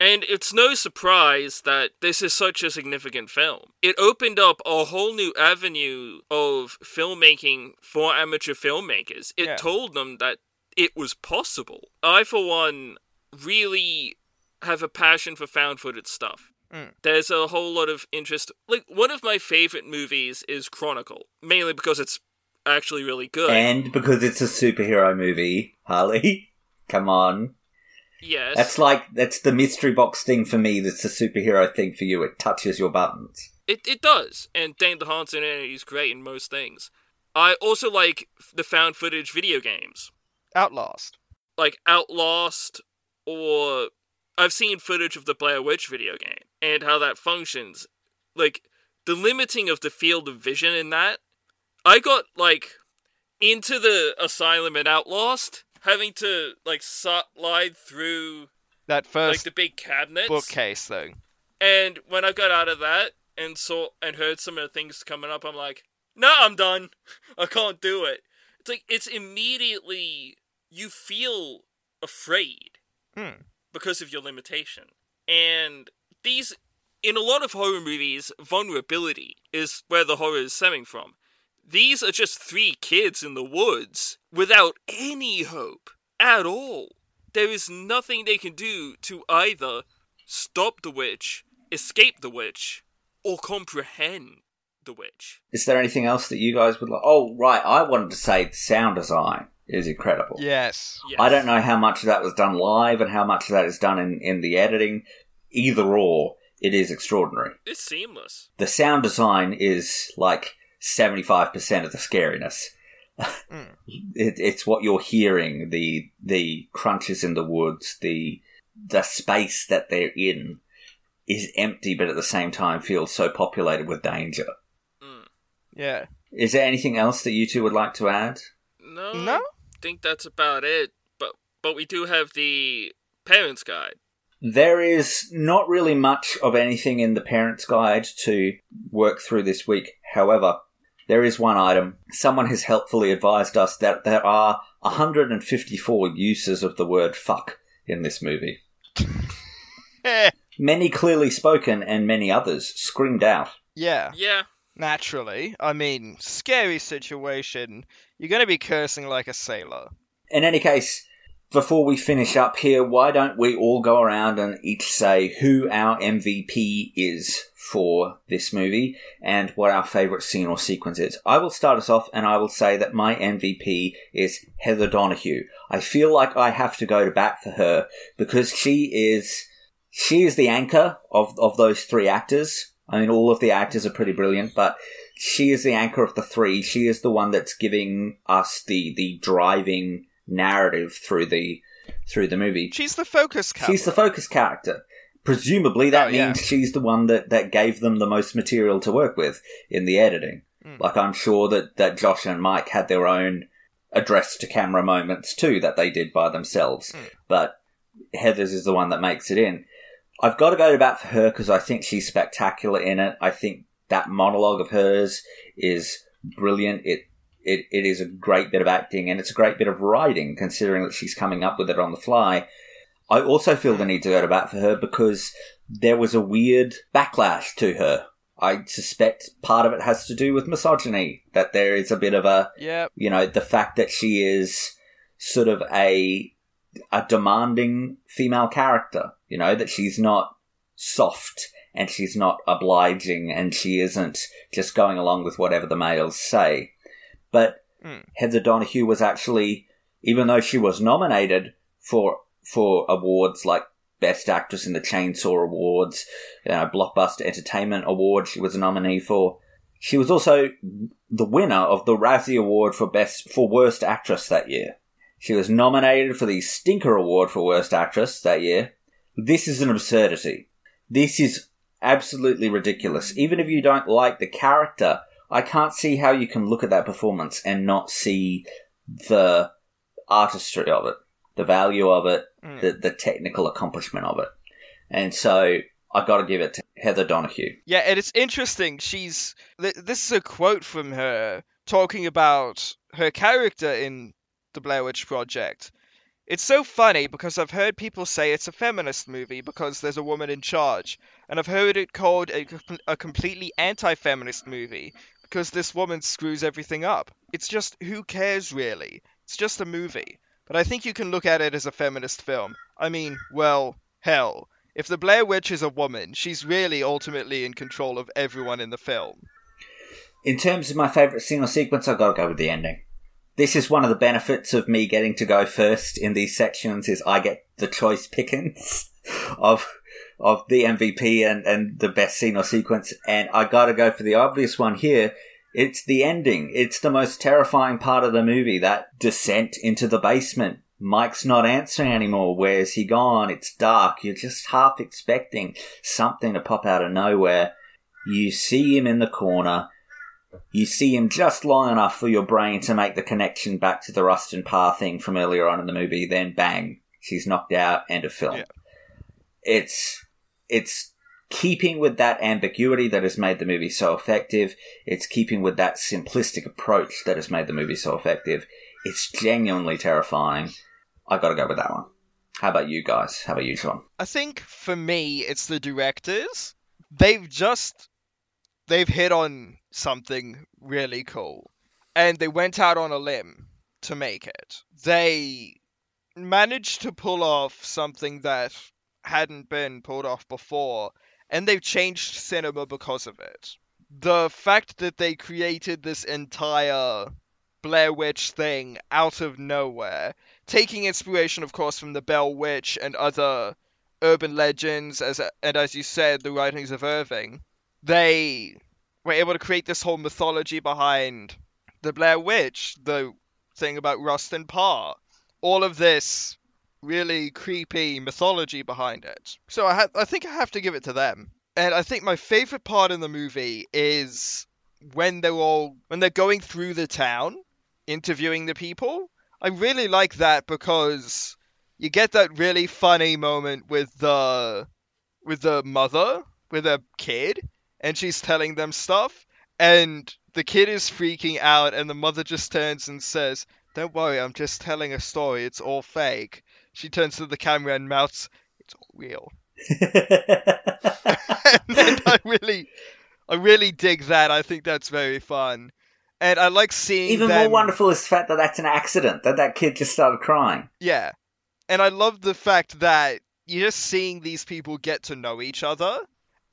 And it's no surprise that this is such a significant film. It opened up a whole new avenue of filmmaking for amateur filmmakers. It Yeah. told them that it was possible. I, for one, really have a passion for found footage stuff. Mm. There's a whole lot of interest. Like, one of my favorite movies is Chronicle, mainly because it's actually really good. And because it's a superhero movie, Harlly. Come on. yes. That's like that's the mystery box thing for me. That's the superhero thing for you. It touches your buttons. It it does, and Dane DeHaan's in it. He's great in most things. I also like the found footage video games, Outlast. like Outlast or I've seen footage of the Blair Witch video game and how that functions. Like, the limiting of the field of vision in that, I got, like, into the asylum and Outlast, having to, like, slide through, That first like, the big cabinets. bookcase thing. And when I got out of that and saw and heard some of the things coming up, I'm like, no, I'm done. I can't do it. It's like it's immediately you feel afraid Hmm. because of your limitation. And these in a lot of horror movies, vulnerability is where the horror is stemming from. These are just three kids in the woods without any hope at all. There is nothing they can do to either stop the witch, escape the witch, or comprehend the witch. Is there anything else that you guys would like? Oh, right. I wanted to say the sound design is incredible. Yes. I don't know how much of that was done live and how much of that is done in, in the editing. Either or, it is extraordinary. It's seamless. The sound design is like 75% of the scariness. Hmm. it, it's what you're hearing, the the crunches in the woods, the the space that they're in is empty but at the same time feels so populated with danger. Hmm. Yeah. Is there anything else that you two would like to add? No, No? I think that's about it. But but we do have the parents' guide. There is not really much of anything in the parent's guide to work through this week. However, there is one item. Someone has helpfully advised us that there are 154 uses of the word fuck in this movie. Many clearly spoken and many others screamed out. yeah. Yeah. Naturally. I mean, scary situation. You're gonna be cursing like a sailor. In any case, before we finish up here, why don't we all go around and each say who our MVP is for this movie and what our favourite scene or sequence is? I will start us off and I will say that my MVP is Heather Donahue. I feel like I have to go to bat for her because she is she is the anchor of, of those three actors. I mean, all of the actors are pretty brilliant, but she is the anchor of the three. She is the one that's giving us the, the driving narrative through the through the movie. She's the focus camera. She's the focus character. Presumably, that Oh, yeah. means she's the one that, that gave them the most material to work with in the editing. Mm. Like, I'm sure that, that Josh and Mike had their own address to camera moments too that they did by themselves. Mm. But Heather's is the one that makes it in. I've got to go to bat for her because I think she's spectacular in it. I think that monologue of hers is brilliant. It it, it is a great bit of acting and it's a great bit of writing considering that she's coming up with it on the fly. I also feel the need to go to bat for her because there was a weird backlash to her. I suspect part of it has to do with misogyny, that there is a bit of a, Yep. you know, the fact that she is sort of a, a demanding female character, you know, that she's not soft and she's not obliging and she isn't just going along with whatever the males say. But Mm. Heather Donahue was actually, even though she was nominated for for awards like Best Actress in the Chainsaw Awards, you know, Blockbuster Entertainment Award, she was a nominee for. She was also the winner of the Razzie Award for Best for Worst Actress that year. She was nominated for the Stinker Award for Worst Actress that year. This is an absurdity. This is absolutely ridiculous. Even if you don't like the character, I can't see how you can look at that performance and not see the artistry of it, the value of it, Mm. the, the technical accomplishment of it. And so I got to give it to Heather Donahue. Yeah, and it's interesting. She's th- this is a quote from her talking about her character in the Blair Witch Project. It's so funny because I've heard people say it's a feminist movie because there's a woman in charge, and I've heard it called a, a completely anti-feminist movie because this woman screws everything up. It's just who cares really? It's just a movie. But I think you can look at it as a feminist film. I mean, well, hell, if the Blair Witch is a woman, she's really ultimately in control of everyone in the film. In terms of my favourite or sequence, I've got to go with the ending. This is one of the benefits of me getting to go first in these sections is I get the choice pickings of of the MVP and, and the best scene or sequence, and I gotta go for the obvious one here. It's the ending. It's the most terrifying part of the movie, that descent into the basement. Mike's not answering anymore. Where's he gone? It's dark. You're just half expecting something to pop out of nowhere. You see him in the corner. You see him just long enough for your brain to make the connection back to the Rustin Parr thing from earlier on in the movie. Then bang, she's knocked out. End of film. It's it's keeping with that ambiguity that has made the movie so effective. It's keeping with that simplistic approach that has made the movie so effective. It's genuinely terrifying. I gotta go with that one. How about you guys? How about you, Jeaun? I think for me, it's the directors. They've just they've hit on something really cool, and they went out on a limb to make it. They managed to pull off something that hadn't been pulled off before, and they've changed cinema because of it. The fact that they created this entire Blair Witch thing out of nowhere, taking inspiration, of course, from the Bell Witch and other urban legends, as and as you said, the writings of Irving, they were able to create this whole mythology behind the Blair Witch, the thing about Rustin Parr, all of this really creepy mythology behind it. So I ha- I think I have to give it to them. And I think my favorite part in the movie is when they're all when they're going through the town interviewing the people. I really like that because you get that really funny moment with the with the mother with a kid and she's telling them stuff and the kid is freaking out and the mother just turns and says, "Don't worry, I'm just telling a story. It's all fake." She turns to the camera and mouths, "It's all real." and I really I really dig that. I think that's very fun. And I like seeing Even them... more wonderful is the fact that that's an accident, that that kid just started crying. Yeah. And I love the fact that you're just seeing these people get to know each other.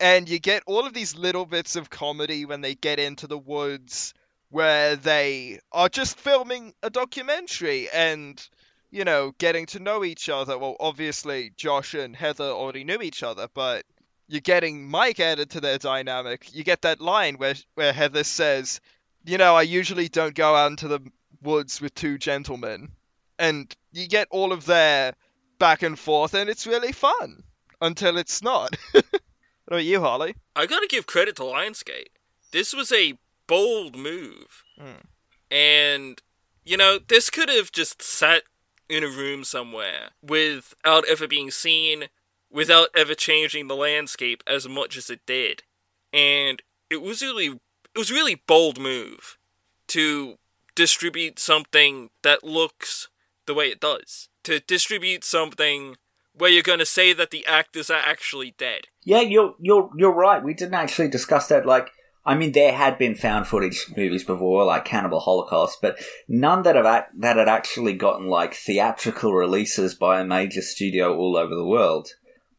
And you get all of these little bits of comedy when they get into the woods where they are just filming a documentary and, you know, getting to know each other. Well, obviously, Josh and Heather already knew each other, but you're getting Mike added to their dynamic. You get that line where, where Heather says, you know, I usually don't go out into the woods with two gentlemen. And you get all of their back and forth, and it's really fun until it's not. what about you, Harlly? I gotta give credit to Lionsgate. This was a bold move. Hmm. And, you know, this could have just sat in a room somewhere without ever being seen, without ever changing the landscape as much as it did. And it was really it was a really bold move to distribute something that looks the way it does. To distribute something where you're going to say that the actors are actually dead. Yeah, you're you're you're right. We didn't actually discuss that. Like, I mean, there had been found footage movies before, like Cannibal Holocaust, but none that have act- that had actually gotten like theatrical releases by a major studio all over the world.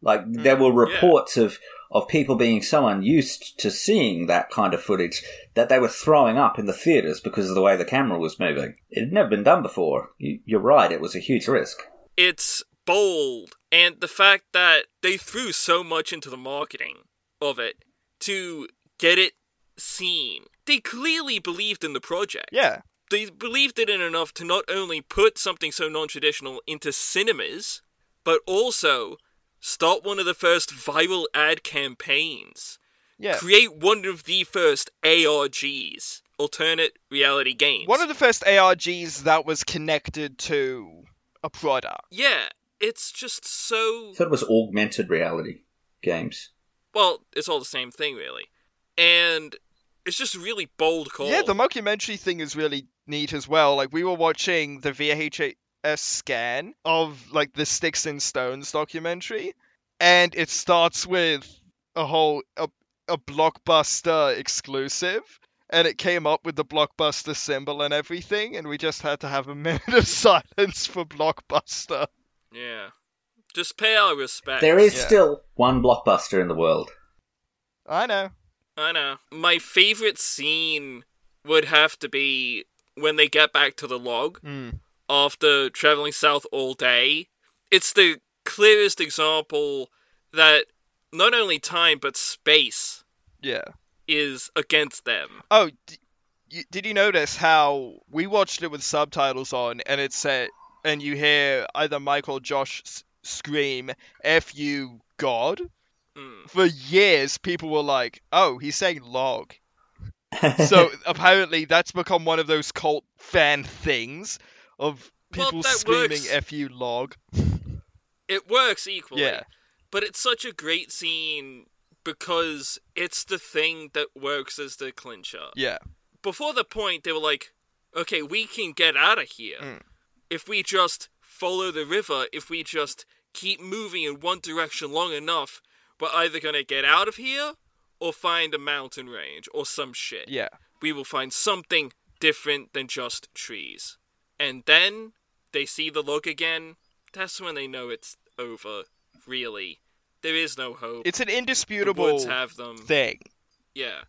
Like, hmm, there were reports of of people being so unused to seeing that kind of footage that they were throwing up in the theaters because of the way the camera was moving. It had never been done before. You, you're right; it was a huge risk. It's bold, and the fact that they threw so much into the marketing of it to get it seen. They clearly believed in the project. Yeah. They believed in it enough to not only put something so non traditional into cinemas, but also start one of the first viral ad campaigns. Yeah. Create one of the first ARGs, alternate reality games. One of the first ARGs that was connected to a product. Yeah, it's just so. I thought it was augmented reality games. Well, it's all the same thing, really. And it's just really bold call. Yeah, the mockumentary thing is really neat as well. Like, we were watching the VHS scan of, like, the Sticks and Stones documentary, and it starts with a whole. A, a blockbuster exclusive and it came up with the blockbuster symbol and everything and we just had to have a minute of silence for blockbuster Yeah. Just pay our respects. There is Yeah. still one blockbuster in the world. i know I know. My favorite scene would have to be when they get back to the log Mm. after traveling south all day. It's the clearest example that not only time but space yeah is against them. oh d- you, did you notice how we watched it with subtitles on and it said and you hear either Mike or Josh s- scream "F you, God." Mm. For years, people were like, "Oh, he's saying log." so apparently, that's become one of those cult fan things of people that screaming works. "F you, log." It works equally. Yeah. But it's such a great scene because it's the thing that works as the clincher. Yeah. Before the point, they were like, okay, we can get out of here Mm. If we just follow the river, if we just keep moving in one direction long enough, we're either going to get out of here or find a mountain range or some shit. Yeah. We will find something different than just trees. And then they see the log again. That's when they know it's over. Really. There is no hope. It's an The indisputable woods have them. thing. Yeah.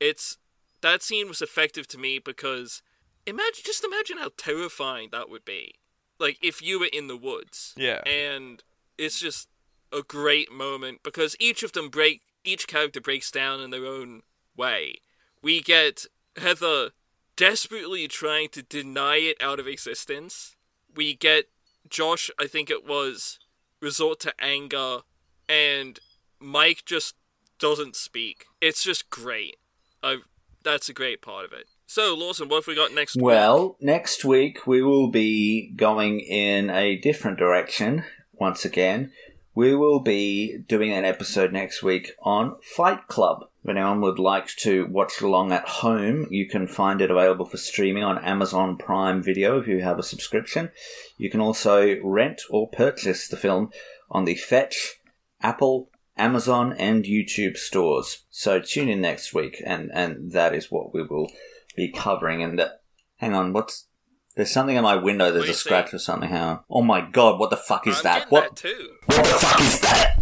It's that scene was effective to me because imagine just imagine how terrifying that would be. Like if you were in the woods. Yeah. And it's just a great moment because each of them break each character breaks down in their own way. We get Heather desperately trying to deny it out of existence. We get Josh, I think it was, resort to anger and Mike just doesn't speak. It's just great. I that's a great part of it. So, Lawson, what have we got next week? Well, next week we will be going in a different direction once again. We will be doing an episode next week on Fight Club. If anyone would like to watch along at home, you can find it available for streaming on Amazon Prime Video if you have a subscription. You can also rent or purchase the film on the Fetch, Apple, Amazon, and YouTube stores. So tune in next week, and, and that is what we will be covering. And uh, hang on, what's there's something in my window. There's a scratch or something. Hang on. Oh my god, what the fuck is that? What? too. What the fuck is that?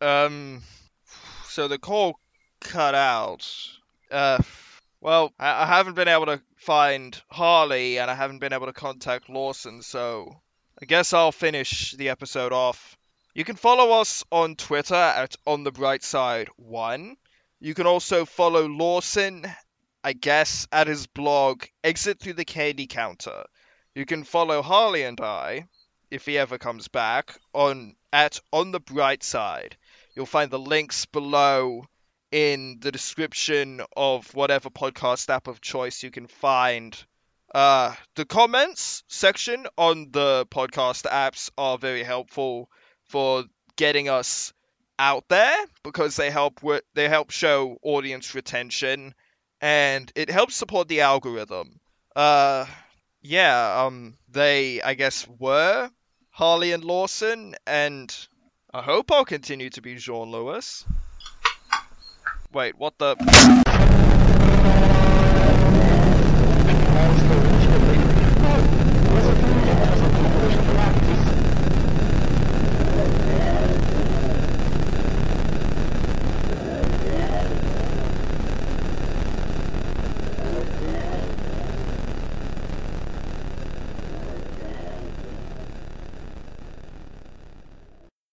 Um, so the call cut out. Uh, well, I, I haven't been able to find Harlly, and I haven't been able to contact Lawson, so I guess I'll finish the episode off. You can follow us on Twitter at On the Bright Side One. You can also follow Lawson, I guess, at his blog Exit Through the Candy Counter. You can follow Harlly and I, if he ever comes back, on at On the Bright Side. You'll find the links below in the description of whatever podcast app of choice you can find. Uh, the comments section on the podcast apps are very helpful for getting us out there because they help with, they help show audience retention and it helps support the algorithm. Uh, yeah, um, they I guess were Harlly and Lawson, and I hope I'll continue to be Jeaun Lewis. Wait, what the?